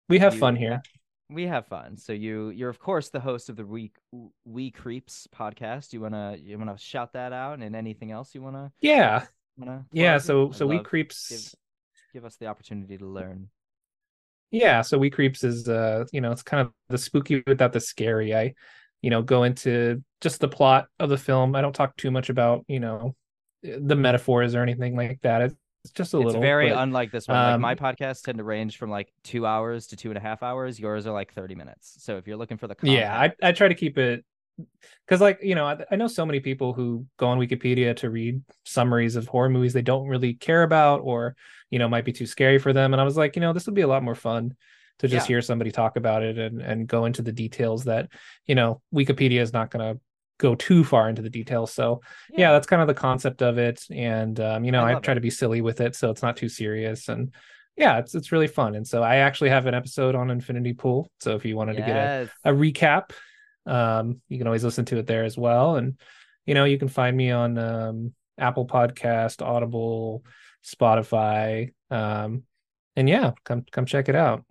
F: We have
E: You-
F: fun here.
E: we have fun. So you you're of course the host of the We WiKreeps podcast. You wanna you wanna shout that out and anything else you wanna
F: Yeah,
E: wanna
F: yeah. So so WiKreeps.
E: give- give us the opportunity to learn.
F: Yeah, so WiKreeps is uh, you know, it's kind of the spooky without the scary. I, you know, go into just the plot of the film. I don't talk too much about, you know, the metaphors or anything like that. It's just a
E: it's
F: little
E: very
F: but-
E: unlike this one. like my
F: um,
E: podcasts tend to range from like two hours to two and a half hours. Yours are like thirty minutes. So if you're looking for the
F: yeah I, I try to keep it because like you know I, I know so many people who go on wikipedia to read summaries of horror movies they don't really care about or you know might be too scary for them and i was like you know this would be a lot more fun to just
E: Yeah.
F: hear somebody talk about it and and go into the details that you know wikipedia is not going to go too far into the details so yeah. that's kind of the concept of it and um, you know
E: I
F: i, try
E: it.
F: to be silly with it so it's not too serious and yeah it's it's really fun and so i actually have an episode on infinity pool so if you wanted to get a a recap. Um, you can always listen to it there as well. And you know, you can find me on um, Apple Podcast, Audible, Spotify. Um, and yeah, come come check it out.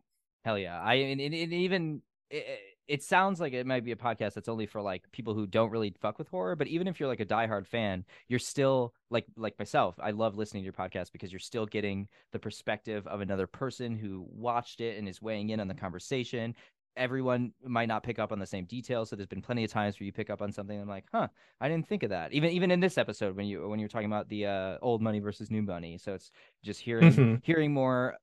E: Hell yeah! I and, and, and even it, it sounds like it might be a podcast that's only for like people who don't really fuck with horror. But even if you're like a diehard fan, you're still like like myself. I love listening to your podcast because you're still getting the perspective of another person who watched it and is weighing in on the conversation. Everyone might not pick up on the same details, so there's been plenty of times where you pick up on something. And I'm like, huh, I didn't think of that. Even even in this episode when you when you were talking about the uh, old money versus new money. So it's just hearing
F: Mhm.
E: hearing more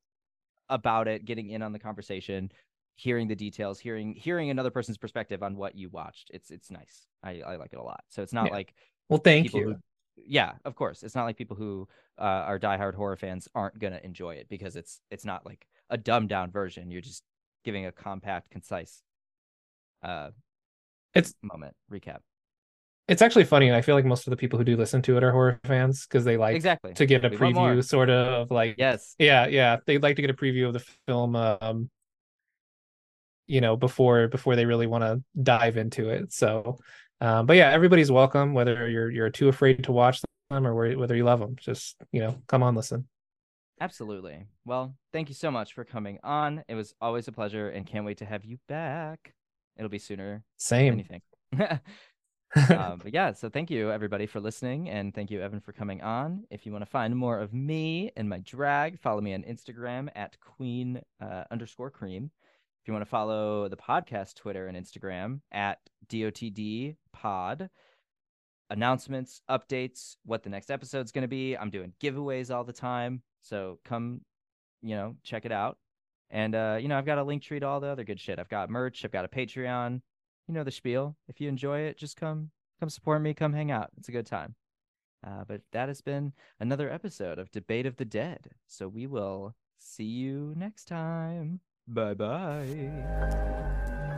E: about it, getting in on the conversation, hearing the details, hearing hearing another person's perspective on what you watched. It's it's nice. I, I like it a lot. So it's not
F: Yeah.
E: like
F: Well, thank you.
E: who yeah, of course. It's not like people who uh, are diehard horror fans aren't gonna enjoy it because it's it's not like a dumbed down version. You're just giving a compact, concise uh
F: It's
E: moment recap.
F: it's actually funny. and I feel like most of the people who do listen to it are horror fans because they like
E: exactly.
F: to get a
E: We
F: preview, sort of like
E: Yes.
F: yeah, yeah. They'd like to get a preview of the film. Um, you know, before before they really want to dive into it. So, um, but yeah, everybody's welcome. Whether you're you're too afraid to watch them or whether you love them, just you know, come on, listen.
E: Absolutely. Well, thank you so much for coming on. It was always a pleasure and can't wait to have you back. It'll be sooner than
F: Same.
E: anything. um, but yeah, so thank you everybody for listening, and thank you Evan for coming on. If you want to find more of me and my drag, follow me on Instagram at queen uh, underscore cream. If you want to follow the podcast Twitter and Instagram at dotd pod. Announcements, updates, what the next episode's going to be. I'm doing giveaways all the time, so come, you know, check it out. And uh, you know, I've got a Linktree to all the other good shit. I've got merch. I've got a Patreon you know the spiel. If you enjoy it, just come come support me, come hang out. It's a good time. Uh, but that has been another episode of Debate of the Dead. So we will see you next time. Bye bye.